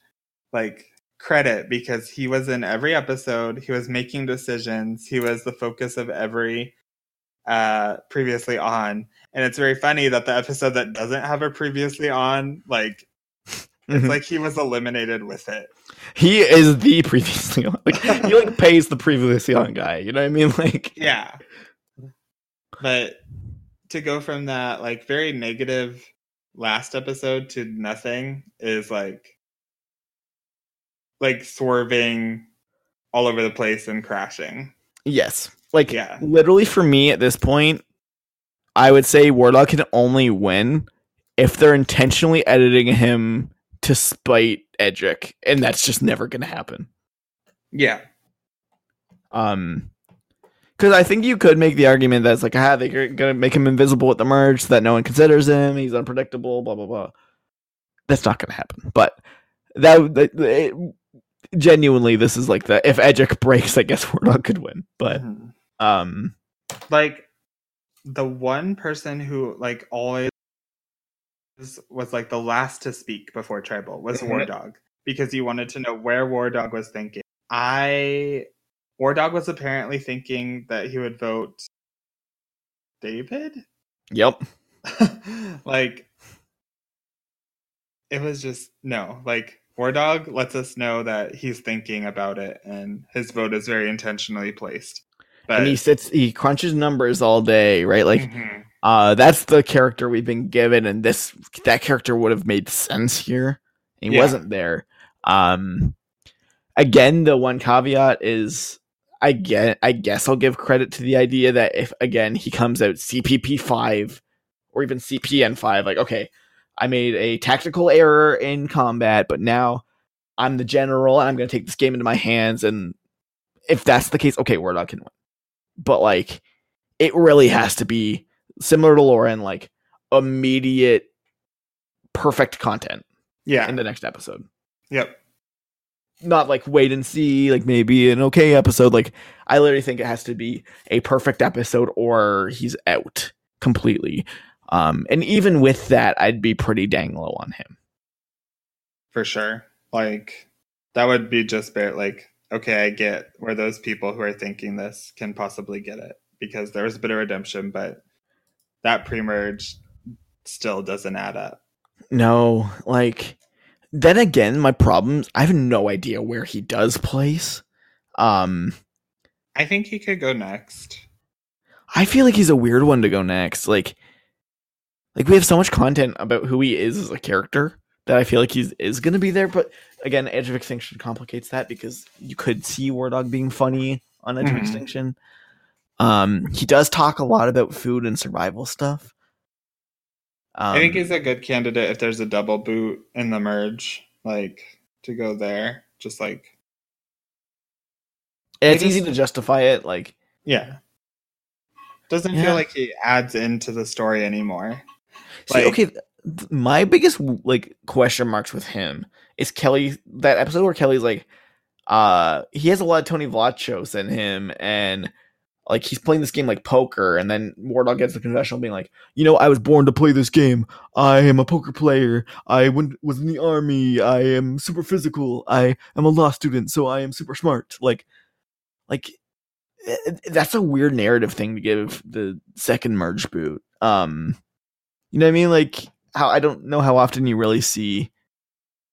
like credit because he was in every episode he was making decisions he was the focus of every uh previously on. And it's very funny that the episode that doesn't have a previously on, like it's Mhm. like he was eliminated with it. he is the previously on. Like he like pays the previously on guy. You know what I mean? Like Yeah. But to go from that like very negative last episode to nothing is like like swerving all over the place and crashing. yes, like Yeah. literally for me at this point, I would say Wardog can only win if they're intentionally editing him to spite Edgic, and that's just never gonna happen. Yeah. Um, because I think you could make the argument that it's like, ah, they're gonna make him invisible at the merge so that no one considers him. He's unpredictable. Blah blah blah. That's not gonna happen. But that, that it, genuinely, this is like the if Edric breaks, I guess Wardog could win. But Mhm. um, like the one person who like always was like the last to speak before tribal was Mhm. War Dog because he wanted to know where War Dog was thinking. I War Dog was apparently thinking that he would vote David. yep. like it was just no like War Dog lets us know that he's thinking about it and his vote is very intentionally placed. But and he sits, he crunches numbers all day, right? Like, Mhm. Uh, that's the character we've been given, and this that character would have made sense here. He Yeah. wasn't there. Um, again, the one caveat is, I get, I guess I'll give credit to the idea that if again he comes out CPP five or even CPN five, like okay, I made a tactical error in combat, but now I'm the general and I'm going to take this game into my hands, and if that's the case, okay, Wardog can win. But like, it really has to be similar to Lauren, like immediate, perfect content yeah. in the next episode. Yep. Not like wait and see, like maybe an okay episode. Like I literally think it has to be a perfect episode, or he's out completely. Um, and even with that, I'd be pretty dang low on him. for sure. Like that would be just bare like okay, I get where those people who are thinking this can possibly get it because there was a bit of redemption, but that pre-merge still doesn't add up. No, like then again, my problems. I have no idea where he does place. Um, I think he could go next. I feel like he's a weird one to go next. Like, like we have so much content about who he is as a character that I feel like he's is gonna be there. But again, Edge of Extinction complicates that because you could see War Dog being funny on Edge of Mhm. Extinction. Um, he does talk a lot about food and survival stuff. Um, I think he's a good candidate if there's a double boot in the merge, like to go there. Just like it's I easy to justify it. Like, yeah. Doesn't Yeah. feel like he adds into the story anymore. See, Like- okay, th- my biggest like question marks with him is Kelley. That episode where Kelley's like, uh, he has a lot of Tony Vlachos in him, and like he's playing this game like poker, and then Wardog gets the confessional being like, you know, I was born to play this game. I am a poker player. I went, was in the army. I am super physical. I am a law student, so I am super smart. Like, like eh, eh, that's a weird narrative thing to give the second merge boot. Um, you know what I mean? Like how I don't know how often you really see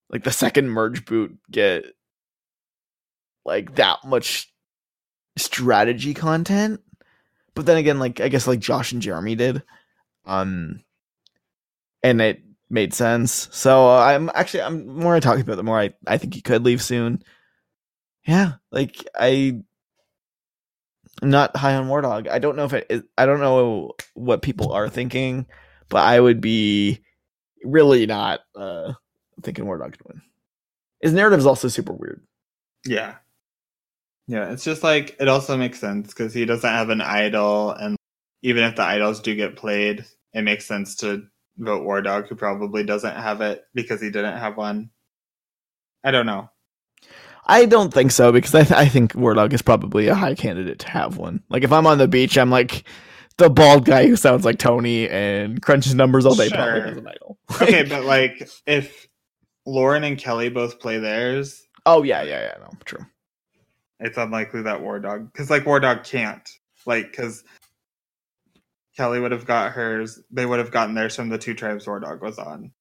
like the second merge boot get like that much strategy content. But then again, like I guess like Josh and Jeremy did. Um and it made sense. So uh, I'm actually I'm more I talk about it, the more I, I think he could leave soon. Yeah, like I I'm not high on Wardog. I don't know if it is, I don't know what people are thinking, but I would be really not uh thinking Wardog could win. His narrative is also super weird. Yeah. Yeah, it's just like it also makes sense because he doesn't have an idol, and even if the idols do get played, it makes sense to vote War Dog, who probably doesn't have it because he didn't have one. I don't know. I don't think so because I, th- I think Wardog is probably a high candidate to have one. Like if I'm on the beach, I'm like the bald guy who sounds like Tony and crunches numbers all day. Probably Sure. has an idol. Okay, but like if Lauren and Kelley both play theirs, oh yeah, yeah, yeah. No, true. It's unlikely that War Dog, because like War Dog can't, like, because Kelley would have got hers. They would have gotten theirs from the two tribes War Dog was on.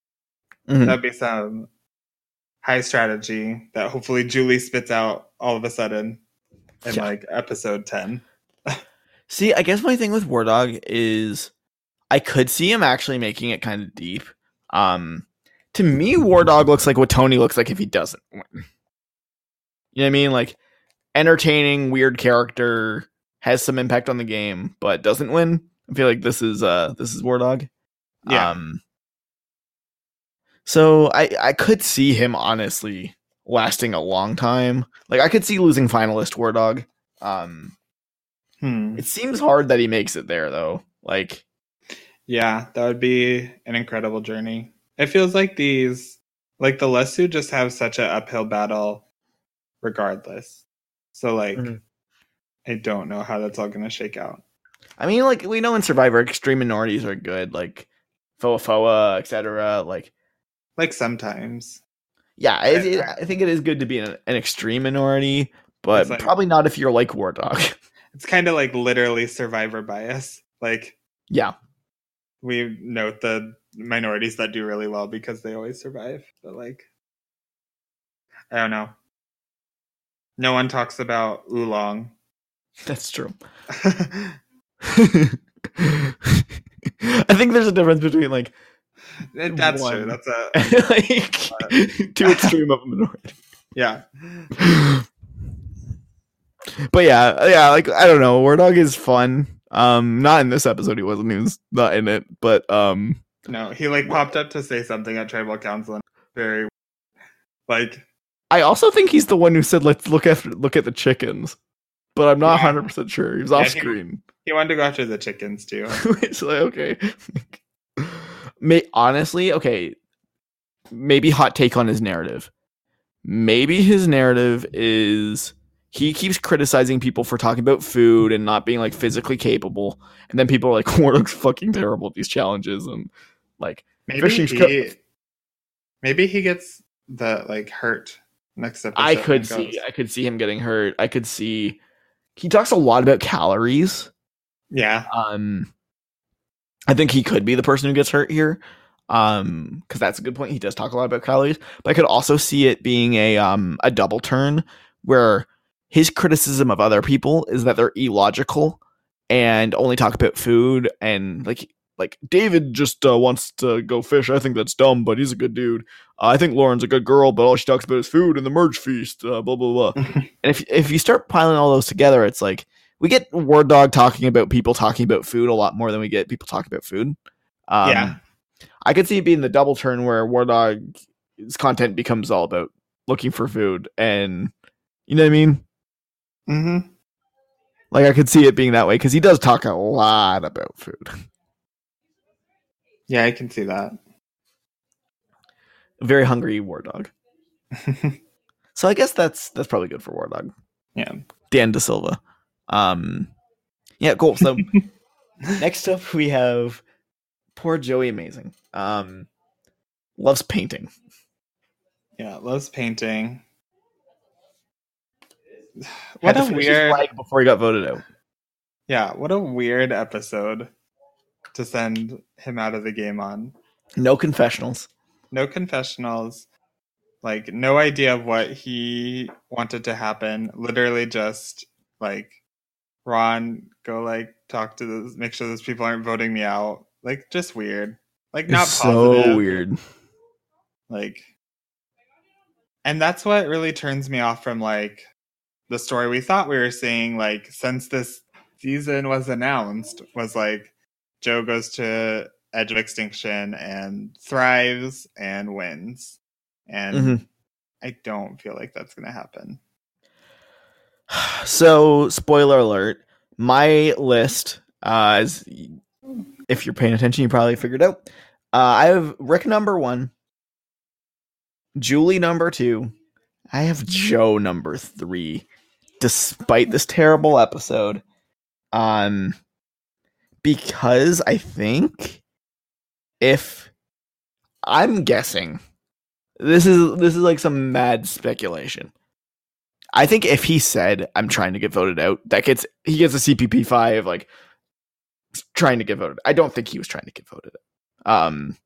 Mhm. That'd be some high strategy that hopefully Julie spits out all of a sudden in Yeah. like episode ten. See, I guess my thing with War Dog is I could see him actually making it kind of deep. Um, to me, War Dog looks like what Tony looks like if he doesn't win. You know what I mean? Like entertaining, weird character, has some impact on the game, but doesn't win. I feel like this is uh this is War Dog. Yeah. Um, so I I could see him honestly lasting a long time. Like I could see losing finalist War Dog. Um, Hmm. it seems hard that he makes it there though. Like Yeah, that would be an incredible journey. It feels like these, like the Lesu, just have such an uphill battle, regardless. So like, Mhm. I don't know how that's all going to shake out. I mean, like we know in Survivor, extreme minorities are good, like Foa Foa, etc. Like, Like sometimes, yeah, it, it, I think it is good to be an, an extreme minority, but like- probably not if you're like War Dog. it's kind of like literally survivor bias. Like yeah, we note the minorities that do really well because they always survive. But like, I don't know. No one talks about Ulong. that's true. I think there's a difference between like That's One. true. That's a like too extreme of a minority. yeah. But yeah, yeah, like I don't know, War Dog is fun. Um, not in this episode, he wasn't. He was not in it, but um, No, he like popped up to say something at tribal council. And very like I also think he's the one who said, "Let's look at look at the chickens," but I'm not Yeah. 100 percent sure. He was Yeah, off he- screen. he wanted to go after the chickens too. it's like okay. May honestly, okay, maybe hot take on his narrative. Maybe his narrative is he keeps criticizing people for talking about food and not being like physically capable, and then people are like, "War looks fucking terrible at these challenges," and like, Maybe Fishing's he, maybe he gets the like hurt next episode. I could see, goes- I could see him getting hurt. I could see. He talks a lot about calories. Yeah, Um, I think he could be the person who gets hurt here. Um, because that's a good point. He does talk a lot about calories, but I could also see it being a um a double turn where his criticism of other people is that they're illogical and only talk about food and like like David just uh, wants to go fish. I think that's dumb, but he's a good dude. Uh, I think Lauren's a good girl, but all she talks about is food and the merge feast. Uh, blah blah blah. and if if you start piling all those together, it's like we get War Dog talking about people talking about food a lot more than we get people talking about food. Um, Yeah. I could see it being the double turn where War Dog's content becomes all about looking for food, and you know what I mean. hmm Like I could see it being that way because he does talk a lot about food. yeah, I can see that. Very hungry War Dog. So I guess that's that's probably good for War Dog. yeah, Dan DaSilva. Um, yeah, cool. So next up we have poor Joey Amazing. Um, loves painting. yeah, loves painting. What to a weird, flag before he got voted out. yeah, what a weird episode to send him out of the game on. No confessionals. no confessionals like no idea of what he wanted to happen literally just like ron go like talk to those make sure those people aren't voting me out like just weird like not It's positive so weird. like and that's what really turns me off from like the story we thought we were seeing like since this season was announced was like joe goes to edge of extinction and thrives and wins and Mhm. i don't feel like that's gonna happen So, spoiler alert: my list, uh, as if you're paying attention, you probably figured out. Uh, I have Rick number one, Julie number two. I have Joe number three. Despite this terrible episode, um, because I think if I'm guessing, this is this is like some mad speculation. I think if he said I'm trying to get voted out, that gets he gets a CPP five like trying to get voted. I don't think he was trying to get voted. Um,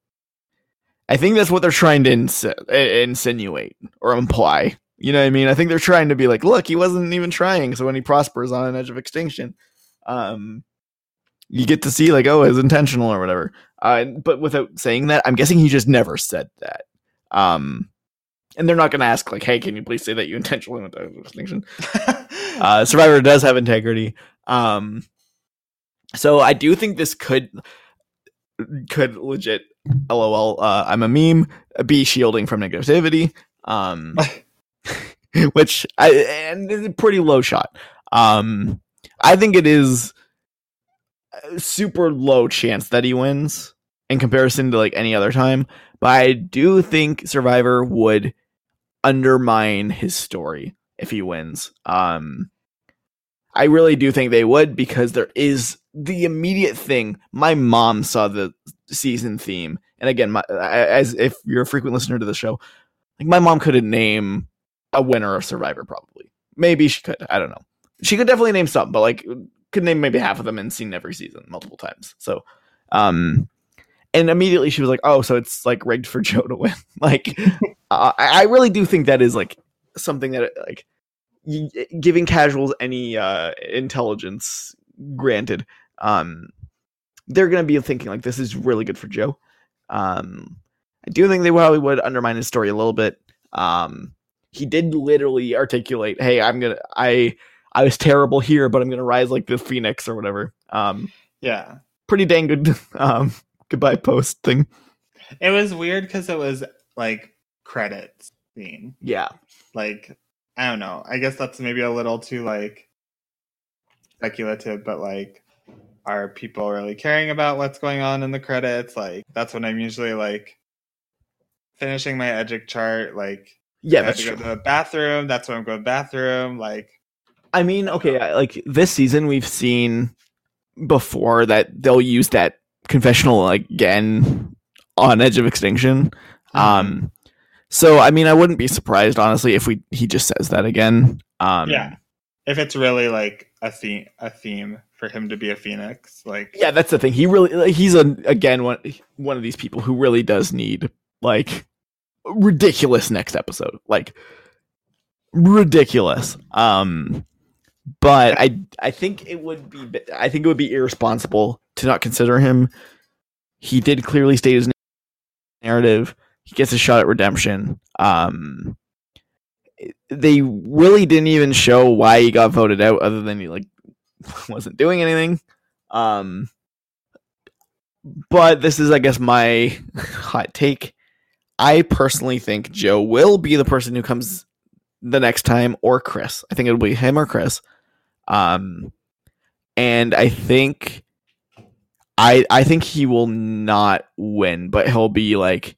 I think that's what they're trying to insi- insinuate or imply. You know what I mean? I think they're trying to be like, look, he wasn't even trying. So when he prospers on an edge of extinction, um, you get to see like, oh, it's intentional or whatever. Uh, but without saying that, I'm guessing he just never said that. Um, and they're not going to ask like, hey, can you please say that you intentionally went to extinction? uh, Survivor does have integrity. Um, so I do think this could could legit lol uh, i'm a meme be shielding from negativity um which i and it's a pretty low shot um i think it is super low chance that he wins in comparison to like any other time but i do think survivor would undermine his story if he wins. Um i really do think they would because there is the immediate thing. My mom saw the season theme. And again my, as if you're a frequent listener to the show like my mom couldn't name a winner of survivor probably. Maybe she could. I don't know. She could definitely name some but like could name maybe half of them and seen every season multiple times so um and immediately she was like oh so it's like rigged for joe to win like uh, i really do think that is like something that like giving casuals any uh intelligence granted um, they're going to be thinking like this is really good for Joe. Um, I do think they probably would undermine his story a little bit. Um, he did literally articulate, "Hey, I'm gonna I I was terrible here, but I'm gonna rise like the phoenix or whatever." Um, yeah, pretty dang good um, goodbye post thing. It was weird because it was like credits scene. Yeah, like I don't know. I guess that's maybe a little too like speculative, but like are people really caring about what's going on in the credits? Like that's when I'm usually like finishing my edgic chart. Like yeah, I have to go to the bathroom. That's when I'm going to bathroom. Like I mean, okay, like this season we've seen before that they'll use that confessional again on Edge of Extinction. Mm-hmm. Um so I mean I wouldn't be surprised honestly if we he just says that again. Um Yeah. If it's really like a theme a theme for him to be a phoenix. Like, yeah, that's the thing. He really like, he's a again one one of these people who really does need like ridiculous next episode, like ridiculous. Um, but I I think it would be I think it would be irresponsible to not consider him. He did clearly state his narrative. He gets a shot at redemption. Um, they really didn't even show why he got voted out, other than he like wasn't doing anything. Um, but this is, I guess, my hot take. I personally think Joe will be the person who comes the next time, or Chris. I think it'll be him or Chris. Um, and I think, I I think he will not win, but he'll be like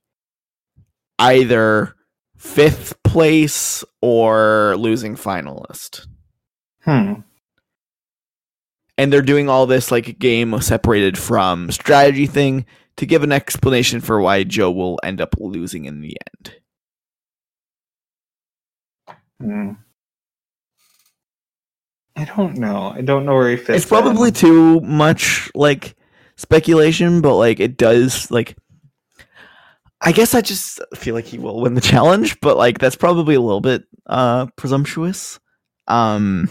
either fifth place or losing finalist. Hmm and they're doing all this like game separated from strategy thing to give an explanation for why Joe will end up losing in the end. Hmm. I don't know. I don't know where he fits. It's probably in. too much like speculation, but like it does like I guess I just feel like he will win the challenge, but like that's probably a little bit uh presumptuous. Um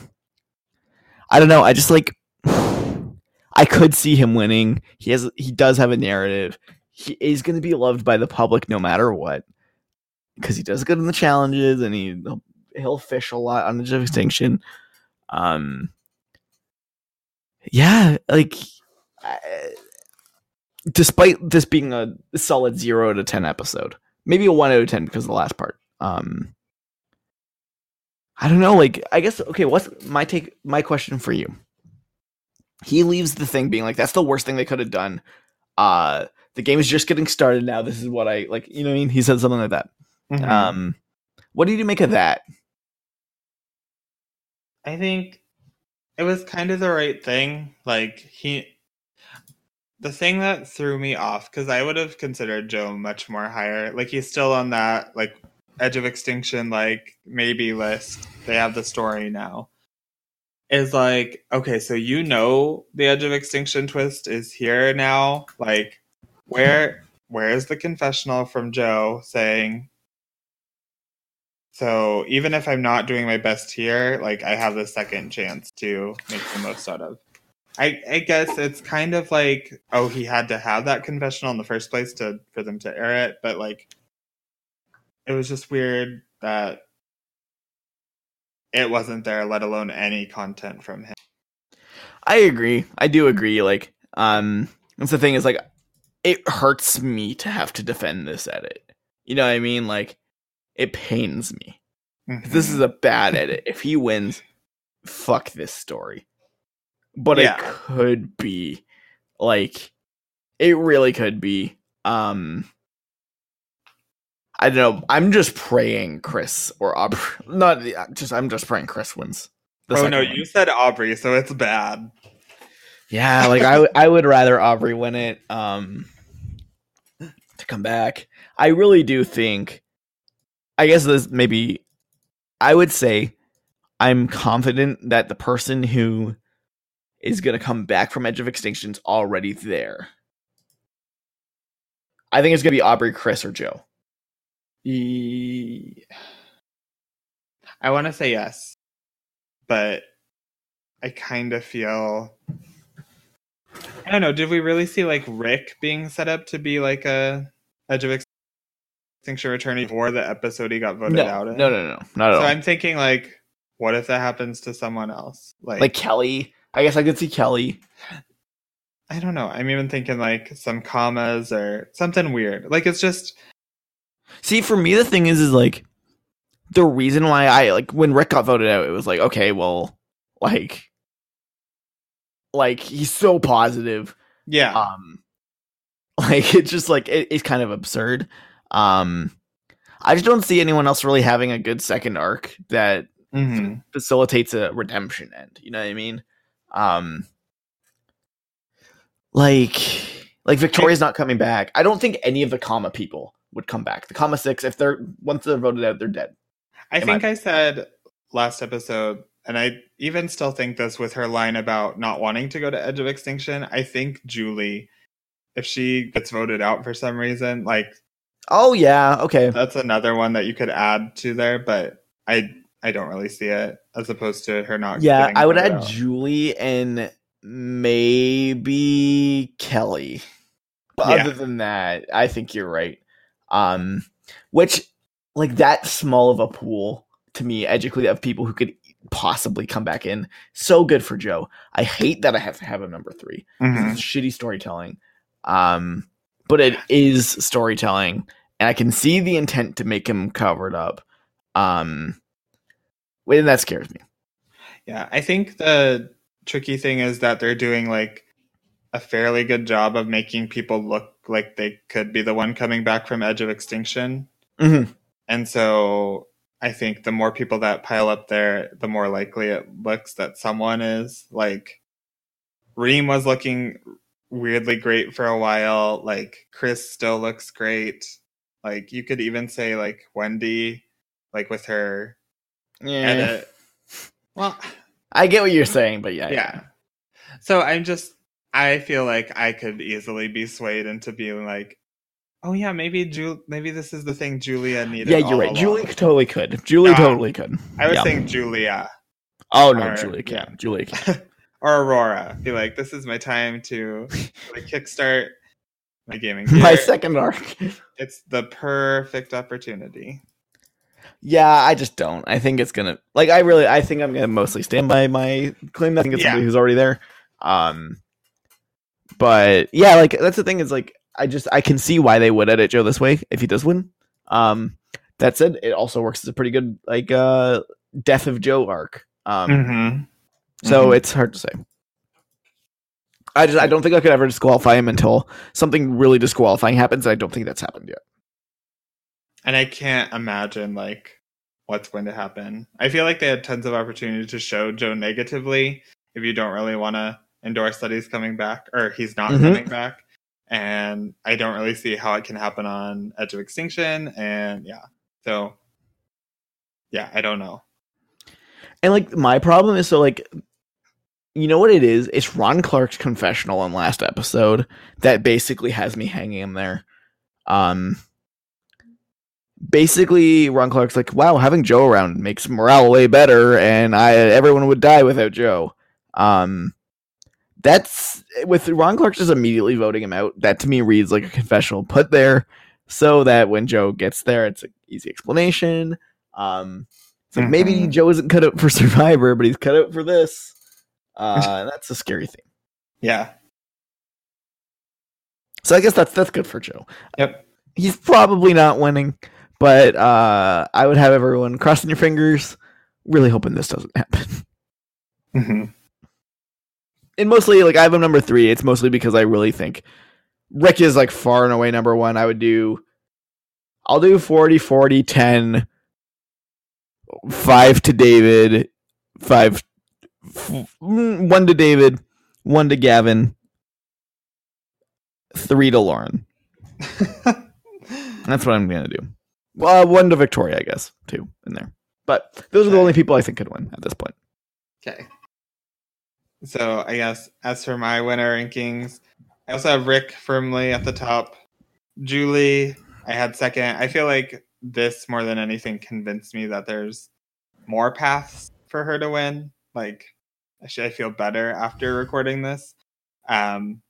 I don't know. I just like I could see him winning. He has he does have a narrative. He is going to be loved by the public no matter what because he does good in the challenges and he he'll, he'll fish a lot on the of extinction. Um, yeah, like I, despite this being a solid zero out of ten episode, maybe a one out of ten because of the last part. Um, I don't know. Like, I guess okay. What's my take? My question for you he leaves the thing being like that's the worst thing they could have done uh the game is just getting started now this is what i like you know what i mean he said something like that mm-hmm. um what did you make of that i think it was kind of the right thing like he the thing that threw me off because i would have considered joe much more higher. Like he's still on that like edge of extinction like maybe list. They have the story now. Is like, okay, so you know the Edge of Extinction twist is here now. Like, where where is the confessional from Joe saying so even if I'm not doing my best here, like I have the second chance to make the most out of. I, I guess it's kind of like, oh, he had to have that confessional in the first place to for them to air it, but like it was just weird that it wasn't there, let alone any content from him. I agree. I do agree. Like, um, that's the thing is like, it hurts me to have to defend this edit. You know what I mean? Like, it pains me. Mm-hmm. This is a bad edit. If he wins, fuck this story. But Yeah. it could be like it really could be. Um I don't know. I'm just praying Chris or Aubry. Not just. I'm just praying Chris wins. oh no, one. you said Aubry, so it's bad. Yeah, like I, w- I would rather Aubry win it. Um, to come back, I really do think. I guess this maybe. I would say, I'm confident that the person who is going to come back from Edge of Extinction's already there. I think it's going to be Aubry, Chris, or Joe. I want to say yes, but I kind of feel. I don't know. Did we really see like Rick being set up to be like a Edge of Extinction Return before the episode he got voted No, out no, in? no, no, not at So all. I'm thinking like, what if that happens to someone else? Like, like Kelley. I guess I could see Kelley. I don't know. I'm even thinking like some Kamas or something weird. Like it's just See, for me, the thing is, is like the reason why I like when Rick got voted out, it was like, okay, well, like, like he's so positive. yeah. Um, like it's just like it, it's kind of absurd. Um, I just don't see anyone else really having a good second arc that Mhm. facilitates a redemption end. You know what I mean? Um, like, like Victoria's not coming back. I don't think any of the Kama people would come back. The Kama six, if they're once they're voted out, they're dead. I Am think I said last episode, and I even still think this with her line about not wanting to go to Edge of Extinction. I think Julie, if she gets voted out for some reason, like Oh yeah, okay. that's another one that you could add to there, but I I don't really see it as opposed to her not. Yeah, I would add out. Julie and maybe Kelley. But Yeah. Other than that, I think you're right. Um, which like that small of a pool to me, edgically of people who could possibly come back in. So good for Joe. I hate that I have to have a number three. Mhm. It's shitty storytelling. Um, but it is storytelling, and I can see the intent to make him covered up. Um, and that scares me. Yeah, I think the tricky thing is that they're doing like a fairly good job of making people look like they could be the one coming back from Edge of Extinction. Mhm. And so I think the more people that pile up there, the more likely it looks that someone is. Like Reem was looking weirdly great for a while. Like Chris still looks great. Like you could even say like Wendy, like with her Yeah, edit. Well, I get what you're saying, but yeah, yeah. So I'm just I feel like I could easily be swayed into being like, oh yeah, maybe Ju- maybe this is the thing Julia needed. yeah, you're right. along. Julie totally could. Julie Yeah. Um, totally could. I was Yeah. saying Julia Oh no, or- Julie yeah. can. Julie can. or Aurora. Be like, this is my time to like kickstart my gaming. My second arc. It's the perfect opportunity. Yeah, I just don't. I think it's gonna like I really I think I'm gonna mostly stand by my claim that I think it's Yeah. somebody who's already there. Um but yeah, like that's the thing is like I just I can see why they would edit Joe this way if he does win. Um that said, it also works as a pretty good like uh death of Joe arc. Um Mm-hmm. So Mhm. it's hard to say. I just I don't think I could ever disqualify him until something really disqualifying happens. I don't think that's happened yet. And I can't imagine like what's going to happen. I feel like they had tons of opportunity to show Joe negatively if you don't really want to endorse that he's coming back or he's not Mhm. coming back. And I don't really see how it can happen on Edge of Extinction. And yeah, so yeah, I don't know. And like my problem is so like you know what it is? It's Ron Clark's confessional in last episode that basically has me hanging him there. Um, basically, Ron Clark's like, "Wow, having Joe around makes morale way better, and I everyone would die without Joe." Um, that's with Ron Clark just immediately voting him out. That to me reads like a confessional put there so that when Joe gets there, it's an easy explanation. Um, it's like maybe. Joe isn't cut out for Survivor, but he's cut out for this. Uh, that's a scary thing. Yeah. So I guess that's that's good for Joe. Yep. He's probably not winning, but uh, I would have everyone crossing your fingers, really hoping this doesn't happen. Mm-hmm. And mostly, like I have him number three. It's mostly because I really think Rick is like far and away number one. I would do, I'll do 40, 40, 10, 5 to David, 5, mm, 1 to David, 1 to Gavin, 3 to Lauren. That's what I'm gonna do. Well, one to Victoria, I guess, too, in there. But those are the only people I think could win at this point. Okay. So I guess as for my winner rankings, I also have Rick firmly at the top. Julie, I had second. I feel like this more than anything convinced me that there's more paths for her to win. Like, actually, I feel better after recording this. Um,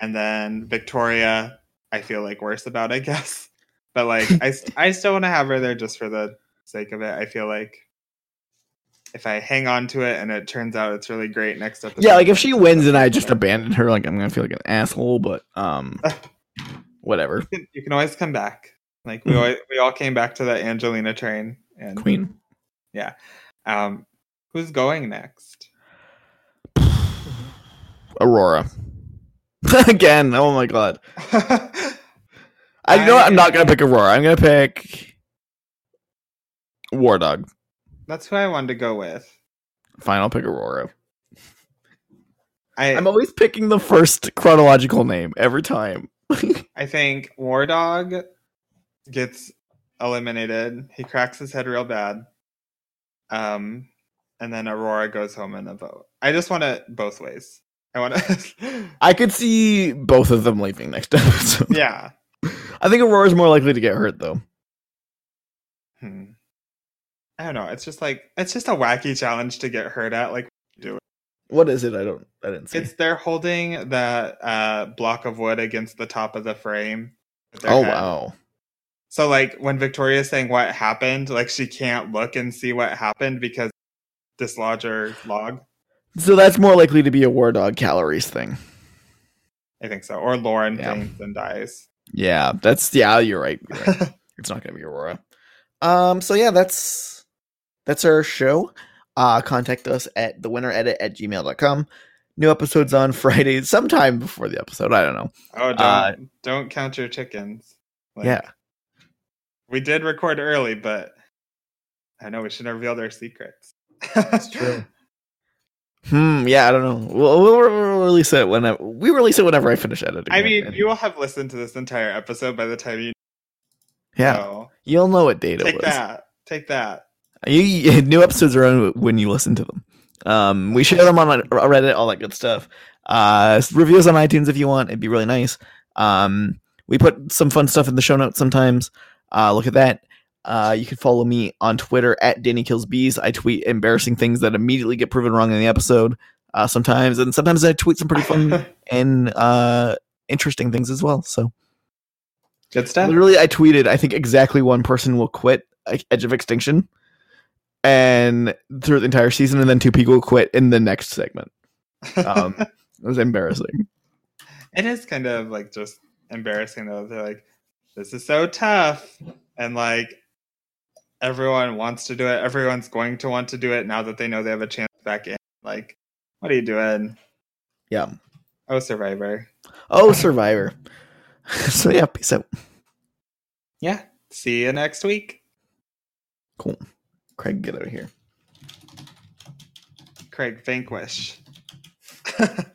and then Victoria, I feel like worse about, I guess. But like, I st- I still want to have her there just for the sake of it. I feel like if I hang on to it and it turns out it's really great next episode. Yeah, like if she wins and I just abandon her, like I'm gonna feel like an asshole. But um, whatever. you can, you can always come back. Like we always, we all came back to that Angelina train. And Queen. Yeah. Um, who's going next? Aurora. Again. Oh my god. I you know what? I'm not gonna pick Aurora. I'm gonna pick War Dog. That's who I wanted to go with. Fine, I'll pick Aurora. I I'm always picking the first chronological name every time. I think War Dog gets eliminated. He cracks his head real bad. Um, and then Aurora goes home in a vote. I just want it both ways. I want to. I could see both of them leaving next episode. yeah. I think Aurora's more likely to get hurt though. Hmm. I don't know. It's just like it's just a wacky challenge to get hurt at. Like do it. What is it? I don't. I didn't see. it's they're holding that uh, block of wood against the top of the frame. oh head. wow. So like when Victoria's saying what happened, like she can't look and see what happened because dislodge her log. So that's more likely to be a War Dog calories thing. I think so. Or Lauren Yeah. faints and dies. Yeah, that's yeah. You're right. You're right. it's not gonna be Aurora. Um. So yeah, that's that's our show. Uh, contact us at the winner edit at gmail.com. New episodes on Friday, sometime before the episode. I don't know. oh, don't Uh, don't count your chickens. Like, yeah. we did record early, but I know we should have revealed our secrets. That's true. Hmm. Yeah. I don't know. We'll, we'll, we'll release it whenever we release it whenever I finish editing. I mean, you will have listened to this entire episode by the time you yeah, know. you'll know what date it Take was. that. Take that. You, you- new episodes are on when you listen to them. Um, we share them on Reddit, all that good stuff. Uh, reviews on iTunes if you want; it'd be really nice. Um, we put some fun stuff in the show notes sometimes. Uh, look at that. Uh, you can follow me on Twitter at Danny Kills Bees. I tweet embarrassing things that immediately get proven wrong in the episode. Uh, sometimes, and sometimes I tweet some pretty fun and uh, interesting things as well. So Good stuff. literally, I tweeted, I think exactly one person will quit Edge of Extinction, and through the entire season, and then two people quit in the next segment. Um, it was embarrassing. it is kind of like just embarrassing though. They're like, this is so tough. And like everyone wants to do it. Everyone's going to want to do it now that they know they have a chance back in. Like, what are you doing? Yeah. Oh, Survivor. Oh, Survivor. so yeah, peace out. Yeah. See you next week. Cool. Craig, get out of here. Craig Vanquish.